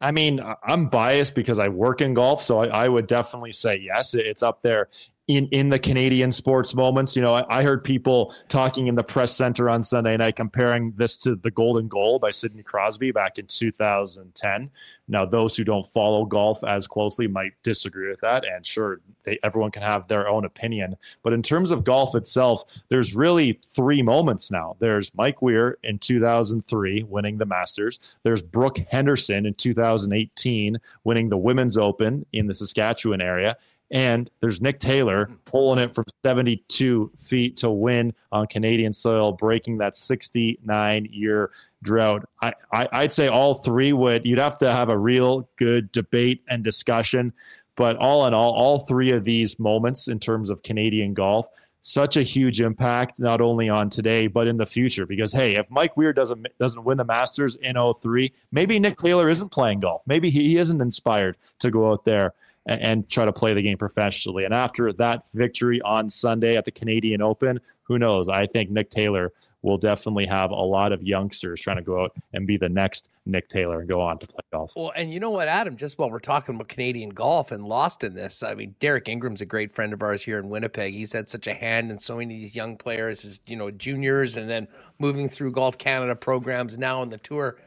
Speaker 9: I mean, I'm biased because I work in golf, so I, I would definitely say yes, it's up there in in the Canadian sports moments. You know, I, I, heard people talking in the press center on Sunday night comparing this to the Golden Goal by Sidney Crosby back in 2010. Now, those who don't follow golf as closely might disagree with that, and sure, they, everyone can have their own opinion. But in terms of golf itself, there's really three moments now. There's Mike Weir in 2003 winning the Masters. There's Brooke Henderson in 2018 winning the Women's Open in the Saskatchewan area. And there's Nick Taylor pulling it from 72 feet to win on Canadian soil, breaking that 69 year drought. I, I, would say all three would, you'd have to have a real good debate and discussion. But all in all, all three of these moments in terms of Canadian golf, such a huge impact not only on today but in the future because hey if mike weir doesn't doesn't win the masters in 03 maybe nick taylor isn't playing golf maybe he isn't inspired to go out there and, and try to play the game professionally. And after that victory on Sunday at the Canadian Open, who knows? I think Nick Taylor will definitely have a lot of youngsters trying to go out and be the next Nick Taylor and go on to play golf.
Speaker 3: Well, and you know what, Adam, just while we're talking about Canadian golf and lost in this, I mean, Derek Ingram's a great friend of ours here in Winnipeg. He's had such a hand in so many of these young players as, you know, juniors and then moving through Golf Canada programs now on the tour.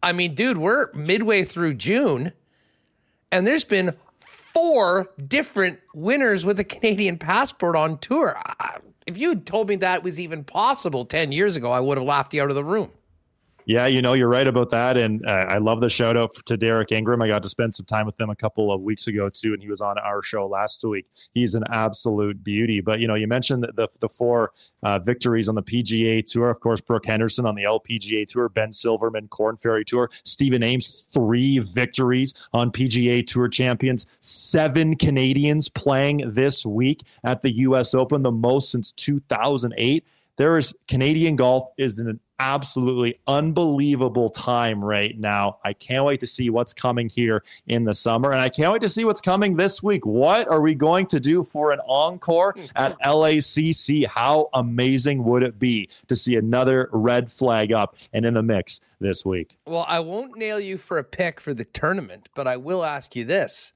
Speaker 3: I mean, dude, we're midway through June and there's been four different winners with a Canadian passport on tour. If you told me that was even possible 10 years ago, I would have laughed you out of the room.
Speaker 9: Yeah, you know, you're right about that. And uh, I love the shout out to Derek Ingram. I got to spend some time with him a couple of weeks ago, too, and he was on our show last week. He's an absolute beauty. But, you know, you mentioned the, the, the four uh, victories on the PGA Tour. Of course, Brooke Henderson on the LPGA Tour, Ben Silverman, Korn Ferry Tour, Stephen Ames, three victories on PGA Tour champions, seven Canadians playing this week at the U.S. Open, the most since 2008 there is Canadian golf is in absolutely unbelievable time right now. I can't wait to see what's coming here in the summer. And I can't wait to see what's coming this week. What are we going to do for an encore at LACC? How amazing would it be to see another red flag up and in the mix this week?
Speaker 3: Well, I won't nail you for a pick for the tournament, but I will ask you this.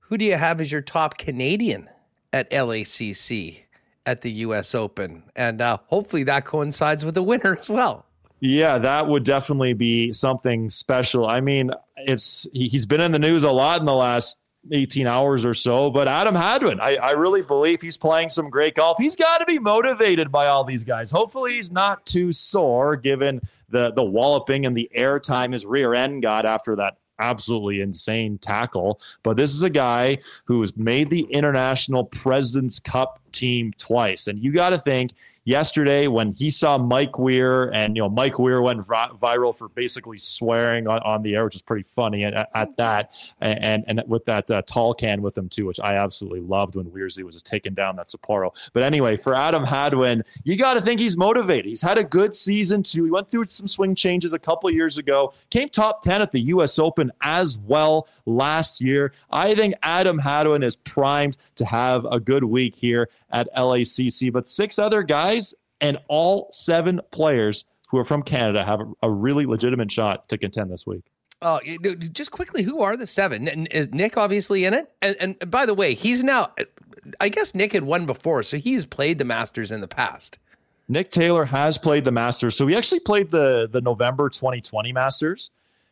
Speaker 3: Who do you have as your top Canadian at LACC at the US Open? And uh, hopefully that coincides with the winner as well.
Speaker 9: Yeah, that would definitely be something special. I mean, it's he's been in the news a lot in the last 18 hours or so. But Adam Hadwin, I, I really believe he's playing some great golf. He's got to be motivated by all these guys. Hopefully, he's not too sore given the the walloping and the airtime his rear end got after that absolutely insane tackle. But this is a guy who has made the International President's Cup team twice. And you got to think yesterday when he saw Mike Weir and you know Mike Weir went viral for basically swearing on, on the air, which is pretty funny at, at that, and and with that uh, tall can with him too, which I absolutely loved when Weirsley was taking down that Sapporo. But anyway, for Adam Hadwin, you got to think he's motivated. He's had a good season too. He went through some swing changes a couple years ago, came top ten at the U.S. Open as well last year. I think Adam Hadwin is primed to have a good week here at LACC. But six other guys and all seven players who are from Canada have a really legitimate shot to contend this week.
Speaker 3: Oh, just quickly, who are the seven? Is Nick obviously in it? And, and by the way, he's now. I guess Nick had won before, so he's played the Masters in the past.
Speaker 9: Nick Taylor has played the Masters, so he actually played the the November 2020 Masters.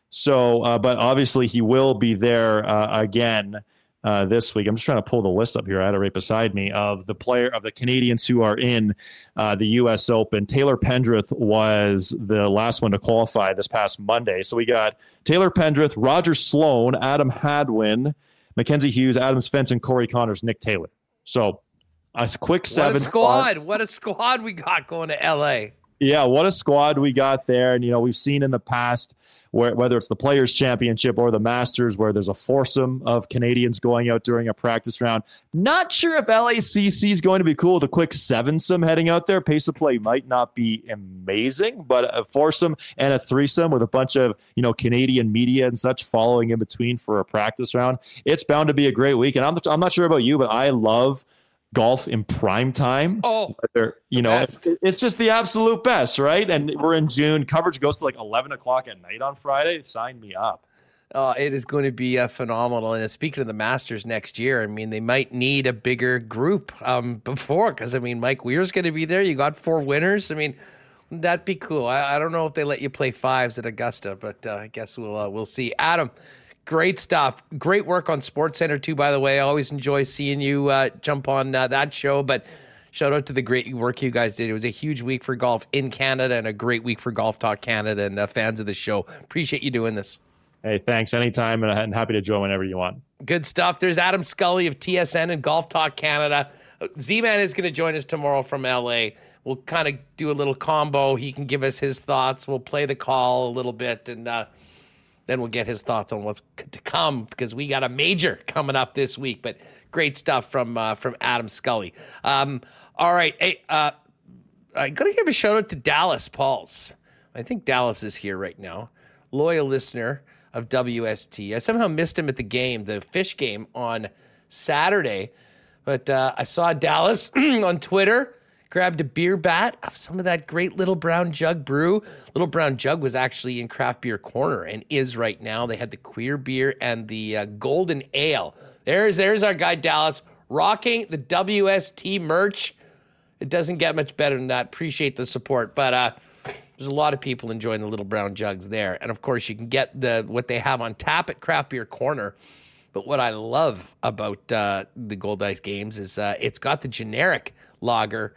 Speaker 9: So, uh, but obviously he will be there uh, again uh, this week. I'm just trying to pull the list up here. I had it right beside me of the player of the Canadians who are in uh, the U.S. Open. Taylor Pendrith was the last one to qualify this past Monday. So we got Taylor Pendrith, Roger Sloan, Adam Hadwin, Mackenzie Hughes, Adam Svensson, Corey Conners, Nick Taylor. So a quick seven
Speaker 3: what a squad. Spot. What a squad we got going to L.A.
Speaker 9: Yeah, what a squad we got there. And, you know, we've seen in the past where, whether it's the Players' Championship or the Masters, where there's a foursome of Canadians going out during a practice round. Not sure if LACC is going to be cool with a quick seven-some heading out there. Pace of play might not be amazing, but a foursome and a threesome with a bunch of, you know, Canadian media and such following in between for a practice round. It's bound to be a great week. And I'm, I'm not sure about you, but I love – golf in prime time.
Speaker 3: Oh,
Speaker 9: you know, it's, it's, just the absolute best, right? And we're in June. Coverage goes to like 11 o'clock at night on Friday. Sign me up.
Speaker 3: Uh, it is going to be uh, phenomenal. And speaking of the Masters next year, I mean, they might need a bigger group um, before because, I mean, Mike Weir's going to be there. You got four winners. I mean, that'd be cool. I, I, don't know if they let you play fives at Augusta, but uh, I guess we'll uh, we'll see. Adam, Great stuff. Great work on Sports Center too. By the way, I always enjoy seeing you uh, jump on uh, that show. But shout out to the great work you guys did. It was a huge week for golf in Canada and a great week for Golf Talk Canada and uh, fans of the show. Appreciate you doing this.
Speaker 9: Hey, thanks. Anytime, and I'm happy to join whenever you want.
Speaker 3: Good stuff. There's Adam Scully of TSN and Golf Talk Canada. Z Man is going to join us tomorrow from LA. We'll kind of do a little combo. He can give us his thoughts. We'll play the call a little bit and. Uh, then we'll get his thoughts on what's to come because we got a major coming up this week. But great stuff from uh, from Adam Scully. Um, all right, hey, uh, I'm gonna give a shout out to Dallas Pauls. I think Dallas is here right now. Loyal listener of WST. I somehow missed him at the game, the fish game on Saturday, but uh, I saw Dallas on Twitter grabbed a beer bat of some of that great Little Brown Jug brew. Little Brown Jug was actually in Craft Beer Corner and is right now. They had the queer beer and the uh, golden ale. There's there's our guy Dallas rocking the WST merch. It doesn't get much better than that. Appreciate the support, but uh, there's a lot of people enjoying the Little Brown Jugs there, and of course you can get the what they have on tap at Craft Beer Corner. But what I love about uh, the Goldeyes Games is uh, it's got the generic lager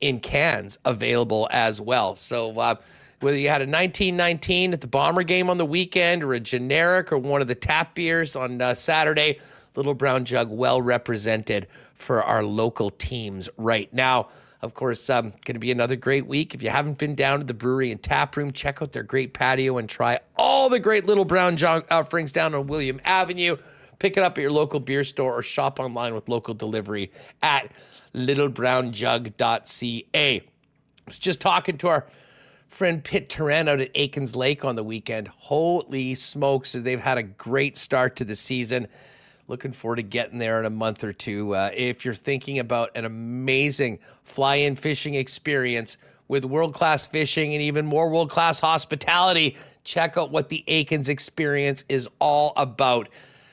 Speaker 3: in cans available as well. So uh, whether you had a 1919 at the Bomber game on the weekend or a generic or one of the tap beers on uh, Saturday, Little Brown Jug well represented for our local teams right now. Of course, um, going to be another great week. If you haven't been down to the brewery and tap room, check out their great patio and try all the great Little Brown Jug offerings down on William Avenue. Pick it up at your local beer store or shop online with local delivery at littlebrownjug.ca. I was just talking to our friend Pitt Teran out at Aikens Lake on the weekend. Holy smokes, they've had a great start to the season. Looking forward to getting there in a month or two. Uh, if you're thinking about an amazing fly in fishing experience with world class fishing and even more world class hospitality, check out what the Aikens experience is all about.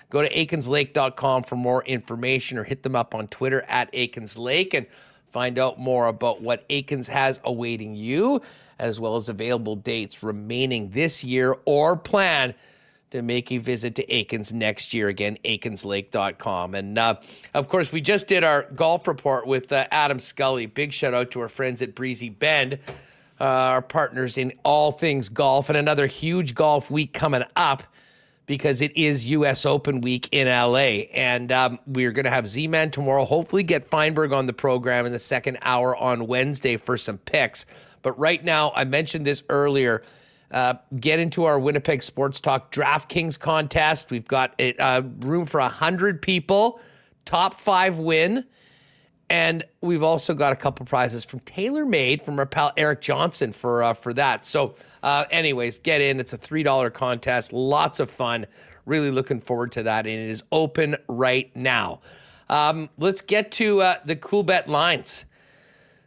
Speaker 3: Go to aikenslake.com for more information or hit them up on Twitter at Aikens Lake and find out more about what Aikens has awaiting you, as well as available dates remaining this year or plan to make a visit to Aikens next year. Again, aikenslake.com. And uh, of course, we just did our golf report with uh, Adam Scully. Big shout out to our friends at Breezy Bend, uh, our partners in all things golf, and another huge golf week coming up because it is U.S. Open week in LA. And um, we're going to have Z Man tomorrow. Hopefully, get Feinberg on the program in the second hour on Wednesday for some picks. But right now, I mentioned this earlier. Uh, get into our Winnipeg Sports Talk DraftKings contest. We've got a, uh, room for 100 people, top five win. And we've also got a couple prizes from TaylorMade from our pal Eric Johnson for uh, for that. So, uh, anyways, get in. It's a three dollar contest. Lots of fun. Really looking forward to that, and it is open right now. Um, let's get to uh, the Coolbet lines,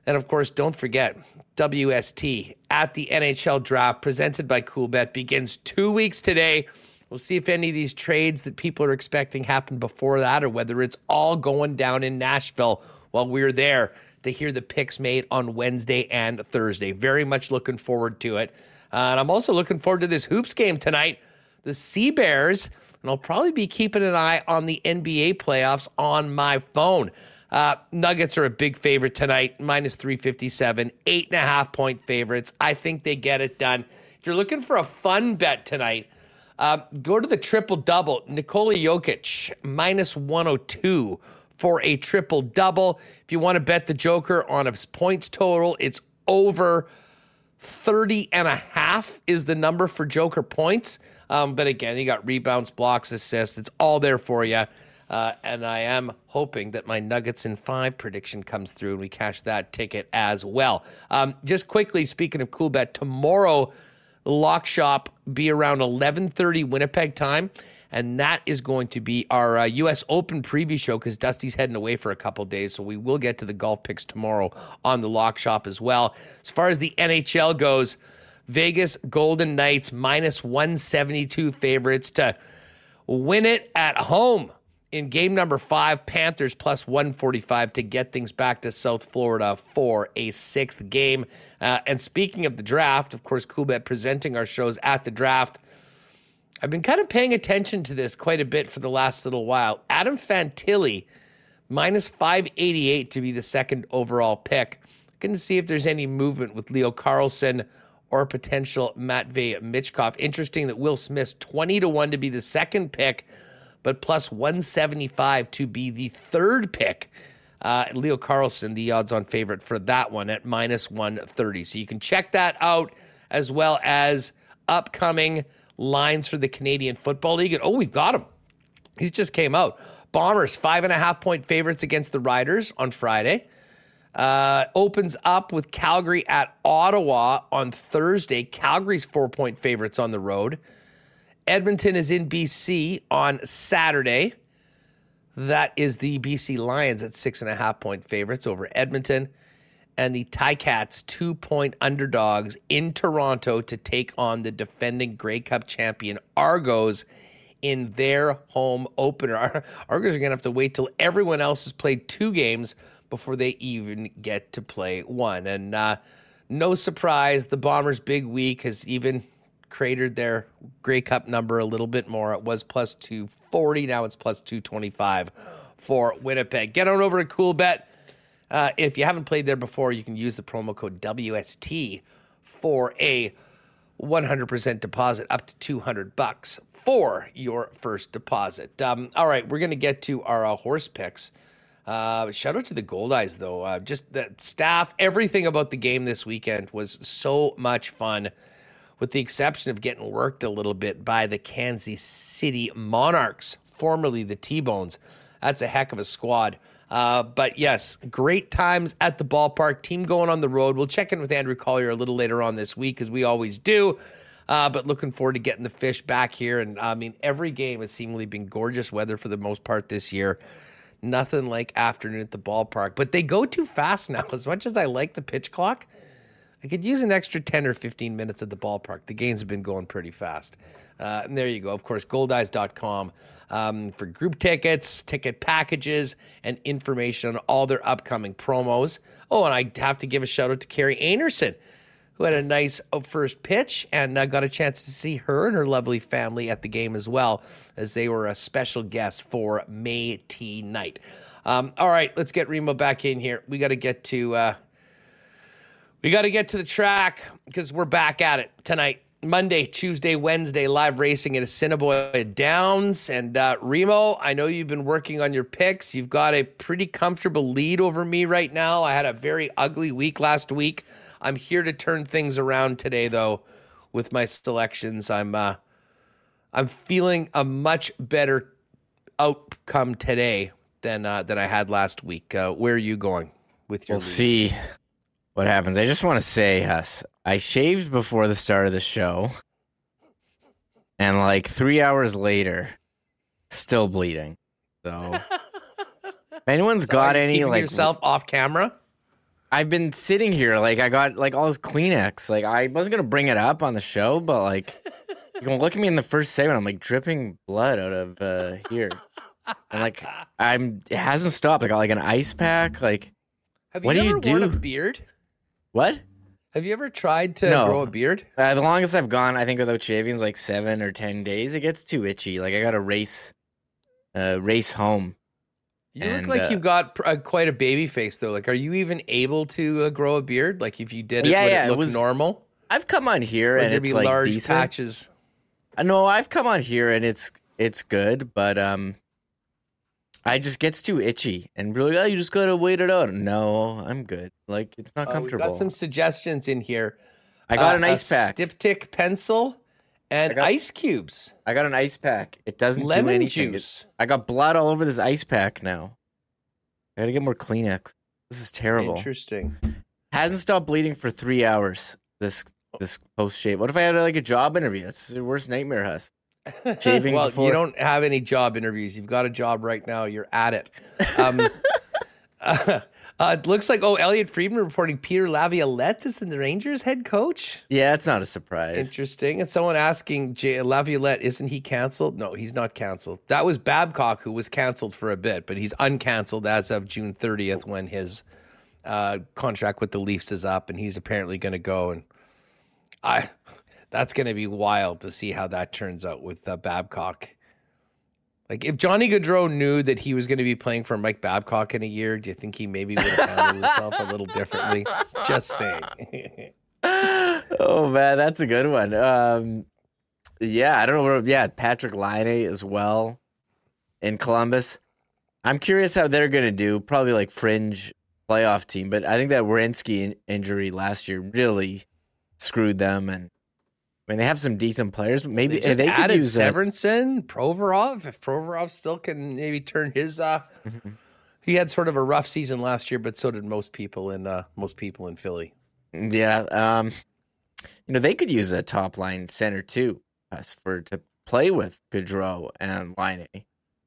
Speaker 3: and of course, don't forget WST at the NHL draft presented by Coolbet begins two weeks today. We'll see if any of these trades that people are expecting happen before that or whether it's all going down in Nashville while we're there to hear the picks made on Wednesday and Thursday. Very much looking forward to it. Uh, and I'm also looking forward to this hoops game tonight. The Sea Bears, and I'll probably be keeping an eye on the NBA playoffs on my phone. Uh, Nuggets are a big favorite tonight, minus 357, eight and a half point favorites. I think they get it done. If you're looking for a fun bet tonight, uh, go to the triple double. Nikola Jokic, minus 102 for a triple double. If you want to bet the Joker on his points total, it's over 30 and a half is the number for Joker points. Um, but again, you got rebounds, blocks, assists. It's all there for you. Uh, and I am hoping that my Nuggets in five prediction comes through and we cash that ticket as well. Um, just quickly, speaking of Coolbet, tomorrow lock shop be around 11:30 Winnipeg time, and that is going to be our uh, U.S. Open preview show because Dusty's heading away for a couple days, so we will get to the golf picks tomorrow on the lock shop as well. As far as the NHL goes, Vegas Golden Knights minus 172 favorites to win it at home in game number five, Panthers plus 145 to get things back to South Florida for a sixth game. Uh, and speaking of the draft, of course, Coolbet presenting our shows at the draft. I've been kind of paying attention to this quite a bit for the last little while. Adam Fantilli, minus 588 to be the second overall pick. Going to see if there's any movement with Leo Carlsson or potential Matvey Michkov. Interesting that Will Smith's 20 to 1 to be the second pick but plus 175 to be the third pick. Uh, Leo Carlsson, the odds on favorite for that one at minus 130. So you can check that out as well as upcoming lines for the Canadian Football League. And oh, we've got him. He's just came out. Bombers, five and a half point favorites against the Riders on Friday. Uh, opens up with Calgary at Ottawa on Thursday. Calgary's four point favorites on the road. Edmonton is in BC on Saturday. That is the BC Lions at six and a half point favorites over Edmonton. And the Ticats, two point underdogs in Toronto to take on the defending Grey Cup champion Argos in their home opener. Argos are going to have to wait till everyone else has played two games before they even get to play one. And uh, no surprise, the Bombers' big week has even cratered their Grey Cup number a little bit more. It was plus 240. Now it's plus 225 for Winnipeg. Get on over to Coolbet. Uh, if you haven't played there before, you can use the promo code WST for a 100% deposit up to 200 bucks for your first deposit. Um, all right, we're going to get to our uh, horse picks. Uh, shout out to the Goldeyes, though. Uh, just the staff, everything about the game this weekend was so much fun with the exception of getting worked a little bit by the Kansas City Monarchs, formerly the T Bones. That's a heck of a squad. Uh, but yes, great times at the ballpark. Team going on the road. We'll check in with Andrew Collier a little later on this week, as we always do. Uh, but looking forward to getting the fish back here. And I mean, every game has seemingly been gorgeous weather for the most part this year. Nothing like afternoon at the ballpark. But they go too fast now. As much as I like the pitch clock, I could use an extra 10 or 15 minutes at the ballpark. The games have been going pretty fast. Uh, and there you go. Of course, goldeyes.com um, for group tickets, ticket packages, and information on all their upcoming promos. Oh, and I have to give a shout out to Carrie Anderson, who had a nice uh, first pitch and uh, got a chance to see her and her lovely family at the game as well, as they were a special guest for May Tea Night. Um, all right, let's get Remo back in here. We got to get to. Uh, we got to get to the track because we're back at it tonight. Monday, Tuesday, Wednesday, live racing at Assiniboia Downs. And uh, Remo, I know you've been working on your picks. You've got a pretty comfortable lead over me right now. I had a very ugly week last week. I'm here to turn things around today, though, with my selections. I'm uh, I'm feeling a much better outcome today than uh, than I had last week. Uh, where are you going with your?
Speaker 4: We'll
Speaker 3: lead?
Speaker 4: see what happens. I just want to say, Huss, I shaved before the start of the show, and like three hours later, still bleeding. So, if anyone's got any like
Speaker 3: yourself off camera.
Speaker 4: I've been sitting here like I got like all this Kleenex. Like I wasn't gonna bring it up on the show, but like you can look at me in the first segment. I'm like dripping blood out of uh, here, and like I'm it hasn't stopped. I got like an ice pack. Like
Speaker 3: Have
Speaker 4: What
Speaker 3: you
Speaker 4: do you
Speaker 3: worn a
Speaker 4: do?
Speaker 3: beard?
Speaker 4: What?
Speaker 3: Have you ever tried to
Speaker 4: No.
Speaker 3: grow a beard?
Speaker 4: Uh, the longest I've gone, I think, without shaving is like seven or ten days. It gets too itchy. Like I got to race, uh, race home.
Speaker 3: You
Speaker 4: And,
Speaker 3: look like
Speaker 4: uh,
Speaker 3: you've got pr- uh, quite a baby face, though. Like, are you even able to uh, grow a beard? Like, if you did it,
Speaker 4: Yeah,
Speaker 3: would
Speaker 4: yeah,
Speaker 3: it
Speaker 4: it
Speaker 3: look
Speaker 4: was-
Speaker 3: normal?
Speaker 4: I've come on here
Speaker 3: would
Speaker 4: and
Speaker 3: there
Speaker 4: it's
Speaker 3: be
Speaker 4: like
Speaker 3: large
Speaker 4: decent.
Speaker 3: patches?
Speaker 4: Uh, No, I've come on here and it's it's good, but um, I just gets too itchy and really, oh, you just gotta wait it out. No, I'm good. Like it's not
Speaker 3: Uh, we've
Speaker 4: comfortable.
Speaker 3: got some suggestions in here.
Speaker 4: I got
Speaker 3: Uh,
Speaker 4: an ice
Speaker 3: a
Speaker 4: pack.
Speaker 3: styptic pencil and
Speaker 4: got-
Speaker 3: ice cubes.
Speaker 4: I got an ice pack. It doesn't do
Speaker 3: Lemon
Speaker 4: anything.
Speaker 3: juice.
Speaker 4: I got blood all over this ice pack now. I gotta get more Kleenex. This is terrible.
Speaker 3: Interesting.
Speaker 4: Hasn't stopped bleeding for three hours. This this post shave. What if I had like a job interview? That's the worst nightmare, Huss. Shaving
Speaker 3: well,
Speaker 4: before-
Speaker 3: you don't have any job interviews. You've got a job right now. You're at it. Um, uh, uh, it looks like oh, Elliotte Friedman reporting Peter Laviolette is the Rangers head coach.
Speaker 4: Yeah, it's not a surprise.
Speaker 3: Interesting. And someone asking J- Laviolette, isn't he canceled? No, he's not canceled. That was Babcock who was canceled for a bit, but he's uncanceled as of June 30th when his uh, contract with the Leafs is up, and he's apparently going to go. And I, that's going to be wild to see how that turns out with uh, Babcock. Like if Johnny Gaudreau knew that he was going to be playing for Mike Babcock in a year, do you think he maybe would have handled himself a little differently? Just saying.
Speaker 4: oh man, that's a good one. Um, yeah, I don't know. Yeah, Patrik Laine as well in Columbus. I'm curious how they're gonna do. Probably like fringe playoff team, but I think that Werenski in- injury last year really screwed them. And I mean, they have some decent players. but Maybe
Speaker 3: They
Speaker 4: they could
Speaker 3: added
Speaker 4: use that.
Speaker 3: Severson, Provorov. If Provorov still can maybe turn his uh he had sort of a rough season last year, but so did most people in uh most people in Philly.
Speaker 4: Yeah, um, you know they could use a top line center too, us for to play with Gaudreau and Laine.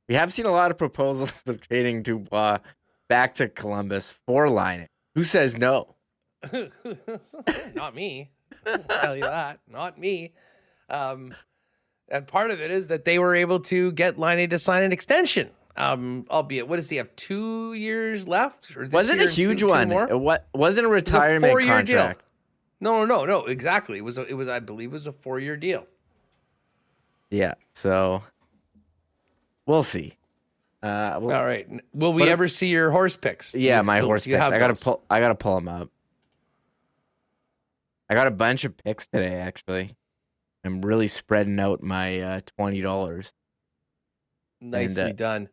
Speaker 4: We have seen a lot of proposals of trading Dubois back to Columbus for Laine. Who says no?
Speaker 3: Not me. I'll tell you that. Not me. Um and part of it is that they were able to get Liney to sign an extension. Um, albeit, what does he have? Two years left? Or this
Speaker 4: Was it
Speaker 3: year
Speaker 4: a huge
Speaker 3: two
Speaker 4: one?
Speaker 3: more?
Speaker 4: It wasn't a
Speaker 3: It was a
Speaker 4: retirement
Speaker 3: deal.
Speaker 4: contract.
Speaker 3: No, no, no, no. Exactly. It was. A, it was. I believe it was a four-year deal.
Speaker 4: Yeah, so we'll see. Uh, well,
Speaker 3: All right. Will we
Speaker 4: What if-
Speaker 3: ever see your horse picks? Do
Speaker 4: Yeah, my
Speaker 3: still-
Speaker 4: horse picks. I gotta
Speaker 3: those?
Speaker 4: pull. I gotta pull them up. I got a bunch of picks today. Actually, I'm really spreading out my uh, twenty dollars.
Speaker 3: Nicely
Speaker 4: uh,
Speaker 3: done.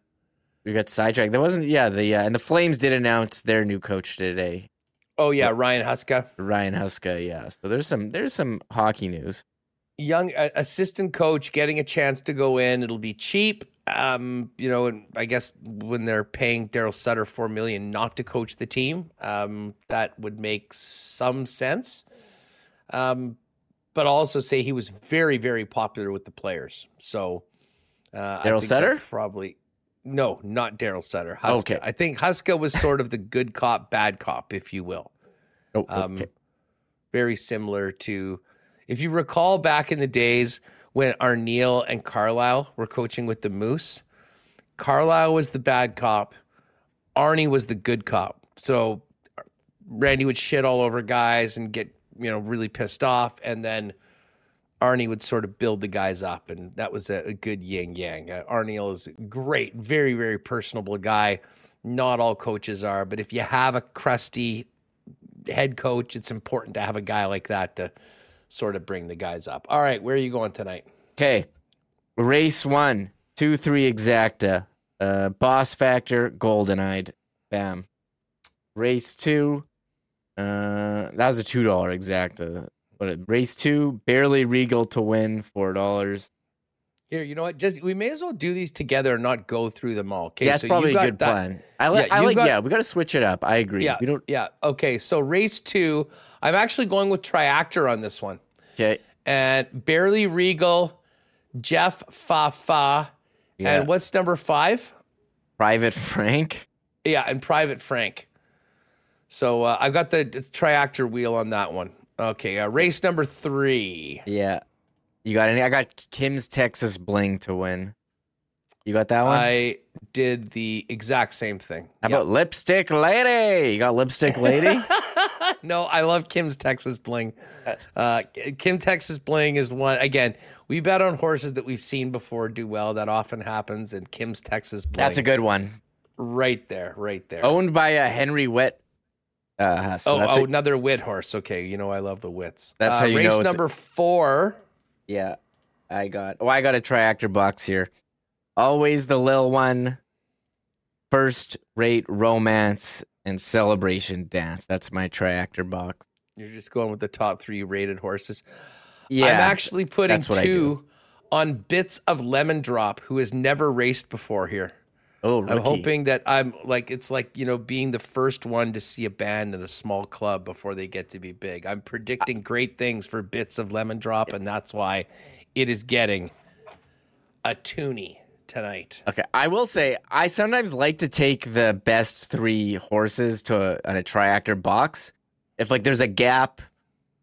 Speaker 4: We got sidetracked. There wasn't. Yeah, the uh, and the Flames did announce their new coach today,
Speaker 3: Oh yeah, Ryan Huska,
Speaker 4: Ryan Huska. Yeah, so there's some there's some hockey news.
Speaker 3: young uh, assistant coach, getting a chance to go in. It'll be cheap. Um, you know, and I guess when they're paying Daryl Sutter four million not to coach the team, um, that would make some sense. Um, but I'll also say he was very, very popular with the players. So uh, I
Speaker 4: Daryl Sutter?
Speaker 3: probably no, not Daryl Sutter. Huska.
Speaker 4: Okay.
Speaker 3: I think Huska was sort of the good cop, bad cop, if you will.
Speaker 4: Oh,
Speaker 3: Um. Very similar to, if you recall back in the days when Arniel and Carlyle were coaching with the Moose. Carlyle was the bad cop, Arnie was the good cop. So Randy would shit all over guys and get you know really pissed off, and then Arnie would sort of build the guys up, and that was a, a good yin yang. Uh, Arniel is great, very very personable guy. Not all coaches are, but if you have a crusty head coach, it's important to have a guy like that to sort of bring the guys up. All right, where are you going tonight?
Speaker 4: Okay. Race one, two, three exacta. Uh, boss factor, golden eyed. Bam. Race two. Uh, that was a two dollar exacta. But race two, barely regal to win, four dollars.
Speaker 3: Here, you know what? Just we may as well do these together and not go through them all. Okay,
Speaker 4: Yeah, that's
Speaker 3: so
Speaker 4: probably a good
Speaker 3: that-
Speaker 4: plan. I like.
Speaker 3: Yeah,
Speaker 4: I like.
Speaker 3: got-
Speaker 4: yeah, we got to switch it up. I agree.
Speaker 3: Yeah,
Speaker 4: We don't.
Speaker 3: Yeah. Okay, so race two, I'm actually going with Triactor on this one,
Speaker 4: Okay.
Speaker 3: and barely regal, Jeff Fa Fa,
Speaker 4: Yeah.
Speaker 3: and what's number five?
Speaker 4: Private Frank.
Speaker 3: Yeah, and Private Frank. So uh, I've got the Triactor wheel on that one. Okay, uh, race number three.
Speaker 4: Yeah. You got any? I got Kim's Texas Bling to win. You got that one?
Speaker 3: I did the exact same thing.
Speaker 4: How
Speaker 3: Yep.
Speaker 4: about Lipstick Lady? You got Lipstick Lady?
Speaker 3: no, I love Kim's Texas Bling. Uh, Kim Texas Bling is one. Again, we bet on horses that we've seen before do well. That often happens. And Kim's Texas Bling.
Speaker 4: That's a good one.
Speaker 3: Right there, right there.
Speaker 4: Owned by a Henry Witt. Uh,
Speaker 3: oh,
Speaker 4: that's
Speaker 3: oh
Speaker 4: a-
Speaker 3: another wit horse. Okay, you know I love the wits.
Speaker 4: That's
Speaker 3: Uh,
Speaker 4: how you
Speaker 3: race
Speaker 4: know it's-
Speaker 3: number four.
Speaker 4: yeah. I got. Oh, I got a triactor box here. Always the lil one. First rate romance and celebration dance. That's my triactor box.
Speaker 3: You're just going with the top three rated horses.
Speaker 4: Yeah.
Speaker 3: I'm actually putting
Speaker 4: that's what I do.
Speaker 3: two on bits of Lemon Drop, who has never raced before here.
Speaker 4: Oh,
Speaker 3: I'm hoping that I'm like it's like you know being the first one to see a band in a small club before they get to be big. I'm predicting great things for bits of lemon drop, and that's why it is getting a toonie tonight.
Speaker 4: Okay, I will say I sometimes like to take the best three horses to a, on a triactor box. If like there's a gap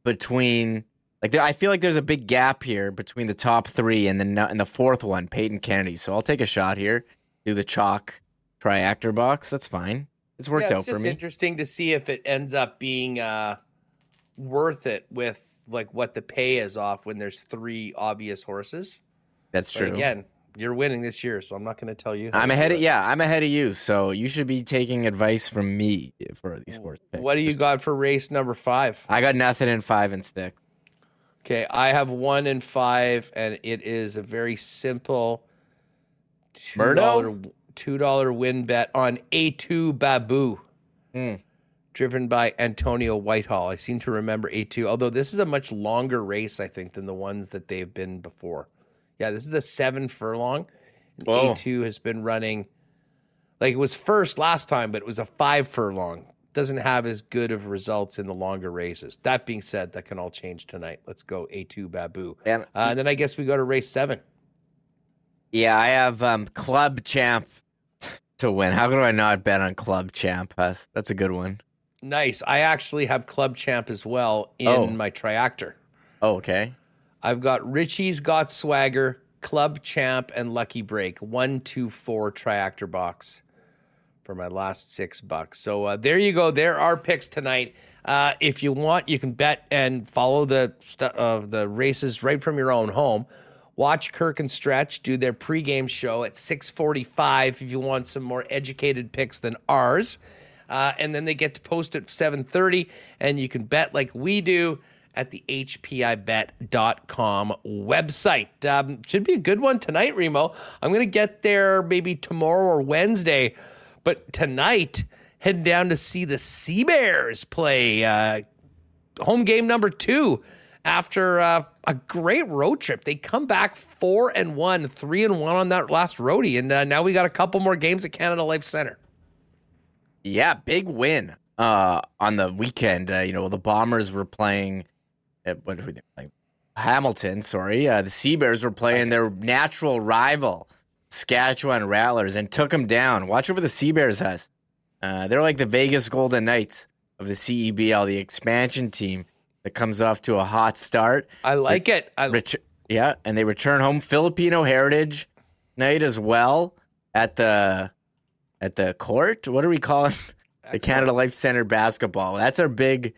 Speaker 4: between, like there, I feel like there's a big gap here between the top three and the and the fourth one, Peyton Kennedy. So I'll take a shot here, do the chalk triactor box. That's fine. It's worked
Speaker 3: yeah,
Speaker 4: out
Speaker 3: it's
Speaker 4: for
Speaker 3: just
Speaker 4: me.
Speaker 3: interesting to see if it ends up being uh, worth it with like what the pay is off when there's three obvious horses.
Speaker 4: That's
Speaker 3: But
Speaker 4: true.
Speaker 3: again, you're winning this year, so I'm not going to tell you.
Speaker 4: I'm ahead of yeah, I'm ahead of you. So you should be taking advice from me for these horse picks.
Speaker 3: What do you got for race number five?
Speaker 4: I got nothing in five and stick.
Speaker 3: Okay, I have one in five, and it is a very simple two dollar two dollar win bet on A two Babu,
Speaker 4: Mm.
Speaker 3: driven by Antonio Whitehall. I seem to remember A two, although this is a much longer race, I think, than the ones that they've been before. Yeah, this is a seven furlong. And
Speaker 4: Whoa.
Speaker 3: A two has been running like it was first last time, but it was a five furlong. Doesn't have as good of results in the longer races. That being said, that can all change tonight. Let's go A2 Babu.
Speaker 4: And
Speaker 3: Uh, and then I guess we go to race seven.
Speaker 4: Yeah, I have um, Club Champ to win. How could I not bet on Club Champ? Huss? That's a good one.
Speaker 3: Nice. I actually have Club Champ as well in
Speaker 4: Oh.
Speaker 3: my Triactor.
Speaker 4: Oh, okay.
Speaker 3: I've got Richie's Got Swagger, Club Champ, and Lucky Break. One, two, four Triactor box for my last six bucks. So uh, there you go. There are picks tonight. Uh, if you want, you can bet and follow the stu- uh, the races right from your own home. Watch Kirk and Stretch do their pregame show at 6:45 if you want some more educated picks than ours. Uh, and then they get to post at 7:30, and you can bet like we do at the HPIBet.com website. Um, should be a good one tonight, Remo. I'm to get there maybe tomorrow or Wednesday, but tonight heading down to see the Sea Bears play uh, home game number two after uh, a great road trip. They come back four and one, three and one on that last roadie, and uh, now we got a couple more games at Canada Life Centre.
Speaker 4: Yeah, big win uh, on the weekend. Uh, you know, the Bombers were playing. At, what were they playing? Hamilton, sorry. Uh, the Sea Bears were playing their natural rival, Saskatchewan Rattlers, and took them down. Watch over the Sea Bears has. Uh, they're like the Vegas Golden Knights of the CEBL, the expansion team that comes off to a hot start.
Speaker 3: I like it. I,
Speaker 4: Ret- yeah, and they return home Filipino Heritage Night as well at the at the court. What are we calling the Canada Life Centre basketball? That's our big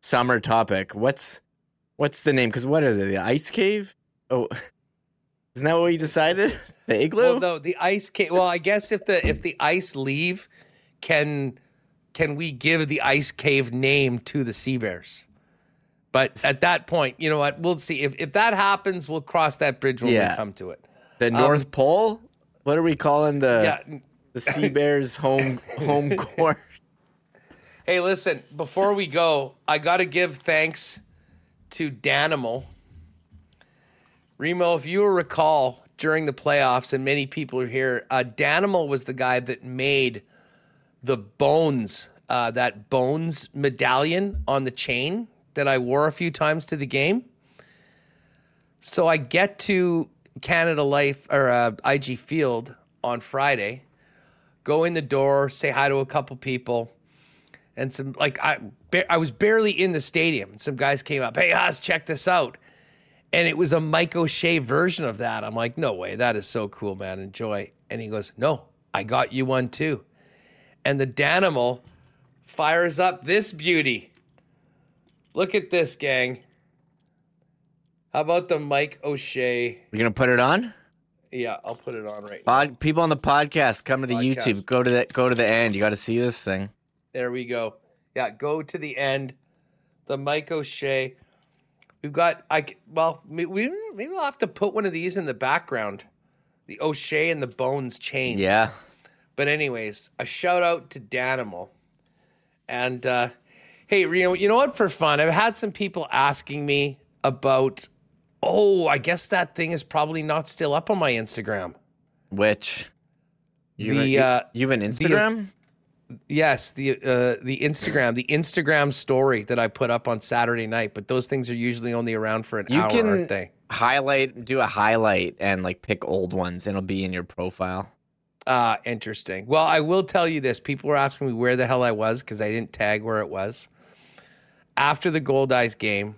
Speaker 4: summer topic. What's what's the name? Because what is it? The ice cave? Oh, isn't that what we decided? The igloo?
Speaker 3: well, no, the ice cave. Well, I guess if the if the ice leave, can can we give the ice cave name to the Sea Bears? But at that point, you know what? We'll see. If if that happens, we'll cross that bridge when
Speaker 4: Yeah.
Speaker 3: we come to it.
Speaker 4: the North Pole? What are we calling the
Speaker 3: yeah.
Speaker 4: the Sea Bears home home court?
Speaker 3: Hey, listen, before we go, I got to give thanks to Danimal. Remo, if you recall during the playoffs, and many people are here, uh, Danimal was the guy that made the Bones, uh, that Bones medallion on the chain that I wore a few times to the game. So I get to Canada Life or uh, IG Field on Friday, go in the door, say hi to a couple people and some like I I was barely in the stadium. Some guys came up, "Hey, Haas, check this out," and it was a Mike O'Shea version of that. I'm like, "No way, that is so cool, man! Enjoy." And he goes, "No, I got you one too." And the Danimal fires up this beauty. Look at this, gang. How about the Mike O'Shea?
Speaker 4: You gonna put it on?
Speaker 3: Yeah, I'll put it on right now.
Speaker 4: People on the podcast, come to the
Speaker 3: Podcast.
Speaker 4: YouTube. Go to the go to the end. You got to see this thing.
Speaker 3: There we go. Yeah, go to the end. The Mike O'Shea. We've got I well we we- maybe we'll have to put one of these in the background. The O'Shea and the Bones chain.
Speaker 4: Yeah.
Speaker 3: But anyways, a shout out to Danimal. And uh hey, Rio, you know what for fun? I've had some people asking me about oh, I guess that thing is probably not still up on my Instagram.
Speaker 4: Which you
Speaker 3: The,
Speaker 4: you,
Speaker 3: uh,
Speaker 4: you have an Instagram?
Speaker 3: Yes, the uh, the Instagram, the Instagram story that I put up on Saturday night, but those things are usually only around for an
Speaker 4: You
Speaker 3: hour,
Speaker 4: can
Speaker 3: aren't they?
Speaker 4: highlight, do a highlight, and like pick old ones, and it'll be in your profile.
Speaker 3: Ah, interesting. Well, I will tell you this: people were asking me where the hell I was because I didn't tag where it was. After the Goldeyes game,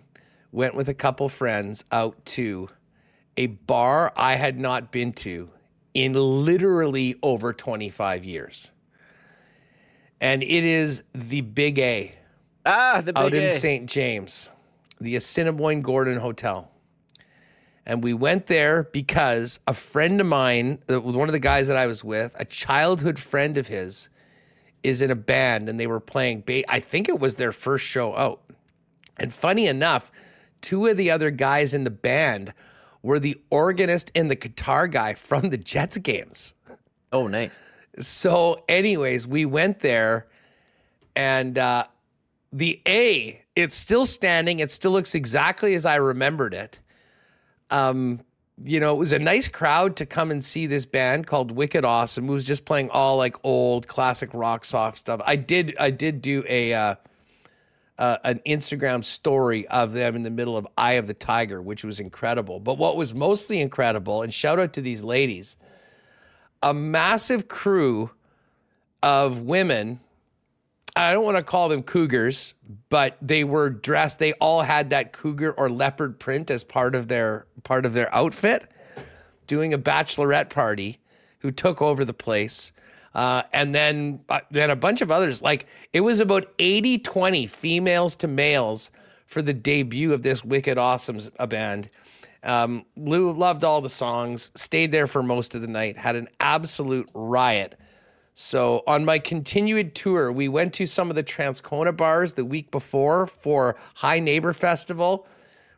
Speaker 3: went with a couple friends out to a bar I had not been to in literally over 25 years. And it is the Big A.
Speaker 4: Ah, the big A.
Speaker 3: out in St. James, the Assiniboine Gordon Hotel. And we went there because a friend of mine, one of the guys that I was with, a childhood friend of his, is in a band and they were playing, I think it was their first show out. And funny enough, two of the other guys in the band were the organist and the guitar guy from the Jets games.
Speaker 4: Oh, nice.
Speaker 3: So, anyways, we went there and uh, the A, it's still standing. It still looks exactly as I remembered it. Um, you know, it was a nice crowd to come and see this band called Wicked Awesome, who was just playing all like old classic rock soft stuff. I did, I did do a uh, uh, an Instagram story of them in the middle of Eye of the Tiger, which was incredible. But what was mostly incredible, and shout out to these ladies, a massive crew of women. I don't want to call them cougars, but they were dressed. They all had that cougar or leopard print as part of their part of their outfit, doing a bachelorette party. Who took over the place, uh, and then uh, then a bunch of others. Like it was about 80-20 females to males for the debut of this Wicked Awesome uh, band. Um, Lou loved all the songs, stayed there for most of the night, had an absolute riot. So on my continued tour, we went to some of the Transcona bars the week before for Hi Neighbour Festival.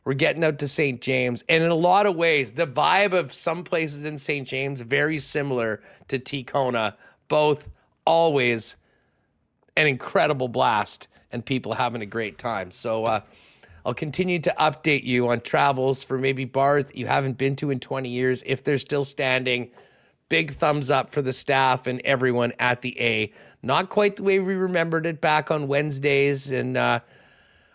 Speaker 3: We're getting out to St. James. And in a lot of ways, the vibe of some places in St. James very similar to Ticona, both always an incredible blast and people having a great time. So uh, I'll continue to update you on travels for maybe bars that you haven't been to in 20 years if they're still standing. Big thumbs up for the staff and everyone at the A. Not quite the way we remembered it back on Wednesdays and uh,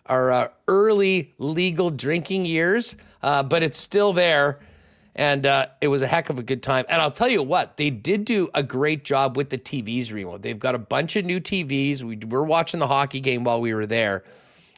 Speaker 3: our uh, early legal drinking years, uh, but it's still there. And uh, it was a heck of a good time. And I'll tell you what, they did do a great job with the TVs, Remo. They've got a bunch of new TVs. We were watching the hockey game while we were there.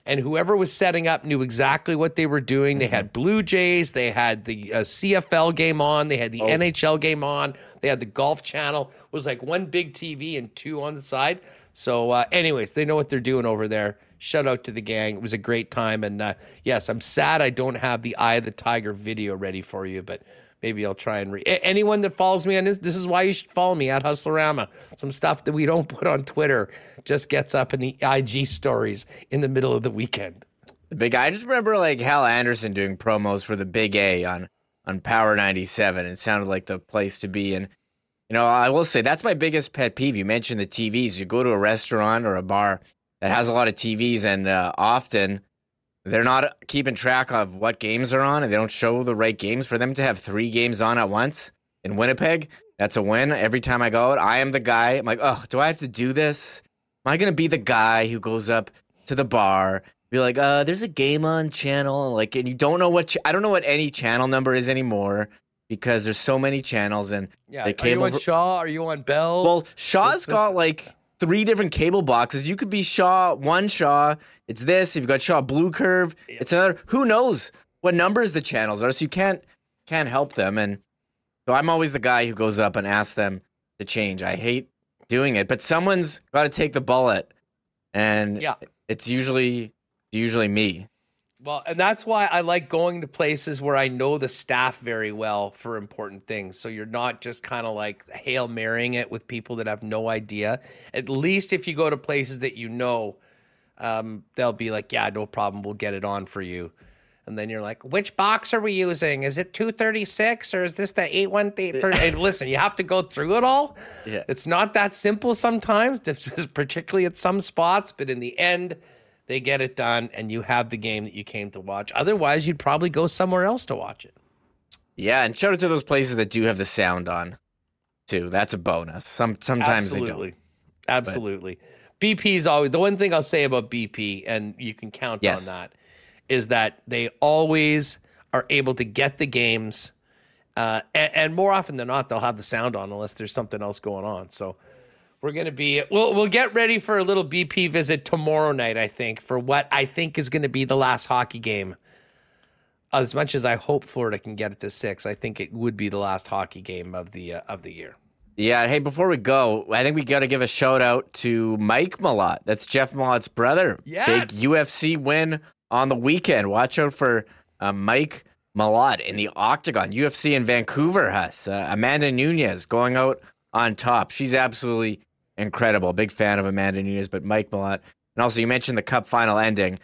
Speaker 3: And whoever was setting up knew exactly what they were doing. They had Blue Jays, they had the uh, CFL game on, they had the NHL game on, they had the Golf Channel. It was like one big TV and two on the side. So, uh, anyways, they know what they're doing over there. Shout out to the gang. It was a great time. And uh, yes, I'm sad I don't have the Eye of the Tiger video ready for you, but maybe I'll try and read. Anyone that follows me on this, this is why you should follow me at Hustlerama. Some stuff that we don't put on Twitter just gets up in the IG stories in the middle of the weekend.
Speaker 4: The big I just remember like Hal Anderson doing promos for the Big A on on Power 97. It sounded like the place to be. And you know, I will say that's my biggest pet peeve. You mentioned the TVs. You go to a restaurant or a bar that has a lot of TVs, and uh, often they're not keeping track of what games are on, and they don't show the right games. For them to have three games on at once in Winnipeg, that's a win. Every time I go out, I am the guy. I'm like, oh, do I have to do this? Am I gonna be the guy who goes up to the bar? Be like, uh, there's a game on channel, like, and you don't know what ch- I don't know what any channel number is anymore because there's so many channels and
Speaker 3: Yeah,
Speaker 4: the
Speaker 3: are you on Shaw? Are you on Bell?
Speaker 4: Well, Shaw's got like three different cable boxes. You could be Shaw, one Shaw. It's this. You've got Shaw Blue Curve, it's another. Who knows what numbers the channels are? So you can't can't help them. And so I'm always the guy who goes up and asks them to change. I hate doing it, but someone's got to take the bullet, and
Speaker 3: Yeah.
Speaker 4: it's usually usually me.
Speaker 3: Well, and that's why I like going to places where I know the staff very well for important things. So you're not just kind of like hail marrying it with people that have no idea. At least if you go to places that you know, um, they'll be like, "Yeah, no problem, we'll get it on for you." And then you're like, "Which box are we using? Is it 236 or is this the 813?" And listen, you have to go through it all.
Speaker 4: Yeah.
Speaker 3: It's not that simple sometimes, particularly at some spots, but in the end, they get it done and you have the game that you came to watch. Otherwise, you'd probably go somewhere else to watch it.
Speaker 4: Yeah, and shout out to those places that do have the sound on, too. That's a bonus. Some sometimes they don't.
Speaker 3: Absolutely. Absolutely. BP is always the one thing I'll say about BP, and you can count
Speaker 4: Yes.
Speaker 3: on that, is that they always are able to get the games. Uh, and, and more often than not, they'll have the sound on unless there's something else going on. So we're gonna be we'll we'll get ready for a little BP visit tomorrow night. I think for what I think is going to be the last hockey game. As much as I hope Florida can get it to six, I think it would be the last hockey game of the uh, of the year.
Speaker 4: Yeah. Hey, before we go, I think we got to give a shout out to Mike Malott. That's Jeff Malott's brother.
Speaker 3: Yes.
Speaker 4: Big UFC win on the weekend. Watch out for uh, Mike Malott in the octagon. UFC in Vancouver has uh, Amanda Nunes going out on top. She's absolutely incredible. Big fan of Amanda Nunes, but Mike Malott. And also, you mentioned the cup final ending.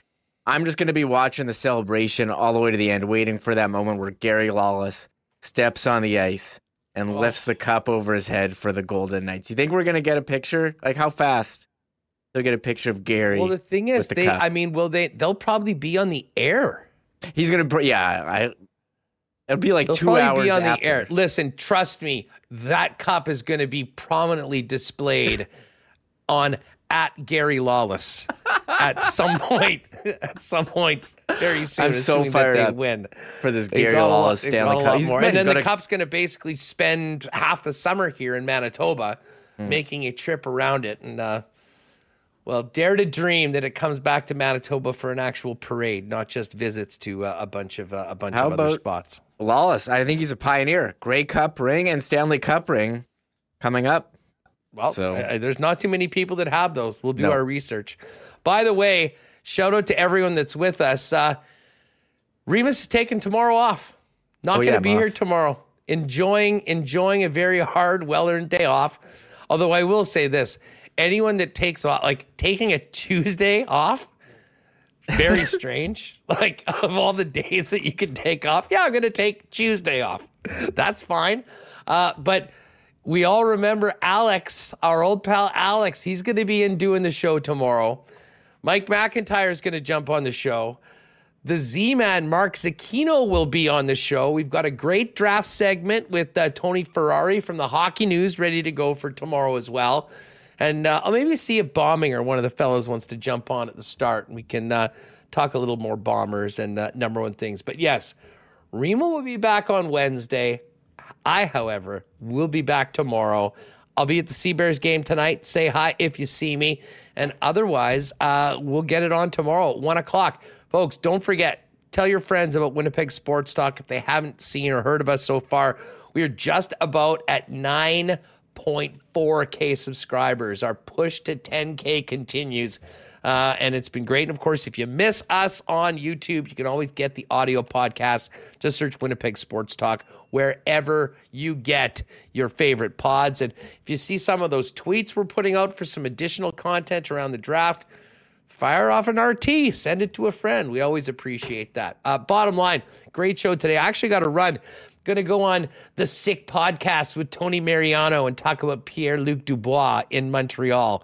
Speaker 4: I'm just going to be watching the celebration all the way to the end, waiting for that moment where Gary Lawless steps on the ice and
Speaker 3: Oh.
Speaker 4: lifts the cup over his head for the Golden Knights. You think we're going to get a picture? Like, how fast? They'll get a picture of Gary.
Speaker 3: Well, the thing is,
Speaker 4: the
Speaker 3: they
Speaker 4: cup.
Speaker 3: I mean, will they? They'll probably be on the air.
Speaker 4: He's going to, br- yeah, I. It'll be like
Speaker 3: They'll
Speaker 4: two hours
Speaker 3: be on
Speaker 4: after.
Speaker 3: the air. Listen, trust me, that cup is going to be prominently displayed on at Gary Lawless at some point. At some point, very soon.
Speaker 4: I'm so fired
Speaker 3: that they
Speaker 4: up
Speaker 3: win
Speaker 4: for this
Speaker 3: They've
Speaker 4: Gary
Speaker 3: a lot-
Speaker 4: Lawless Stanley Cup. He's-
Speaker 3: And then the cup's going to basically spend half the summer here in Manitoba,
Speaker 4: Hmm.
Speaker 3: making a trip around it, and uh, well, dare to dream that it comes back to Manitoba for an actual parade, not just visits to uh, a bunch of uh, a bunch
Speaker 4: How
Speaker 3: of other spots.
Speaker 4: Lawless, I think he's a pioneer. Grey Cup ring and Stanley Cup ring coming up.
Speaker 3: Well,
Speaker 4: So-
Speaker 3: I- I- there's not too many people that have those. We'll do
Speaker 4: No.
Speaker 3: our research. By the way, shout out to everyone that's with us. Uh, Remis is taking tomorrow off. Not
Speaker 4: Oh,
Speaker 3: going to
Speaker 4: I'm
Speaker 3: be here tomorrow. Enjoying enjoying a very hard, well-earned day off. Although I will say this: anyone that takes off, like taking a Tuesday off, very strange. Like of all the days that you can take off, yeah, I'm to take Tuesday off. That's fine. Uh, but we all remember Alex, our old pal Alex. He's to be in doing the show tomorrow. Mike McIntyre is to jump on the show. The Z Man, Mark Zecchino, will be on the show. We've got a great draft segment with uh, Tony Ferrari from the Hockey News ready to go for tomorrow as well. And uh, I'll maybe see if Bombing or one of the fellows wants to jump on at the start and we can uh, talk a little more bombers and uh, number one things. But yes, Remo will be back on Wednesday. I, however, will be back tomorrow. I'll be at the Sea Bears game tonight. Say hi if you see me. And otherwise, uh, we'll get it on tomorrow at one o'clock. Folks, don't forget, tell your friends about Winnipeg Sports Talk if they haven't seen or heard of us so far. We are just about at 9.4K subscribers. Our push to 10K continues. Uh, and it's been great. And of course, if you miss us on YouTube, you can always get the audio podcast. Just search Winnipeg Sports Talk wherever you get your favorite pods. And if you see some of those tweets we're putting out for some additional content around the draft, fire off an RT, send it to a friend. We always appreciate that. Uh, bottom line, great show today. I actually got to run. Going to go on the Sick podcast with Tony Marinaro and talk about Pierre Luc Dubois in Montreal.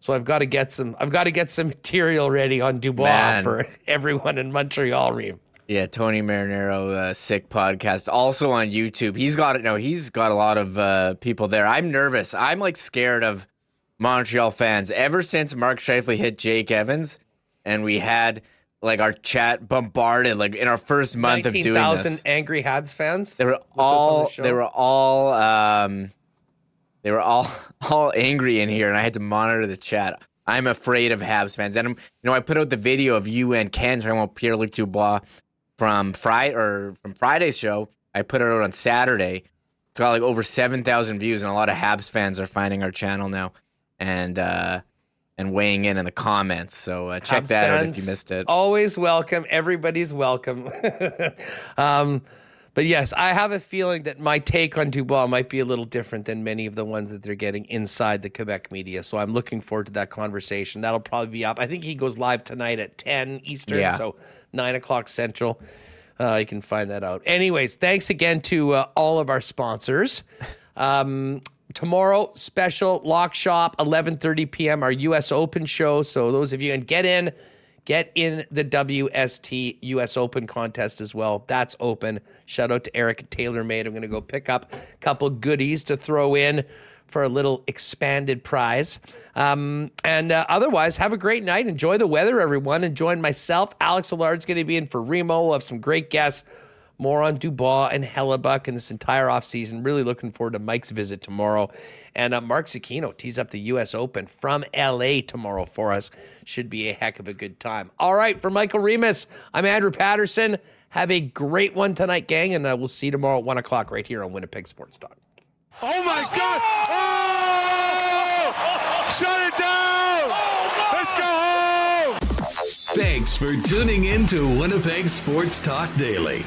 Speaker 3: So I've got to get some. I've got to get some material ready on Dubois
Speaker 4: Man.
Speaker 3: for everyone in Montreal. Reem.
Speaker 4: Yeah, Tony Marinaro, uh, sick podcast, also on YouTube. He's got it. No, he's got a lot of uh, people there. I'm nervous. I'm like scared of Montreal fans. Ever since Mark Scheifele hit Jake Evans, and we had like our chat bombarded, like in our first month of doing this.
Speaker 3: angry Habs fans.
Speaker 4: They were
Speaker 3: on the
Speaker 4: all they were all um they were all all angry in here and I had to monitor the chat. I'm afraid of Habs fans. And I'm, you know, I put out the video of you and Ken talking about Pierre Luc Dubois from Friday or from Friday's show. I put it out on Saturday. It's got like over seven thousand views and a lot of Habs fans are finding our channel now and uh and weighing in in the comments. So uh, check
Speaker 3: Habs
Speaker 4: that out if you missed it.
Speaker 3: Always welcome. Everybody's welcome. um, but yes, I have a feeling that my take on Dubois might be a little different than many of the ones that they're getting inside the Quebec media. So I'm looking forward to that conversation. That'll probably be up. I think he goes live tonight at 10 Eastern,
Speaker 4: Yeah.
Speaker 3: so 9 o'clock Central. Uh, you can find that out. Anyways, thanks again to uh, all of our sponsors. Um, tomorrow, special lock shop, 11:30 p.m. Our U.S. Open show. So those of you and get in, get in the WST U.S. Open contest as well. That's open. Shout out to Eric TaylorMade. I'm going to go pick up a couple goodies to throw in for a little expanded prize. Um, and uh, otherwise, have a great night. Enjoy the weather, everyone. And join myself. Alex Allard's going to be in for Remo. We'll have some great guests. More on Dubois and Hellebuyck and this entire offseason. Really looking forward to Mike's visit tomorrow. And uh, Mark Zecchino tees up the U.S. Open from LA tomorrow for us. Should be a heck of a good time. All right, for Michael Remis, I'm Andrew Paterson. Have a great one tonight, gang, and uh, we'll see you tomorrow at 1 o'clock right here on Winnipeg Sports Talk.
Speaker 10: Oh my God! Oh! Shut it down! Let's go home!
Speaker 2: Thanks for tuning in to Winnipeg Sports Talk Daily.